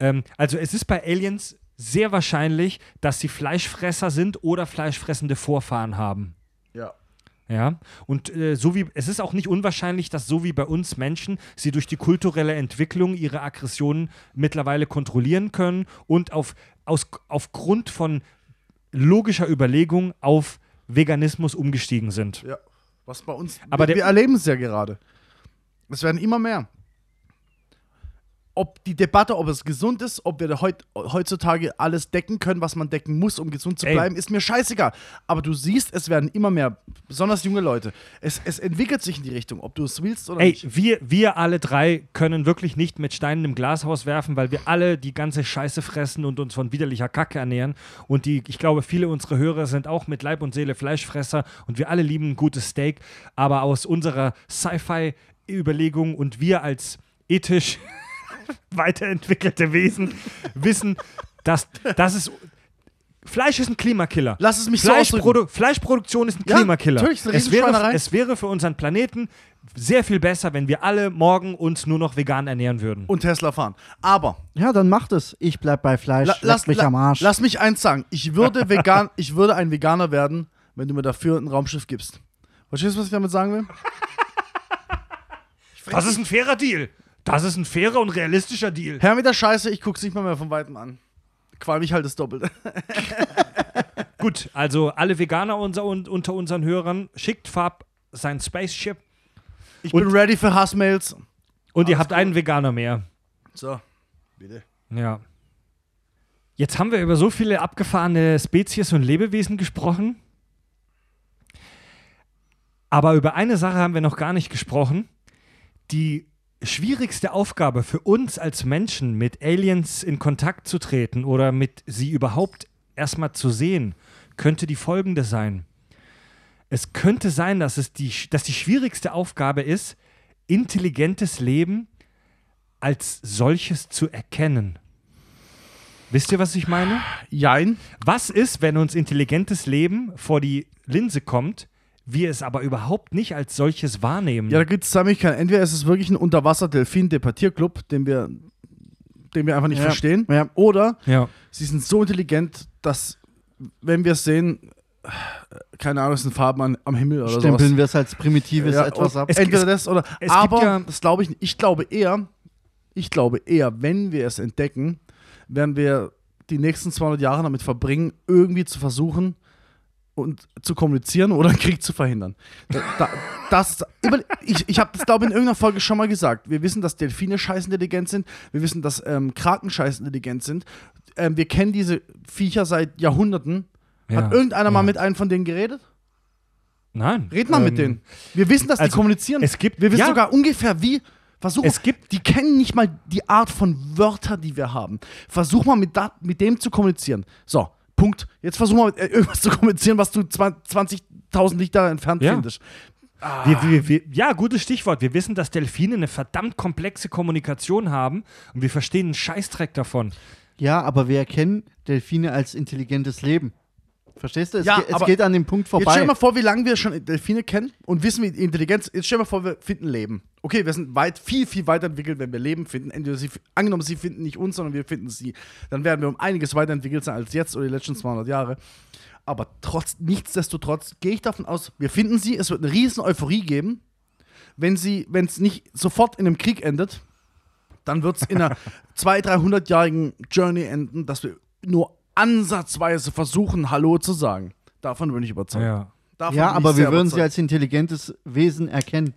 Speaker 1: Ähm, also es ist bei Aliens sehr wahrscheinlich, dass sie Fleischfresser sind oder fleischfressende Vorfahren haben.
Speaker 5: Ja.
Speaker 1: Und äh, so wie es ist auch nicht unwahrscheinlich, dass so wie bei uns Menschen sie durch die kulturelle Entwicklung ihre Aggressionen mittlerweile kontrollieren können und auf, aus, aufgrund von logischer Überlegung auf Veganismus umgestiegen sind.
Speaker 5: Ja. Was bei uns.
Speaker 1: Aber
Speaker 5: wir, wir erleben es ja gerade. Es werden immer mehr. Ob die Debatte, ob es gesund ist, ob wir heut, heutzutage alles decken können, was man decken muss, um gesund zu
Speaker 1: Ey.
Speaker 5: bleiben, ist mir scheißegal. Aber du siehst, es werden immer mehr, besonders junge Leute. Es, es entwickelt sich in die Richtung, ob du es willst oder
Speaker 1: Ey,
Speaker 5: nicht.
Speaker 1: wir, wir alle drei können wirklich nicht mit Steinen im Glashaus werfen, weil wir alle die ganze Scheiße fressen und uns von widerlicher Kacke ernähren. Und die, ich glaube, viele unserer Hörer sind auch mit Leib und Seele Fleischfresser und wir alle lieben ein gutes Steak. Aber aus unserer Sci-Fi-Überlegung und wir als ethisch (laughs) weiterentwickelte Wesen wissen, dass das ist. Fleisch ist ein Klimakiller.
Speaker 5: Lass es mich so
Speaker 1: Fleischprodu Fleischproduktion ist ein
Speaker 5: Ja,
Speaker 1: Klimakiller.
Speaker 5: natürlich, ist eine
Speaker 1: es, wäre, es wäre für unseren Planeten sehr viel besser, wenn wir alle morgen uns nur noch vegan ernähren würden.
Speaker 5: Und Tesla fahren. Aber
Speaker 4: Ja, dann macht es. Ich bleib bei Fleisch.
Speaker 5: La, lass,
Speaker 4: mich
Speaker 5: la,
Speaker 4: am Arsch.
Speaker 5: lass mich eins sagen. Ich würde, (laughs) vegan, ich würde ein Veganer werden, wenn du mir dafür ein Raumschiff gibst. Verstehst du, was ich damit sagen will?
Speaker 1: Das ist ein fairer Deal. Das ist ein fairer und realistischer Deal.
Speaker 5: Herr mit der Scheiße, ich guck's nicht mal mehr von Weitem an. Qualm ich halt das Doppelte. (laughs)
Speaker 1: Gut, also alle Veganer unser, un, unter unseren Hörern, schickt Farb sein Spaceship
Speaker 5: Ich
Speaker 1: Und-
Speaker 5: bin ready für Hassmails.
Speaker 1: und ihr habt
Speaker 5: gut.
Speaker 1: einen Veganer mehr.
Speaker 5: So, bitte.
Speaker 1: Ja. Jetzt haben wir über so viele abgefahrene Spezies und Lebewesen gesprochen. Aber über eine Sache haben wir noch gar nicht gesprochen. Die schwierigste Aufgabe für uns als Menschen, mit Aliens in Kontakt zu treten oder mit sie überhaupt erstmal zu sehen, könnte die folgende sein. Es könnte sein, dass, es die, dass die schwierigste Aufgabe ist, intelligentes Leben als solches zu erkennen. Wisst ihr, was ich meine?
Speaker 5: Jein.
Speaker 1: Was ist, wenn uns intelligentes Leben vor die Linse kommt, wir es aber überhaupt nicht als solches wahrnehmen?
Speaker 5: Ja, da gibt es zwei Möglichkeiten. Entweder ist es wirklich ein Unterwasser-Delfin-Debattierclub, den wir, den wir einfach nicht
Speaker 4: Ja.
Speaker 5: verstehen.
Speaker 4: Ja.
Speaker 5: Oder
Speaker 1: ja.
Speaker 5: sie sind so intelligent, dass, wenn wir es sehen, keine Ahnung, es sind Farben an, am Himmel oder
Speaker 4: Stempeln
Speaker 5: sowas.
Speaker 4: wir es als primitives
Speaker 5: Ja,
Speaker 4: etwas ab.
Speaker 1: Es-
Speaker 5: Entweder das oder.
Speaker 1: es gibt
Speaker 5: aber
Speaker 1: ja-
Speaker 5: das glaube ich nicht. Ich glaube eher, ich glaube eher, wenn wir es entdecken, werden wir die nächsten 200 Jahre damit verbringen, irgendwie zu versuchen und zu kommunizieren oder (laughs) Krieg zu verhindern. Da, da, das, ich ich habe das, glaube ich, in irgendeiner Folge schon mal gesagt. Wir wissen, dass Delfine scheißintelligent sind. Wir wissen, dass ähm, Kraken scheißintelligent sind. Ähm, wir kennen diese Viecher seit Jahrhunderten.
Speaker 1: Ja.
Speaker 5: Hat irgendeiner mal
Speaker 1: Ja.
Speaker 5: mit einem von denen geredet?
Speaker 1: Nein.
Speaker 5: Red mal mit
Speaker 1: Ähm,
Speaker 5: denen. Wir wissen, dass die
Speaker 1: also,
Speaker 5: kommunizieren.
Speaker 1: es gibt-
Speaker 5: wir wissen
Speaker 1: ja.
Speaker 5: sogar ungefähr wie. Versuch,
Speaker 1: Es gibt-
Speaker 5: die kennen nicht mal die Art von Wörtern, die wir haben. Versuch mal mit, da, mit dem zu kommunizieren. So, Punkt. Jetzt versuch mal äh, irgendwas zu kommunizieren, was du 20 20.000 Lichter entfernt
Speaker 1: Ja.
Speaker 5: findest.
Speaker 1: Wir, wir, wir, ja, gutes Stichwort. Wir wissen, dass Delfine eine verdammt komplexe Kommunikation haben und wir verstehen einen Scheißdreck davon.
Speaker 4: Ja, aber wir erkennen Delfine als intelligentes Leben. Verstehst du? Es,
Speaker 5: Ja,
Speaker 4: ge es geht an dem Punkt
Speaker 5: Jetzt
Speaker 4: vorbei.
Speaker 5: stell dir mal vor, wie lange wir schon Delfine kennen und wissen, wie Intelligenz. Jetzt stell dir mal vor, wir finden Leben. Okay, wir sind weit, viel, viel weiterentwickelt, wenn wir Leben finden. Entweder sie, angenommen, sie finden nicht uns, sondern wir finden sie. Dann werden wir um einiges weiterentwickelt sein als jetzt oder die letzten 200 Jahre. Aber trotz, nichtsdestotrotz gehe ich davon aus, wir finden sie, es wird eine riesen Euphorie geben. Wenn sie, wenn es nicht sofort in einem Krieg endet, dann wird es in einer (laughs) 200, 300-jährigen Journey enden, dass wir nur ansatzweise versuchen, Hallo zu sagen. Davon bin ich überzeugt.
Speaker 1: Ja.
Speaker 5: Davon
Speaker 4: ja, aber wir würden sie
Speaker 5: überzeugt.
Speaker 4: als intelligentes Wesen erkennen.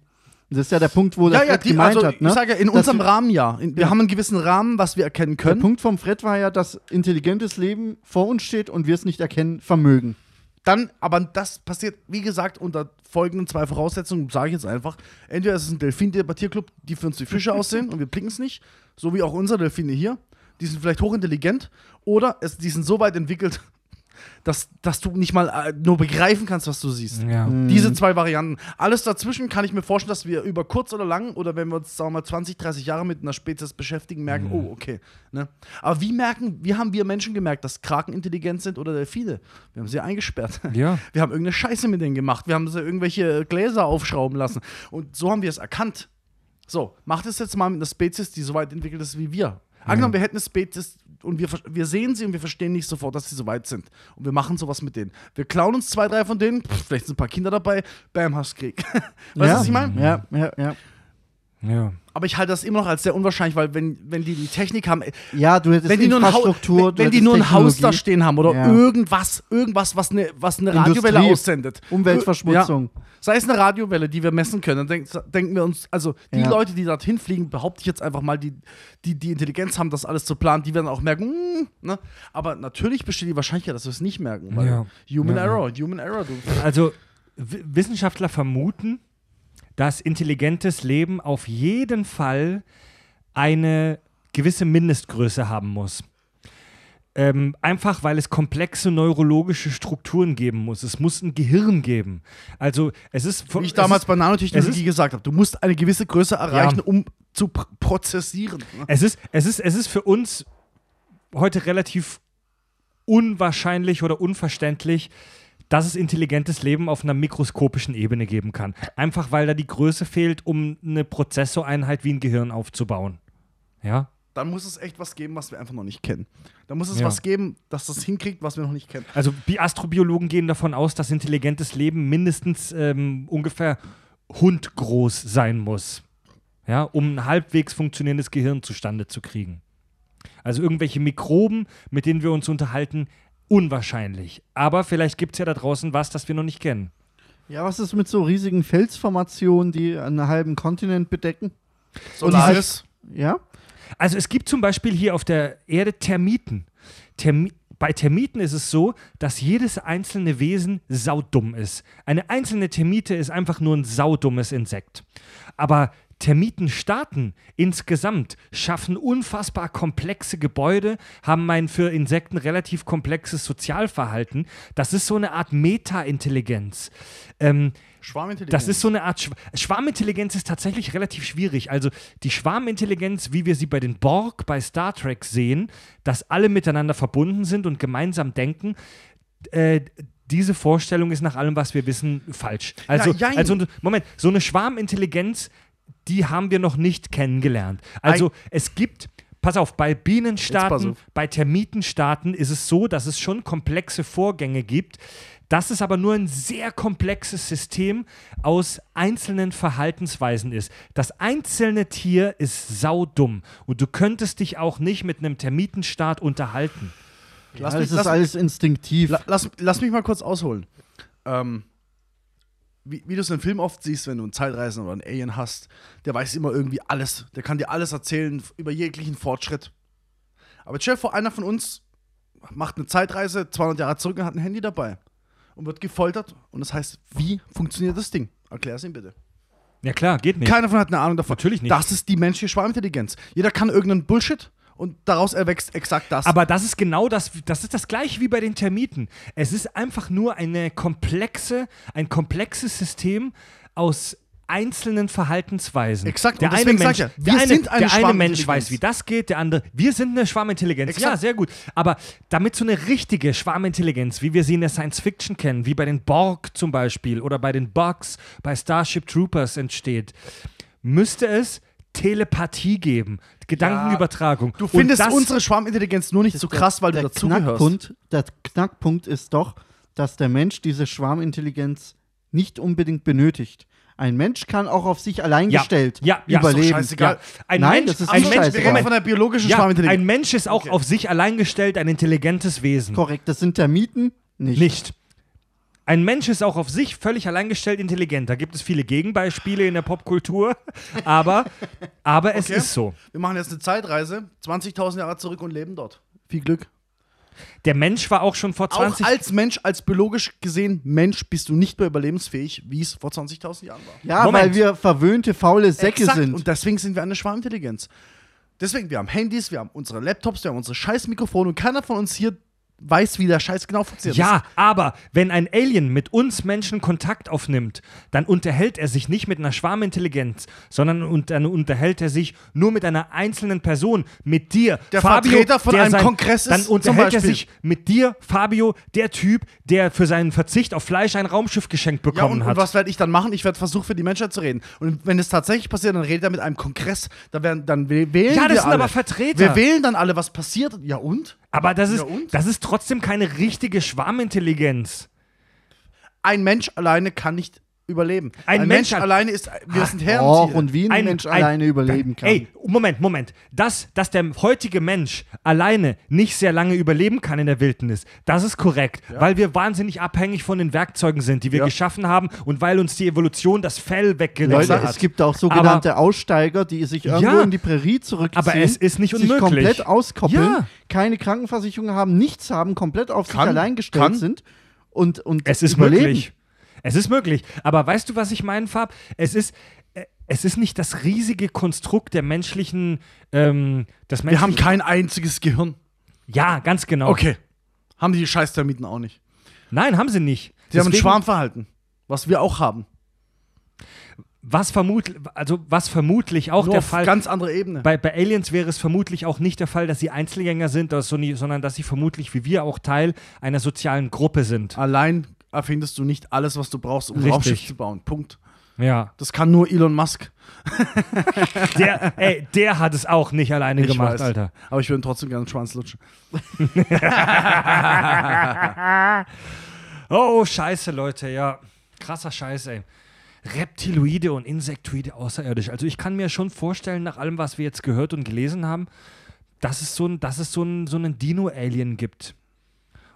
Speaker 4: Das ist ja der Punkt, wo der
Speaker 5: ja, ja,
Speaker 4: Fred
Speaker 5: die,
Speaker 4: gemeint
Speaker 5: also,
Speaker 4: hat. Ne?
Speaker 5: ich sage ja, in unserem
Speaker 4: wir-
Speaker 5: Rahmen ja. In, wir
Speaker 4: Ja.
Speaker 5: haben einen gewissen Rahmen, was wir erkennen
Speaker 4: Der
Speaker 5: können.
Speaker 4: Punkt vom Fred war ja, dass intelligentes Leben vor uns steht und wir es nicht erkennen vermögen.
Speaker 5: Dann, aber das passiert, wie gesagt, unter folgenden zwei Voraussetzungen, sage ich jetzt einfach. Entweder es ist ein Delfin-Debattierclub, die für uns die Fische aussehen und wir blicken es nicht, so wie auch unsere Delfine hier. Die sind vielleicht hochintelligent oder es, die sind so weit entwickelt, (laughs) dass, dass du nicht mal äh, nur begreifen kannst, was du siehst.
Speaker 1: Ja.
Speaker 5: Diese zwei Varianten. Alles dazwischen kann ich mir vorstellen, dass wir über kurz oder lang oder wenn wir uns, sagen wir mal, 20, 30 Jahre mit einer Spezies beschäftigen, merken, oh, okay. Ne? Aber wie merken, wie haben wir Menschen gemerkt, dass Kraken intelligent sind oder Delfine? Wir haben sie eingesperrt. (laughs)
Speaker 1: Ja.
Speaker 5: Wir haben irgendeine Scheiße mit denen gemacht. Wir haben sie irgendwelche Gläser aufschrauben lassen. Und so haben wir es erkannt. So, macht es jetzt mal mit einer Spezies, die so weit entwickelt ist wie wir. Angenommen, wir hätten eine Spezies und wir, wir sehen sie und wir verstehen nicht sofort, dass sie so weit sind. Und wir machen sowas mit denen. Wir klauen uns zwei, drei von denen, pff, vielleicht sind ein paar Kinder dabei, bam, hast Krieg. (laughs) weißt du,
Speaker 4: ja.
Speaker 5: was ich meine?
Speaker 4: Ja, ja, ja.
Speaker 1: Ja.
Speaker 5: Aber ich halte das immer noch als sehr unwahrscheinlich, weil wenn, wenn die die Technik haben,
Speaker 4: Ja, du hättest
Speaker 5: wenn die nur ein, wenn, wenn die nur ein Haus da stehen haben oder
Speaker 4: Ja.
Speaker 5: irgendwas, irgendwas, was eine, was eine Radiowelle aussendet.
Speaker 4: Umweltverschmutzung.
Speaker 5: Ja. Sei es eine Radiowelle, die wir messen können, dann denk, denken wir uns, also die
Speaker 4: Ja.
Speaker 5: Leute, die dorthin fliegen, behaupte ich jetzt einfach mal, die, die die Intelligenz haben, das alles zu planen, die werden auch merken, hm, ne? aber natürlich besteht die Wahrscheinlichkeit, dass wir es nicht merken. Weil
Speaker 1: Ja.
Speaker 5: Human. Error, Human Error. Du.
Speaker 1: Also Wissenschaftler vermuten, dass intelligentes Leben auf jeden Fall eine gewisse Mindestgröße haben muss. Ähm, einfach weil es komplexe neurologische Strukturen geben muss. Es muss ein Gehirn geben. Also es ist
Speaker 5: Wie ich damals
Speaker 1: ist,
Speaker 5: bei Nanotechnologie gesagt habe, du musst eine gewisse Größe erreichen,
Speaker 1: Ja.
Speaker 5: um zu pr prozessieren. ne?
Speaker 1: Es ist, es, ist, es ist für uns heute relativ unwahrscheinlich oder unverständlich, dass es intelligentes Leben auf einer mikroskopischen Ebene geben kann. Einfach weil da die Größe fehlt, um eine Prozessoreinheit wie ein Gehirn aufzubauen. Ja?
Speaker 5: Dann muss es echt was geben, was wir einfach noch nicht kennen. Dann muss es
Speaker 1: Ja.
Speaker 5: was geben, dass das hinkriegt, was wir noch nicht kennen.
Speaker 1: Also die Astrobiologen gehen davon aus, dass intelligentes Leben mindestens ähm, ungefähr hundgroß sein muss. Ja, um ein halbwegs funktionierendes Gehirn zustande zu kriegen. Also irgendwelche Mikroben, mit denen wir uns unterhalten, unwahrscheinlich. Aber vielleicht gibt es ja da draußen was, das wir noch nicht kennen.
Speaker 4: Ja, was ist mit so riesigen Felsformationen, die einen halben Kontinent bedecken?
Speaker 5: Solaris.
Speaker 4: Ja?
Speaker 1: Also es gibt zum Beispiel hier auf der Erde Termiten. Termi bei Termiten ist es so, dass jedes einzelne Wesen saudumm ist. Eine einzelne Termite ist einfach nur ein saudummes Insekt. Aber Termitenstaaten insgesamt schaffen unfassbar komplexe Gebäude, haben ein für Insekten relativ komplexes Sozialverhalten. Das ist so eine Art Meta-Intelligenz. Ähm,
Speaker 5: Schwarmintelligenz.
Speaker 1: das ist so eine Art Schw Schwarmintelligenz ist tatsächlich relativ schwierig. Also die Schwarmintelligenz, wie wir sie bei den Borg bei Star Trek sehen, dass alle miteinander verbunden sind und gemeinsam denken, äh, diese Vorstellung ist nach allem, was wir wissen, falsch. Also,
Speaker 5: Ja,
Speaker 1: also Moment, so eine Schwarmintelligenz, die haben wir noch nicht kennengelernt. Also es gibt Pass auf, bei Bienenstaaten,
Speaker 5: auf.
Speaker 1: bei Termitenstaaten ist es so, dass es schon komplexe Vorgänge gibt. Das ist aber nur ein sehr komplexes System aus einzelnen Verhaltensweisen ist. Das einzelne Tier ist saudumm und du könntest dich auch nicht mit einem Termitenstaat unterhalten.
Speaker 5: Lass
Speaker 4: ja,
Speaker 5: mich-
Speaker 4: das ist
Speaker 5: lass-
Speaker 4: alles instinktiv.
Speaker 5: La lass, lass mich mal kurz ausholen. Ähm, wie, wie du es in Filmen oft siehst, wenn du einen Zeitreisenden oder einen Alien hast, der weiß immer irgendwie alles. Der kann dir alles erzählen über jeglichen Fortschritt. Aber stell dir vor, einer von uns macht eine Zeitreise 200 Jahre zurück und hat ein Handy dabei und wird gefoltert. Und das heißt, wie funktioniert das Ding? Erklär es ihm bitte.
Speaker 1: Ja klar, geht nicht.
Speaker 5: Keiner von hat eine Ahnung davon.
Speaker 1: Natürlich nicht.
Speaker 5: Das ist die menschliche Schwarmintelligenz. Jeder kann irgendeinen Bullshit und daraus erwächst exakt das.
Speaker 1: Aber das ist genau das, das ist das gleiche wie bei den Termiten. Es ist einfach nur eine komplexe, ein komplexes System aus einzelnen Verhaltensweisen.
Speaker 5: Exakt,
Speaker 1: Der eine Mensch,
Speaker 5: ja,
Speaker 1: der
Speaker 5: wir
Speaker 1: eine,
Speaker 5: sind eine
Speaker 1: der eine Mensch weiß, wie das geht, der andere, wir sind eine Schwarmintelligenz.
Speaker 5: Exakt.
Speaker 1: Ja, sehr gut. Aber damit so eine richtige Schwarmintelligenz, wie wir sie in der Science Fiction kennen, wie bei den Borg zum Beispiel oder bei den Bugs, bei Starship Troopers entsteht, müsste es Telepathie geben, Gedankenübertragung.
Speaker 5: du
Speaker 1: Und
Speaker 5: findest
Speaker 1: das-
Speaker 5: unsere Schwarmintelligenz nur nicht so krass, weil du
Speaker 4: der
Speaker 5: dazugehörst.
Speaker 4: Knackpunkt, der Knackpunkt ist doch, dass der Mensch diese Schwarmintelligenz nicht unbedingt benötigt. Ein Mensch kann auch auf sich allein
Speaker 1: Ja,
Speaker 4: gestellt
Speaker 1: ja, ja, ist doch
Speaker 4: überleben.
Speaker 5: scheißegal.
Speaker 1: Ein
Speaker 4: Nein,
Speaker 1: Mensch,
Speaker 4: das ist
Speaker 1: ein Mensch,
Speaker 4: scheißegal.
Speaker 5: Wir reden von der biologischen
Speaker 1: ja,
Speaker 5: Schwarmintelligenz.
Speaker 1: ein Mensch ist auch
Speaker 5: Okay.
Speaker 1: auf sich allein gestellt, ein intelligentes Wesen.
Speaker 4: Korrekt, das sind Termiten nicht.
Speaker 1: Nicht. Ein Mensch ist auch auf sich völlig alleingestellt intelligent. Da gibt es viele Gegenbeispiele in der Popkultur, (laughs) aber, aber es
Speaker 5: Okay.
Speaker 1: ist so.
Speaker 5: Wir machen jetzt eine Zeitreise, 20.000 Jahre zurück und leben dort. Viel Glück.
Speaker 1: Der Mensch war auch schon vor
Speaker 5: Auch
Speaker 1: 20
Speaker 5: als Mensch, als biologisch gesehen Mensch, bist du nicht mehr überlebensfähig, wie es vor 20.000 Jahren war.
Speaker 4: Ja,
Speaker 1: Moment.
Speaker 4: weil wir verwöhnte, faule Säcke
Speaker 5: Exakt.
Speaker 4: sind.
Speaker 5: Und deswegen sind wir eine Schwarmintelligenz. Deswegen, wir haben Handys, wir haben unsere Laptops, wir haben unsere scheiß Mikrofone und keiner von uns hier weiß, wie der Scheiß genau funktioniert.
Speaker 1: Ja, aber wenn ein Alien mit uns Menschen Kontakt aufnimmt, dann unterhält er sich nicht mit einer Schwarmintelligenz, sondern und, dann unterhält er sich nur mit einer einzelnen Person, mit dir,
Speaker 5: Der
Speaker 1: Fabio,
Speaker 5: Vertreter von
Speaker 1: der
Speaker 5: einem Kongress ist
Speaker 1: Dann unterhält er sich mit dir, Fabio, der Typ, der für seinen Verzicht auf Fleisch ein Raumschiff geschenkt
Speaker 5: Ja,
Speaker 1: bekommen
Speaker 5: und, und
Speaker 1: hat.
Speaker 5: was werde ich dann machen? Ich werde versuchen, für die Menschheit zu reden. Und wenn es tatsächlich passiert, dann redet er mit einem Kongress. Da werden, dann wäh- wählen
Speaker 1: Ja, das
Speaker 5: wir
Speaker 1: sind
Speaker 5: alle.
Speaker 1: aber Vertreter.
Speaker 5: Wir wählen dann alle, was passiert. Ja und?
Speaker 1: Aber das ist, das ist trotzdem keine richtige Schwarmintelligenz.
Speaker 5: Ein Mensch alleine kann nicht überleben.
Speaker 1: Ein
Speaker 5: Ein,
Speaker 1: Mensch
Speaker 5: Mensch,
Speaker 1: al-
Speaker 5: alleine ist. Wir sind Herren.
Speaker 4: Och, und wie ein, Mensch
Speaker 1: ein-
Speaker 4: alleine überleben kann.
Speaker 1: Ey, Moment, Moment. Das, dass der heutige Mensch alleine nicht sehr lange überleben kann in der Wildnis, das ist korrekt, weil wir wahnsinnig abhängig von den Werkzeugen sind, die wir
Speaker 5: Ja.
Speaker 1: geschaffen haben und weil uns die Evolution das Fell weggenommen
Speaker 4: Leute,
Speaker 1: hat.
Speaker 4: es gibt auch sogenannte Aussteiger, die sich irgendwo
Speaker 1: Ja,
Speaker 4: in die Prärie zurückziehen.
Speaker 1: aber es ist nicht
Speaker 4: sich
Speaker 1: unmöglich.
Speaker 4: komplett auskoppeln,
Speaker 1: Ja.
Speaker 4: keine Krankenversicherung haben, nichts haben, komplett auf sich
Speaker 5: Kann,
Speaker 4: allein gestellt
Speaker 5: kann.
Speaker 4: sind und, und
Speaker 1: Es ist
Speaker 4: überleben.
Speaker 1: möglich. Es ist möglich. Aber weißt du, was ich meine, Fab? Es ist, äh, es ist nicht das riesige Konstrukt der menschlichen, ähm, das
Speaker 5: Wir haben kein einziges Gehirn.
Speaker 1: Ja, ganz genau.
Speaker 5: Okay. Haben die Scheiß-Termiten auch nicht.
Speaker 1: Nein, haben sie nicht.
Speaker 5: Sie haben ein
Speaker 1: Deswegen-
Speaker 5: Schwarmverhalten. Was wir auch haben.
Speaker 1: Was vermutlich, also was vermutlich auch
Speaker 5: Nur
Speaker 1: der
Speaker 5: auf
Speaker 1: Fall.
Speaker 5: ganz andere Ebene.
Speaker 1: Bei, bei Aliens wäre es vermutlich auch nicht der Fall, dass sie Einzelgänger sind, dass so nie, sondern dass sie vermutlich wie wir auch Teil einer sozialen Gruppe sind.
Speaker 5: Allein erfindest du nicht alles, was du brauchst, um
Speaker 1: Richtig.
Speaker 5: Raumschiff zu bauen. Punkt.
Speaker 1: Ja.
Speaker 5: Das kann nur Elon Musk. (laughs)
Speaker 1: Der, ey, der hat es auch nicht alleine
Speaker 5: Ich
Speaker 1: gemacht,
Speaker 5: weiß.
Speaker 1: Alter.
Speaker 5: Aber ich würde trotzdem gerne einen Schwanz lutschen. (laughs)
Speaker 1: Oh, scheiße, Leute, ja. Krasser Scheiß, ey. Reptiloide und Insektoide außerirdisch. Also ich kann mir schon vorstellen, nach allem, was wir jetzt gehört und gelesen haben, dass es so, ein, dass es so, ein, so einen Dino-Alien gibt.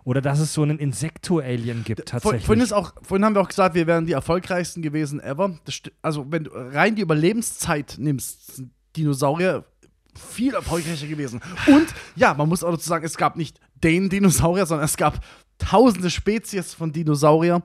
Speaker 1: Oder dass es so einen Insekto-Alien gibt, tatsächlich.
Speaker 5: vorhin, ist auch, vorhin haben wir auch gesagt, wir wären die erfolgreichsten gewesen ever. Das also, wenn du rein die Überlebenszeit nimmst, sind Dinosaurier viel erfolgreicher gewesen. Und ja, man muss auch dazu sagen, es gab nicht den Dinosaurier, sondern es gab tausende Spezies von Dinosaurier,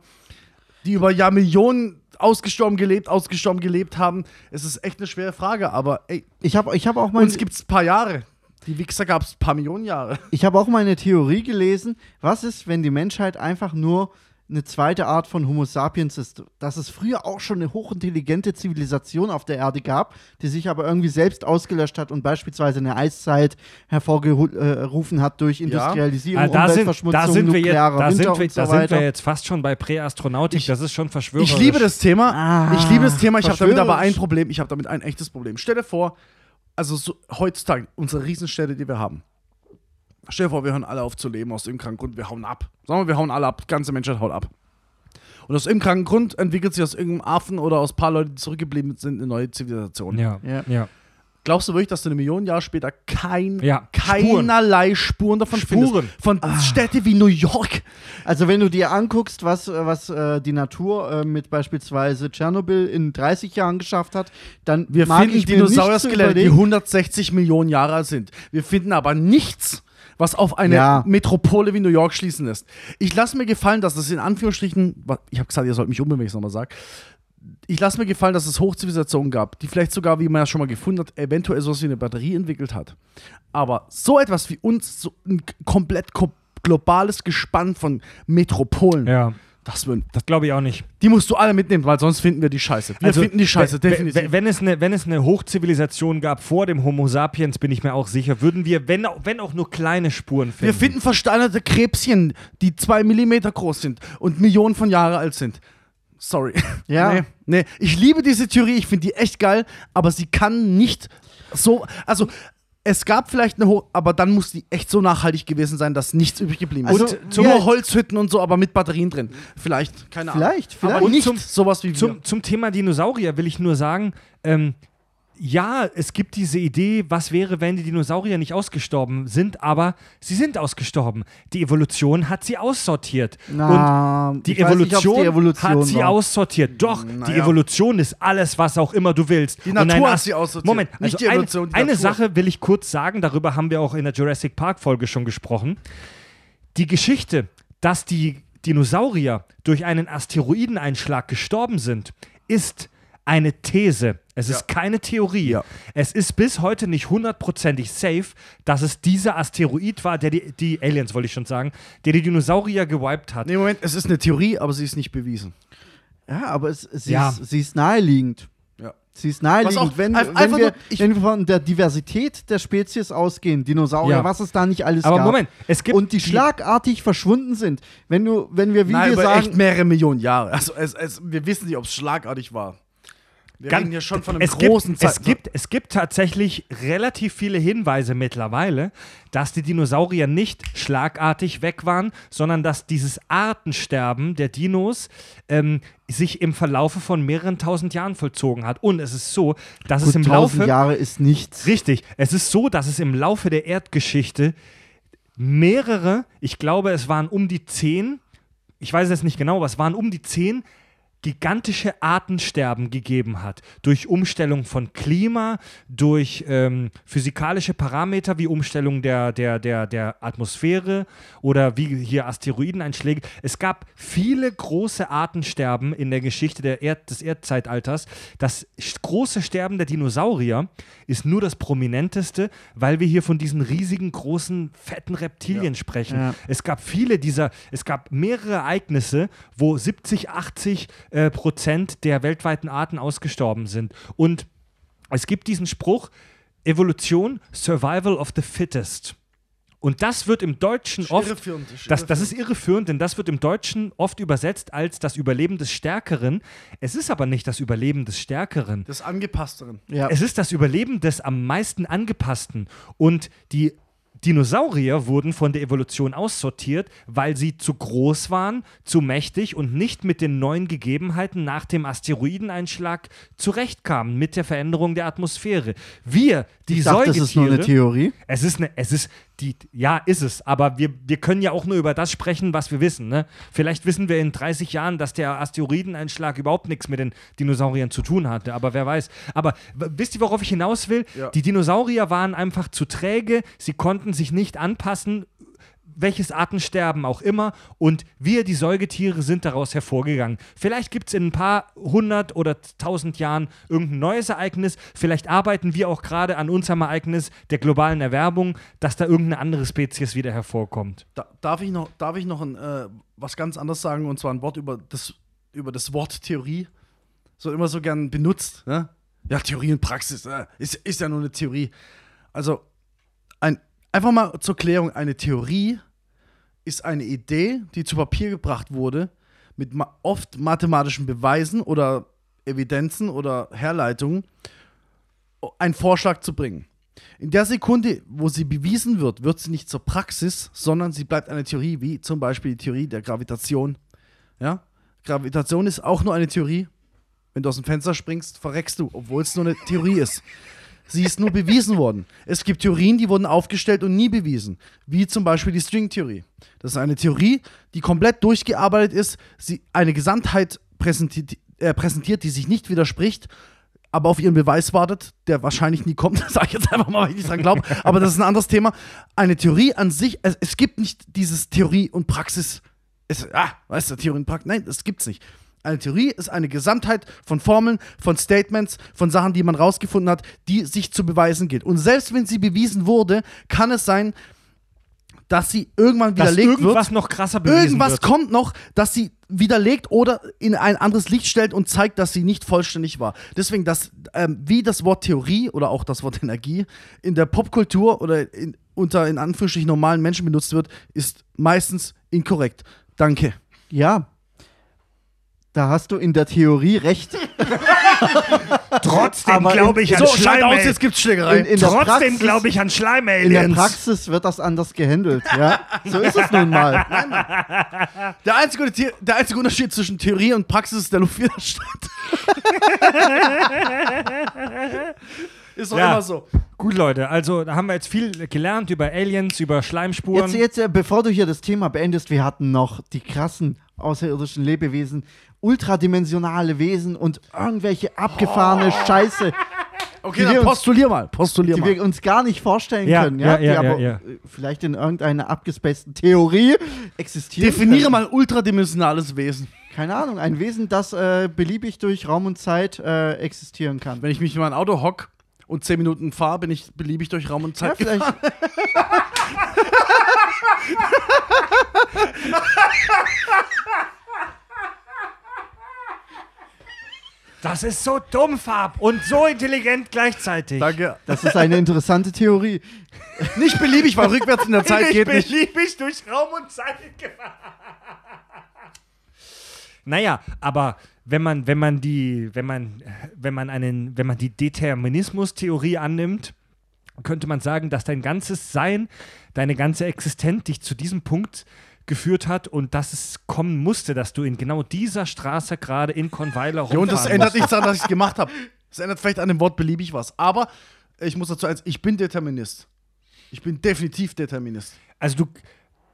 Speaker 5: die über Jahrmillionen ausgestorben gelebt, ausgestorben gelebt haben. Es ist echt eine schwere Frage, aber ey,
Speaker 4: Ich habe ich hab auch mal
Speaker 5: uns gibt es ein paar Jahre. Die Wichser gab es ein paar Millionen Jahre. (laughs)
Speaker 4: Ich habe auch mal eine Theorie gelesen, was ist, wenn die Menschheit einfach nur eine zweite Art von Homo sapiens ist. Dass es früher auch schon eine hochintelligente Zivilisation auf der Erde gab, die sich aber irgendwie selbst ausgelöscht hat und beispielsweise eine Eiszeit hervorgerufen hat durch Industrialisierung,
Speaker 1: Ah, da, sind,
Speaker 4: Umweltverschmutzung,
Speaker 1: da, sind wir jetzt,
Speaker 4: nuklearer
Speaker 1: da,
Speaker 4: Winter
Speaker 1: sind wir,
Speaker 4: und so
Speaker 1: da sind wir jetzt fast schon bei Präastronautik. Das ist schon verschwörerisch.
Speaker 5: Ich liebe das Thema.
Speaker 4: Ah,
Speaker 5: ich liebe das Thema. Ich habe damit aber ein. Problem. Ich habe damit ein echtes Problem. Stell dir vor, also so, heutzutage, unsere Riesenstädte, die wir haben. Stell dir vor, wir hören alle auf zu leben aus dem kranken Grund, wir hauen ab. Sagen wir, wir hauen alle ab. Die ganze Menschheit haut ab. Und aus irgendeinem kranken Grund entwickelt sich aus irgendeinem Affen oder aus ein paar Leuten, die zurückgeblieben sind, eine neue Zivilisation.
Speaker 1: Ja,
Speaker 4: Ja.
Speaker 1: ja.
Speaker 5: Glaubst du wirklich, dass du eine Million Jahre später kein,
Speaker 1: Ja,
Speaker 5: keinerlei Spuren, davon
Speaker 1: Spuren.
Speaker 5: findest? Von Städte wie New York.
Speaker 4: Also wenn du dir anguckst, was, äh, was äh, die Natur äh, mit beispielsweise Tschernobyl in 30 Jahren geschafft hat, dann
Speaker 5: Wir
Speaker 4: mag
Speaker 5: finden Dinosaurier-Skelette, die
Speaker 4: überlegen-
Speaker 5: 160 Millionen Jahre sind. Wir finden aber nichts, was auf eine
Speaker 4: Ja.
Speaker 5: Metropole wie New York schließen lässt. Ich lasse mir gefallen, dass es in Anführungsstrichen, ich habe gesagt, ihr sollt mich umbringen, wenn ich es nochmal sage. Ich lasse mir gefallen, dass es Hochzivilisationen gab, die vielleicht sogar, wie man ja schon mal gefunden hat, eventuell sowas wie eine Batterie entwickelt hat. Aber so etwas wie uns, so ein komplett ko- globales Gespann von Metropolen,
Speaker 1: ja.
Speaker 5: das, das,
Speaker 1: glaube ich auch nicht.
Speaker 5: die musst du alle mitnehmen, weil sonst finden wir die Scheiße. Wir finden die Scheiße,
Speaker 1: wenn-
Speaker 5: definitiv.
Speaker 1: Wenn, es eine, wenn es eine Hochzivilisation gab vor dem Homo sapiens, bin ich mir auch sicher, würden wir, wenn, auch- wenn auch nur kleine Spuren finden.
Speaker 5: Wir finden versteinerte Krebschen, die zwei Millimeter groß sind und Millionen von Jahre alt sind. Sorry.
Speaker 4: Ja. (laughs)
Speaker 5: Nee, nee. Ich liebe diese Theorie, ich finde die echt geil, aber sie kann nicht so. Also, es gab vielleicht eine Hoch, aber dann muss die echt so nachhaltig gewesen sein, dass nichts übrig geblieben ist.
Speaker 4: Also,
Speaker 5: und nur Holzhütten und so, aber mit Batterien drin. Vielleicht, keine Ahnung.
Speaker 4: Vielleicht, vielleicht.
Speaker 5: Aber
Speaker 1: Und
Speaker 5: nicht
Speaker 1: zum-
Speaker 5: sowas wie wir.
Speaker 1: Zum, zum Thema Dinosaurier will ich nur sagen, ähm, ja, es gibt diese Idee, was wäre, wenn die Dinosaurier nicht ausgestorben sind, aber sie sind ausgestorben. Die Evolution hat sie aussortiert.
Speaker 4: Na,
Speaker 1: Und die
Speaker 4: weiß nicht,
Speaker 1: Evolution,
Speaker 4: die Evolution
Speaker 1: hat sie
Speaker 4: war.
Speaker 1: aussortiert. Doch, die
Speaker 5: Naja.
Speaker 1: Evolution ist alles, was auch immer du willst.
Speaker 5: Die Natur hat sie aussortiert,
Speaker 1: Moment,
Speaker 5: nicht
Speaker 1: also
Speaker 5: die Evolution, die
Speaker 1: Eine, eine
Speaker 5: Natur.
Speaker 1: Sache will ich kurz sagen, darüber haben wir auch in der Jurassic Park Folge schon gesprochen. Die Geschichte, dass die Dinosaurier durch einen Asteroideneinschlag gestorben sind, ist eine These. Es
Speaker 5: Ja.
Speaker 1: ist keine Theorie.
Speaker 5: Ja.
Speaker 1: Es ist bis heute nicht hundertprozentig safe, dass es dieser Asteroid war, der die, die Aliens, wollte ich schon sagen, der die Dinosaurier gewiped hat.
Speaker 5: Nee, Moment, es ist eine Theorie, aber sie ist nicht bewiesen.
Speaker 4: Ja, aber es, sie,
Speaker 1: Ja.
Speaker 4: ist, sie ist naheliegend.
Speaker 5: Ja.
Speaker 4: Sie ist naheliegend.
Speaker 5: Was auch-
Speaker 4: wenn, wenn, wir, wenn wir von der Diversität der Spezies ausgehen, Dinosaurier,
Speaker 1: Ja.
Speaker 4: was es da nicht alles
Speaker 1: Aber
Speaker 4: gab.
Speaker 1: Moment, es gibt
Speaker 4: und die schlagartig verschwunden sind. Wenn du, wenn wir, wie
Speaker 5: Nein,
Speaker 4: wir sagen,
Speaker 5: echt mehrere Millionen Jahre. Also es, es, wir wissen nicht, ob es schlagartig war. Wir
Speaker 1: Ganz-
Speaker 5: reden ja schon von einem
Speaker 1: es
Speaker 5: großen
Speaker 1: gibt, es, gibt, es gibt tatsächlich relativ viele Hinweise mittlerweile, dass die Dinosaurier nicht schlagartig weg waren, sondern dass dieses Artensterben der Dinos ähm, sich im Verlaufe von mehreren tausend Jahren vollzogen hat. Und es ist so, dass es
Speaker 4: gut,
Speaker 1: im
Speaker 4: 1000
Speaker 1: Laufe.
Speaker 4: Jahre ist nichts.
Speaker 1: Richtig, es ist so, dass es im Laufe der Erdgeschichte mehrere, ich glaube, es waren um die zehn, ich weiß es nicht genau, aber es waren um die zehn gigantische Artensterben gegeben hat. Durch Umstellung von Klima, durch ähm, physikalische Parameter wie Umstellung der, der, der, der Atmosphäre oder wie hier Asteroideneinschläge. Es gab viele große Artensterben in der Geschichte der Erd des Erdzeitalters. Das große Sterben der Dinosaurier ist nur das prominenteste, weil wir hier von diesen riesigen, großen, fetten Reptilien sprechen.
Speaker 4: Ja.
Speaker 1: Es gab viele dieser, es gab mehrere Ereignisse, wo 70, 80 äh, Prozent der weltweiten Arten ausgestorben sind. Und es gibt diesen Spruch, Evolution, Survival of the Fittest. Und das wird im Deutschen oft,
Speaker 5: Irreführend, ist
Speaker 1: das, das ist
Speaker 5: irreführend.
Speaker 1: irreführend, denn das wird im Deutschen oft übersetzt als das Überleben des Stärkeren. Es ist aber nicht das Überleben des Stärkeren.
Speaker 5: des Angepassteren.
Speaker 4: Ja.
Speaker 1: Es ist das Überleben des am meisten angepassten. Und die Dinosaurier wurden von der Evolution aussortiert, weil sie zu groß waren, zu mächtig und nicht mit den neuen Gegebenheiten nach dem Asteroideneinschlag zurechtkamen, mit der Veränderung der Atmosphäre. Wir, die
Speaker 4: ich dachte, das
Speaker 1: Säugetiere.
Speaker 4: ist nur eine Theorie.
Speaker 1: Es ist eine, es ist die, ja, ist es, aber wir, wir können ja auch nur über das sprechen, was wir wissen. Ne? Vielleicht wissen wir in 30 Jahren, dass der Asteroideneinschlag überhaupt nichts mit den Dinosauriern zu tun hatte, aber wer weiß. Aber wisst ihr, worauf ich hinaus will?
Speaker 5: Ja.
Speaker 1: Die Dinosaurier waren einfach zu träge, sie konnten sich nicht anpassen, welches Artensterben auch immer. Und wir, die Säugetiere, sind daraus hervorgegangen. Vielleicht gibt es in ein paar hundert oder tausend Jahren irgendein neues Ereignis. Vielleicht arbeiten wir auch gerade an unserem Ereignis der globalen Erwärmung, dass da irgendeine andere Spezies wieder hervorkommt.
Speaker 5: Da, darf ich noch, darf ich noch ein, äh, was ganz anderes sagen und zwar ein Wort über das, über das Wort Theorie? So immer so gern benutzt. Ne? Ja, Theorie und Praxis äh, ist, ist ja nur eine Theorie. Also, ein, einfach mal zur Klärung: Eine Theorie ist eine Idee, die zu Papier gebracht wurde, mit ma oft mathematischen Beweisen oder Evidenzen oder Herleitungen, einen Vorschlag zu bringen. In der Sekunde, wo sie bewiesen wird, wird sie nicht zur Praxis, sondern sie bleibt eine Theorie, wie zum Beispiel die Theorie der Gravitation. Ja? Gravitation ist auch nur eine Theorie. Wenn du aus dem Fenster springst, verreckst du, obwohl es nur eine Theorie ist. Sie ist nur bewiesen worden. Es gibt Theorien, die wurden aufgestellt und nie bewiesen. Wie zum Beispiel die Stringtheorie. Das ist eine Theorie, die komplett durchgearbeitet ist, sie eine Gesamtheit präsentiert, äh, präsentiert die sich nicht widerspricht, aber auf ihren Beweis wartet, der wahrscheinlich nie kommt. (laughs) Das sage ich jetzt einfach mal, weil ich nicht dran glaube. Aber das ist ein anderes Thema. Eine Theorie an sich, es, es gibt nicht dieses Theorie und Praxis. Es, ah, weißt du, Theorie und Praxis. Nein, das gibt's nicht. Eine Theorie ist eine Gesamtheit von Formeln, von Statements, von Sachen, die man rausgefunden hat, die sich zu beweisen gilt. Und selbst wenn sie bewiesen wurde, kann es sein, dass sie irgendwann
Speaker 1: Dass
Speaker 5: widerlegt
Speaker 1: irgendwas
Speaker 5: wird.
Speaker 1: noch krasser bewiesen
Speaker 5: Irgendwas
Speaker 1: wird.
Speaker 5: kommt noch, dass sie widerlegt oder in ein anderes Licht stellt und zeigt, dass sie nicht vollständig war. Deswegen, das, ähm, wie das Wort Theorie oder auch das Wort (laughs) Energie in der Popkultur oder in, unter in Anführungsstrichen normalen Menschen benutzt wird, ist meistens inkorrekt. Danke.
Speaker 4: Ja. Da hast du in der Theorie recht. (laughs)
Speaker 1: Trotzdem glaube ich an
Speaker 5: So,
Speaker 1: Schleim.
Speaker 5: aus, jetzt gibt's Schlägerei.
Speaker 4: In, in der
Speaker 1: Trotzdem glaube ich an
Speaker 4: In der. Praxis wird das anders gehandelt. Ja, so ist es nun mal. (laughs)
Speaker 5: der, einzige, der einzige Unterschied zwischen Theorie und Praxis ist der Luftwiderstand. (laughs) ist doch
Speaker 1: Ja.
Speaker 5: immer so.
Speaker 1: Gut, Leute, also da haben wir jetzt viel gelernt über Aliens, über Schleimspuren.
Speaker 4: Jetzt, jetzt, äh, bevor du hier das Thema beendest, wir hatten noch die krassen außerirdischen Lebewesen, ultradimensionale Wesen und irgendwelche abgefahrene Scheiße, (laughs)
Speaker 5: Okay,
Speaker 4: Die
Speaker 5: dann
Speaker 4: uns-
Speaker 5: postulier mal. Postulier
Speaker 4: die
Speaker 5: mal.
Speaker 4: wir uns gar nicht vorstellen
Speaker 1: Ja,
Speaker 4: können,
Speaker 1: ja,
Speaker 4: ja,
Speaker 1: ja,
Speaker 4: die
Speaker 1: ja,
Speaker 4: aber
Speaker 1: ja.
Speaker 4: vielleicht in irgendeiner abgespaceden Theorie existieren.
Speaker 5: Definiere
Speaker 4: können.
Speaker 5: mal ultradimensionales Wesen.
Speaker 4: Keine Ahnung, ein Wesen, das äh, beliebig durch Raum und Zeit äh, existieren kann.
Speaker 5: Wenn ich mich in mein Auto hock und 10 Minuten fahre, bin ich beliebig durch Raum und
Speaker 4: Ja,
Speaker 5: Zeit
Speaker 4: vielleicht.
Speaker 1: Das ist so dumm, Fab, und so intelligent gleichzeitig.
Speaker 5: Danke.
Speaker 4: Das ist eine interessante Theorie.
Speaker 5: Nicht beliebig, weil rückwärts in der Zeit geht nicht.
Speaker 1: beliebig durch Raum und Zeit gefahren. Naja, aber wenn man, wenn man die, wenn man, wenn man einen, wenn man die Determinismus-Theorie annimmt, könnte man sagen, dass dein ganzes Sein, deine ganze Existenz dich zu diesem Punkt geführt hat und dass es kommen musste, dass du in genau dieser Straße gerade in Conweiler
Speaker 5: Ja, und das
Speaker 1: rumfahren
Speaker 5: ändert nichts daran, dass ich es gemacht habe. Das ändert vielleicht an dem Wort beliebig was. Aber ich muss dazu eins, ich bin Determinist. Ich bin definitiv Determinist.
Speaker 1: Also du,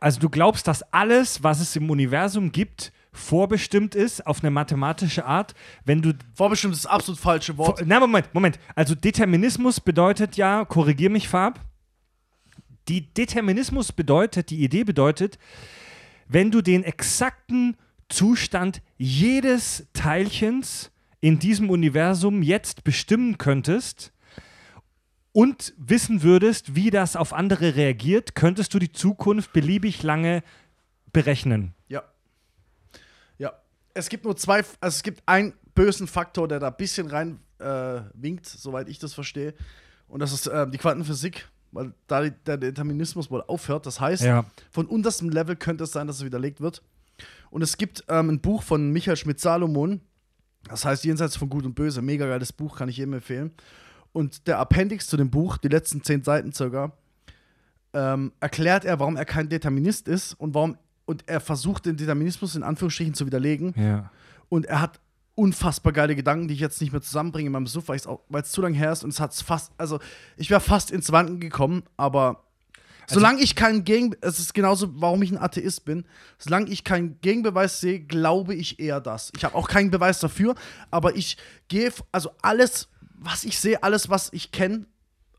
Speaker 1: also du glaubst, dass alles, was es im Universum gibt, vorbestimmt ist auf eine mathematische Art, wenn du
Speaker 5: Vorbestimmt ist das absolut falsche Wort.
Speaker 1: Na, Moment, Moment. Also Determinismus bedeutet ja, korrigier mich, Farb. Die Determinismus bedeutet, die Idee bedeutet, wenn du den exakten Zustand jedes Teilchens in diesem Universum jetzt bestimmen könntest und wissen würdest, wie das auf andere reagiert, könntest du die Zukunft beliebig lange berechnen.
Speaker 5: Es gibt nur zwei, also es gibt einen bösen Faktor, der da ein bisschen rein äh, winkt, soweit ich das verstehe. Und das ist äh, die Quantenphysik, weil da die, der Determinismus wohl aufhört. Das heißt,
Speaker 1: Ja.
Speaker 5: von unterstem Level könnte es sein, dass es widerlegt wird. Und es gibt ähm, ein Buch von Michael Schmidt-Salomon, das heißt Jenseits von Gut und Böse. Mega geiles Buch, kann ich jedem empfehlen. Und der Appendix zu dem Buch, die letzten zehn Seiten circa, ähm, erklärt er, warum er kein Determinist ist und warum und er versucht den Determinismus in Anführungsstrichen zu widerlegen.
Speaker 1: Ja.
Speaker 5: Und er hat unfassbar geile Gedanken, die ich jetzt nicht mehr zusammenbringe in meinem Suff, weil es zu lange her ist und es hat fast, also ich wäre fast ins Wanken gekommen, aber solange ich keinen Gegen, es ist genauso, warum ich ein Atheist bin, solange ich keinen Gegenbeweis sehe, glaube ich eher das. Ich habe auch keinen Beweis dafür, aber ich gehe, also alles, was ich sehe, alles, was ich kenne,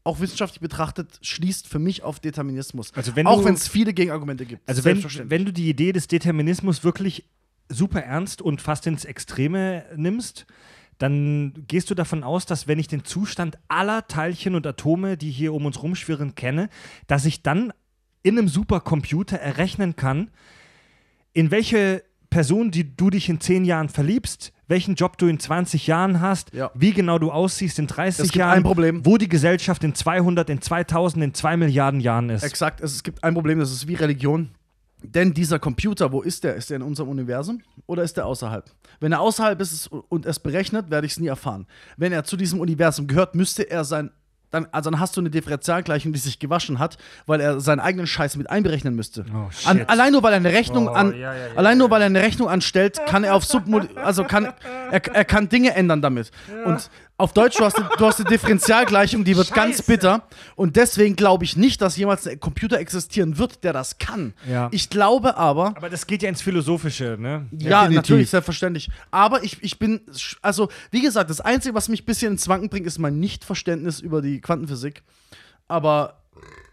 Speaker 5: auch wissenschaftlich betrachtet, schließt für mich auf Determinismus.
Speaker 1: Also wenn
Speaker 5: auch wenn es viele Gegenargumente gibt.
Speaker 1: Also wenn, wenn du die Idee des Determinismus wirklich super ernst und fast ins Extreme nimmst, dann gehst du davon aus, dass wenn ich den Zustand aller Teilchen und Atome, die hier um uns rumschwirren, kenne, dass ich dann in einem Supercomputer errechnen kann, in welche Person, die du dich in 10 Jahren verliebst, welchen Job du in 20 Jahren hast,
Speaker 5: Ja.
Speaker 1: wie genau du aussiehst in 30
Speaker 5: Es gibt
Speaker 1: Jahren,
Speaker 5: ein Problem.
Speaker 1: wo die Gesellschaft in 200, in 2000, in 2 Milliarden Jahren ist.
Speaker 5: Exakt, es, es gibt ein Problem, das ist wie Religion. Denn dieser Computer, wo ist der? Ist der in unserem Universum oder ist der außerhalb? Wenn er außerhalb ist und es berechnet, werde ich es nie erfahren. Wenn er zu diesem Universum gehört, müsste er sein. Dann, also dann hast du eine Differentialgleichung, die sich gewaschen hat, weil er seinen eigenen Scheiß mit einberechnen müsste.
Speaker 1: Oh.
Speaker 5: An, allein nur weil er eine Rechnung
Speaker 1: Oh,
Speaker 5: an,
Speaker 1: ja, ja, ja,
Speaker 5: allein nur weil er eine Rechnung anstellt, kann er auf Submod also kann er, er kann Dinge ändern damit. Und auf Deutsch du hast eine, du hast eine Differentialgleichung, die wird ganz
Speaker 1: Scheiße.
Speaker 5: bitter. Und deswegen glaube ich nicht, dass jemals ein Computer existieren wird, der das kann.
Speaker 1: Ja.
Speaker 5: Ich glaube aber,
Speaker 1: Aber das geht ja ins Philosophische, ne?
Speaker 5: ja,
Speaker 4: Definitiv.
Speaker 5: natürlich, selbstverständlich. Aber ich, ich bin, also wie gesagt, das Einzige, was mich ein bisschen ins Wanken bringt, ist mein Nichtverständnis über die Quantenphysik. Aber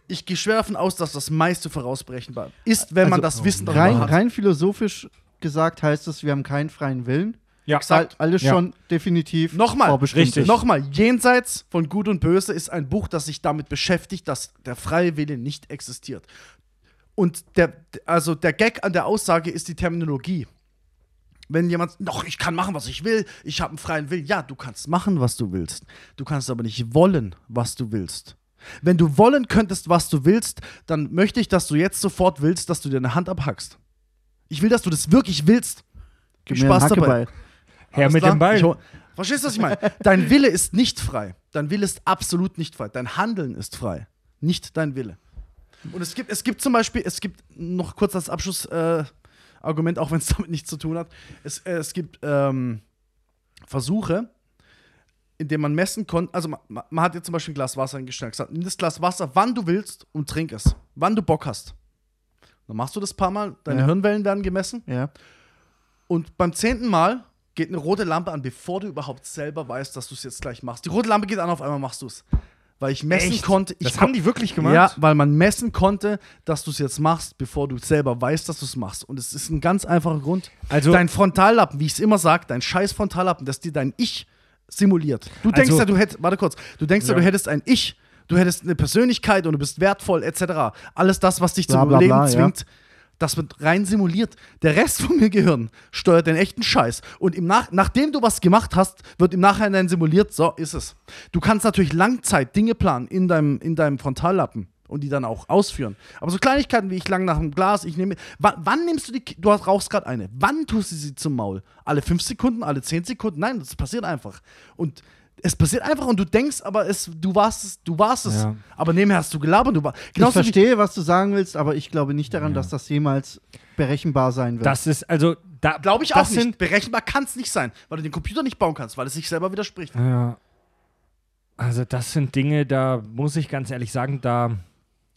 Speaker 5: ich gehe schwer davon aus, dass das meiste vorausberechenbar ist, wenn man
Speaker 4: Also,
Speaker 5: das Wissen
Speaker 4: Rein,
Speaker 5: hat.
Speaker 4: rein philosophisch gesagt heißt es, wir haben keinen freien Willen.
Speaker 1: Ja,
Speaker 4: Weil alles
Speaker 1: Ja.
Speaker 4: schon definitiv
Speaker 5: Nochmal,
Speaker 4: vorbestimmt
Speaker 1: richtig.
Speaker 5: Nochmal, Jenseits von Gut und Böse ist ein Buch, das sich damit beschäftigt, dass der freie Wille nicht existiert. Und der, also der Gag an der Aussage ist die Terminologie. Wenn jemand, doch, ich kann machen, was ich will, ich habe einen freien Willen. Ja, du kannst machen, was du willst. Du kannst aber nicht wollen, was du willst. Wenn du wollen könntest, was du willst, dann möchte ich, dass du jetzt sofort willst, dass du dir eine Hand abhackst. Ich will, dass du das wirklich willst. Viel
Speaker 4: Gib
Speaker 5: Spaß dabei.
Speaker 1: Her mit
Speaker 5: klar?
Speaker 1: dem Ball.
Speaker 5: Ich Verstehst du, was ich meine? Dein Wille ist nicht frei. Dein Wille ist absolut nicht frei. Dein Handeln ist frei. Nicht dein Wille. Und es gibt, es gibt zum Beispiel, es gibt noch kurz als Abschlussargument, äh, auch wenn es (laughs) damit nichts zu tun hat. Es, äh, es gibt ähm, Versuche, in denen man messen konnte. Also, man, man hat jetzt zum Beispiel ein Glas Wasser hingestellt, gesagt, nimm das Glas Wasser, wann du willst und trink es. Wann du Bock hast. Dann machst du das paar Mal, deine
Speaker 4: Ja.
Speaker 5: Hirnwellen werden gemessen.
Speaker 4: Ja.
Speaker 5: Und beim zehnten Mal geht eine rote Lampe an, bevor du überhaupt selber weißt, dass du es jetzt gleich machst. Die rote Lampe geht an, auf einmal machst du es. weil ich messen
Speaker 1: Echt?
Speaker 5: konnte. Ich
Speaker 1: das haben die wirklich gemacht?
Speaker 5: Ja, weil man messen konnte, dass du es jetzt machst, bevor du selber weißt, dass du es machst. Und es ist ein ganz einfacher Grund.
Speaker 1: Also-
Speaker 5: dein Frontallappen, wie ich es immer sage, dein scheiß Frontallappen, das dir dein Ich simuliert. Du denkst
Speaker 1: Also-
Speaker 5: ja, du hättest, warte kurz, du denkst ja,
Speaker 1: Ja.
Speaker 5: du hättest ein Ich, du hättest eine Persönlichkeit und du bist wertvoll, etc. Alles das, was dich
Speaker 4: Bla,
Speaker 5: zum
Speaker 4: bla,
Speaker 5: Leben
Speaker 4: bla, ja.
Speaker 5: Das wird rein simuliert. Der Rest von mir Gehirn steuert den echten Scheiß. Und im Nach nachdem du was gemacht hast, wird im Nachhinein simuliert, so ist es. Du kannst natürlich Langzeit Dinge planen in deinem, in deinem Frontallappen und die dann auch ausführen. Aber so Kleinigkeiten wie ich lang nach dem Glas, ich nehme. Wann, nimmst du die. Du rauchst gerade eine. Wann tust du sie zum Maul? Alle fünf Sekunden, alle zehn Sekunden? Nein, das passiert einfach. Und es passiert einfach und du denkst, aber es, du warst es, du warst es.
Speaker 1: Ja.
Speaker 5: Aber nebenher hast du gelabert. Du war,
Speaker 4: Ich verstehe, was du sagen willst, aber ich glaube nicht daran, dass das jemals berechenbar sein wird.
Speaker 1: Das ist, also, da.
Speaker 5: Glaube ich auch nicht. Berechenbar kann es nicht sein, weil du den Computer nicht bauen kannst, weil es sich selber widerspricht.
Speaker 1: ja. Also, das sind Dinge, da muss ich ganz ehrlich sagen, da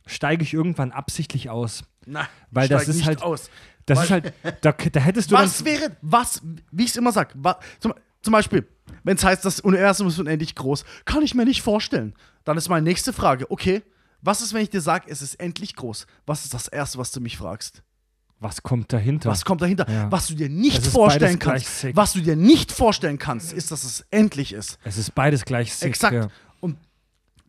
Speaker 1: steige ich irgendwann absichtlich aus.
Speaker 5: Nein,
Speaker 1: Weil das ist
Speaker 5: nicht
Speaker 1: halt-
Speaker 5: Aus.
Speaker 1: Das
Speaker 5: Weil-
Speaker 1: ist halt, da, da hättest du
Speaker 5: Was
Speaker 1: dann.
Speaker 5: wäre, was, wie ich es immer sage, zum, zum Beispiel, wenn es heißt, das Universum ist unendlich groß, kann ich mir nicht vorstellen. Dann ist meine nächste Frage, okay, was ist, wenn ich dir sage, es ist endlich groß? Was ist das Erste, was du mich fragst?
Speaker 1: Was kommt dahinter?
Speaker 5: Was kommt dahinter?
Speaker 1: Ja.
Speaker 5: Was du dir nicht vorstellen kannst. Was du dir nicht vorstellen kannst, ist, dass es endlich ist.
Speaker 1: Es ist beides gleich sick,
Speaker 5: Exakt.
Speaker 1: Ja.
Speaker 5: Und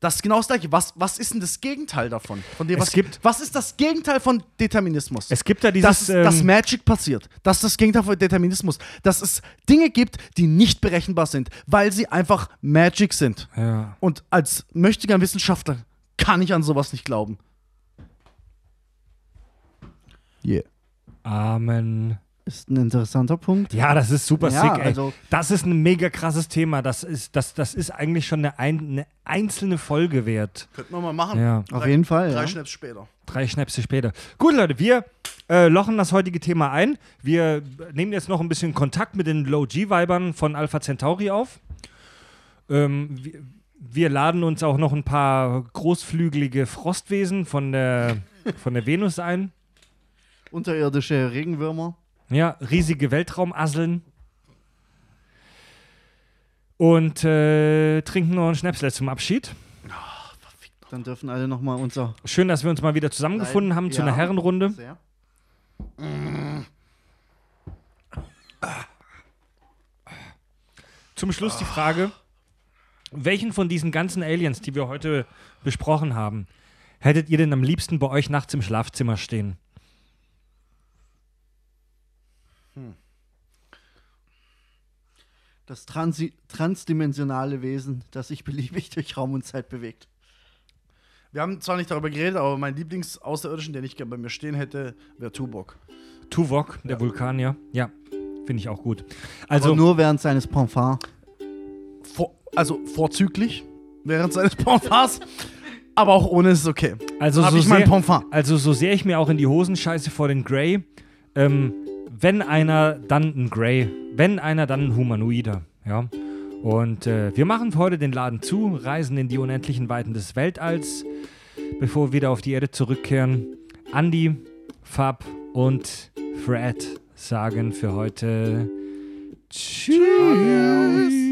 Speaker 5: das ist genau das Gleiche. Was, was ist denn das Gegenteil davon? Von dem,
Speaker 1: Es
Speaker 5: was,
Speaker 1: gibt-
Speaker 5: was ist das Gegenteil von Determinismus?
Speaker 1: Es gibt da dieses.
Speaker 5: dass, dass
Speaker 1: ähm,
Speaker 5: Magic passiert. Das ist das Gegenteil von Determinismus. Dass es Dinge gibt, die nicht berechenbar sind, weil sie einfach Magic sind.
Speaker 1: ja.
Speaker 5: Und als möchtiger Wissenschaftler kann ich an sowas nicht glauben. Yeah.
Speaker 1: Amen.
Speaker 4: Ist ein interessanter Punkt.
Speaker 1: Ja, das ist super
Speaker 4: Ja,
Speaker 1: sick, ey.
Speaker 4: also-
Speaker 1: das ist ein mega krasses Thema. Das ist, das, das ist eigentlich schon eine, ein, eine einzelne Folge wert.
Speaker 5: Könnten wir mal machen.
Speaker 1: Ja.
Speaker 4: Auf jeden Fall.
Speaker 5: Drei
Speaker 4: Ja.
Speaker 5: Schnaps später.
Speaker 1: Drei Schnäpse später. Gut, Leute, wir äh, lochen das heutige Thema ein. Wir nehmen jetzt noch ein bisschen Kontakt mit den Low-G-Vibern von Alpha Centauri auf. Ähm, wir, wir laden uns auch noch ein paar großflügelige Frostwesen von der, von der Venus ein.
Speaker 4: Unterirdische Regenwürmer.
Speaker 1: Ja, riesige Weltraumasseln. Und äh, trinken noch ein Schnäpsle zum Abschied.
Speaker 4: Dann dürfen alle nochmal unser.
Speaker 1: Schön, dass wir uns mal wieder zusammengefunden haben zu
Speaker 4: Ja.
Speaker 1: einer Herrenrunde.
Speaker 4: Sehr.
Speaker 1: Zum Schluss die Frage: Welchen von diesen ganzen Aliens, die wir heute besprochen haben, hättet ihr denn am liebsten bei euch nachts im Schlafzimmer stehen?
Speaker 4: Das transi transdimensionale Wesen, das sich beliebig (laughs) durch Raum und Zeit bewegt.
Speaker 5: Wir haben zwar nicht darüber geredet, aber mein Lieblings-Außerirdischen, den ich gerne bei mir stehen hätte, wäre Tuvok.
Speaker 1: Tuvok, der Vulkanier. Ja, finde ich auch gut.
Speaker 4: Also
Speaker 1: Also,
Speaker 4: nur während seines Pomfars.
Speaker 5: Vor, also vorzüglich während seines Pomfars, aber auch ohne ist es okay.
Speaker 1: also, so sehr, also so sehr ich mir auch in die Hosen scheiße vor den Grey, ähm, wenn einer, dann ein Grey. Wenn einer, dann ein Humanoider. Ja. Und äh, wir machen für heute den Laden zu, reisen in die unendlichen Weiten des Weltalls, bevor wir wieder auf die Erde zurückkehren. Andy, Fab und Fred sagen für heute Tschüss.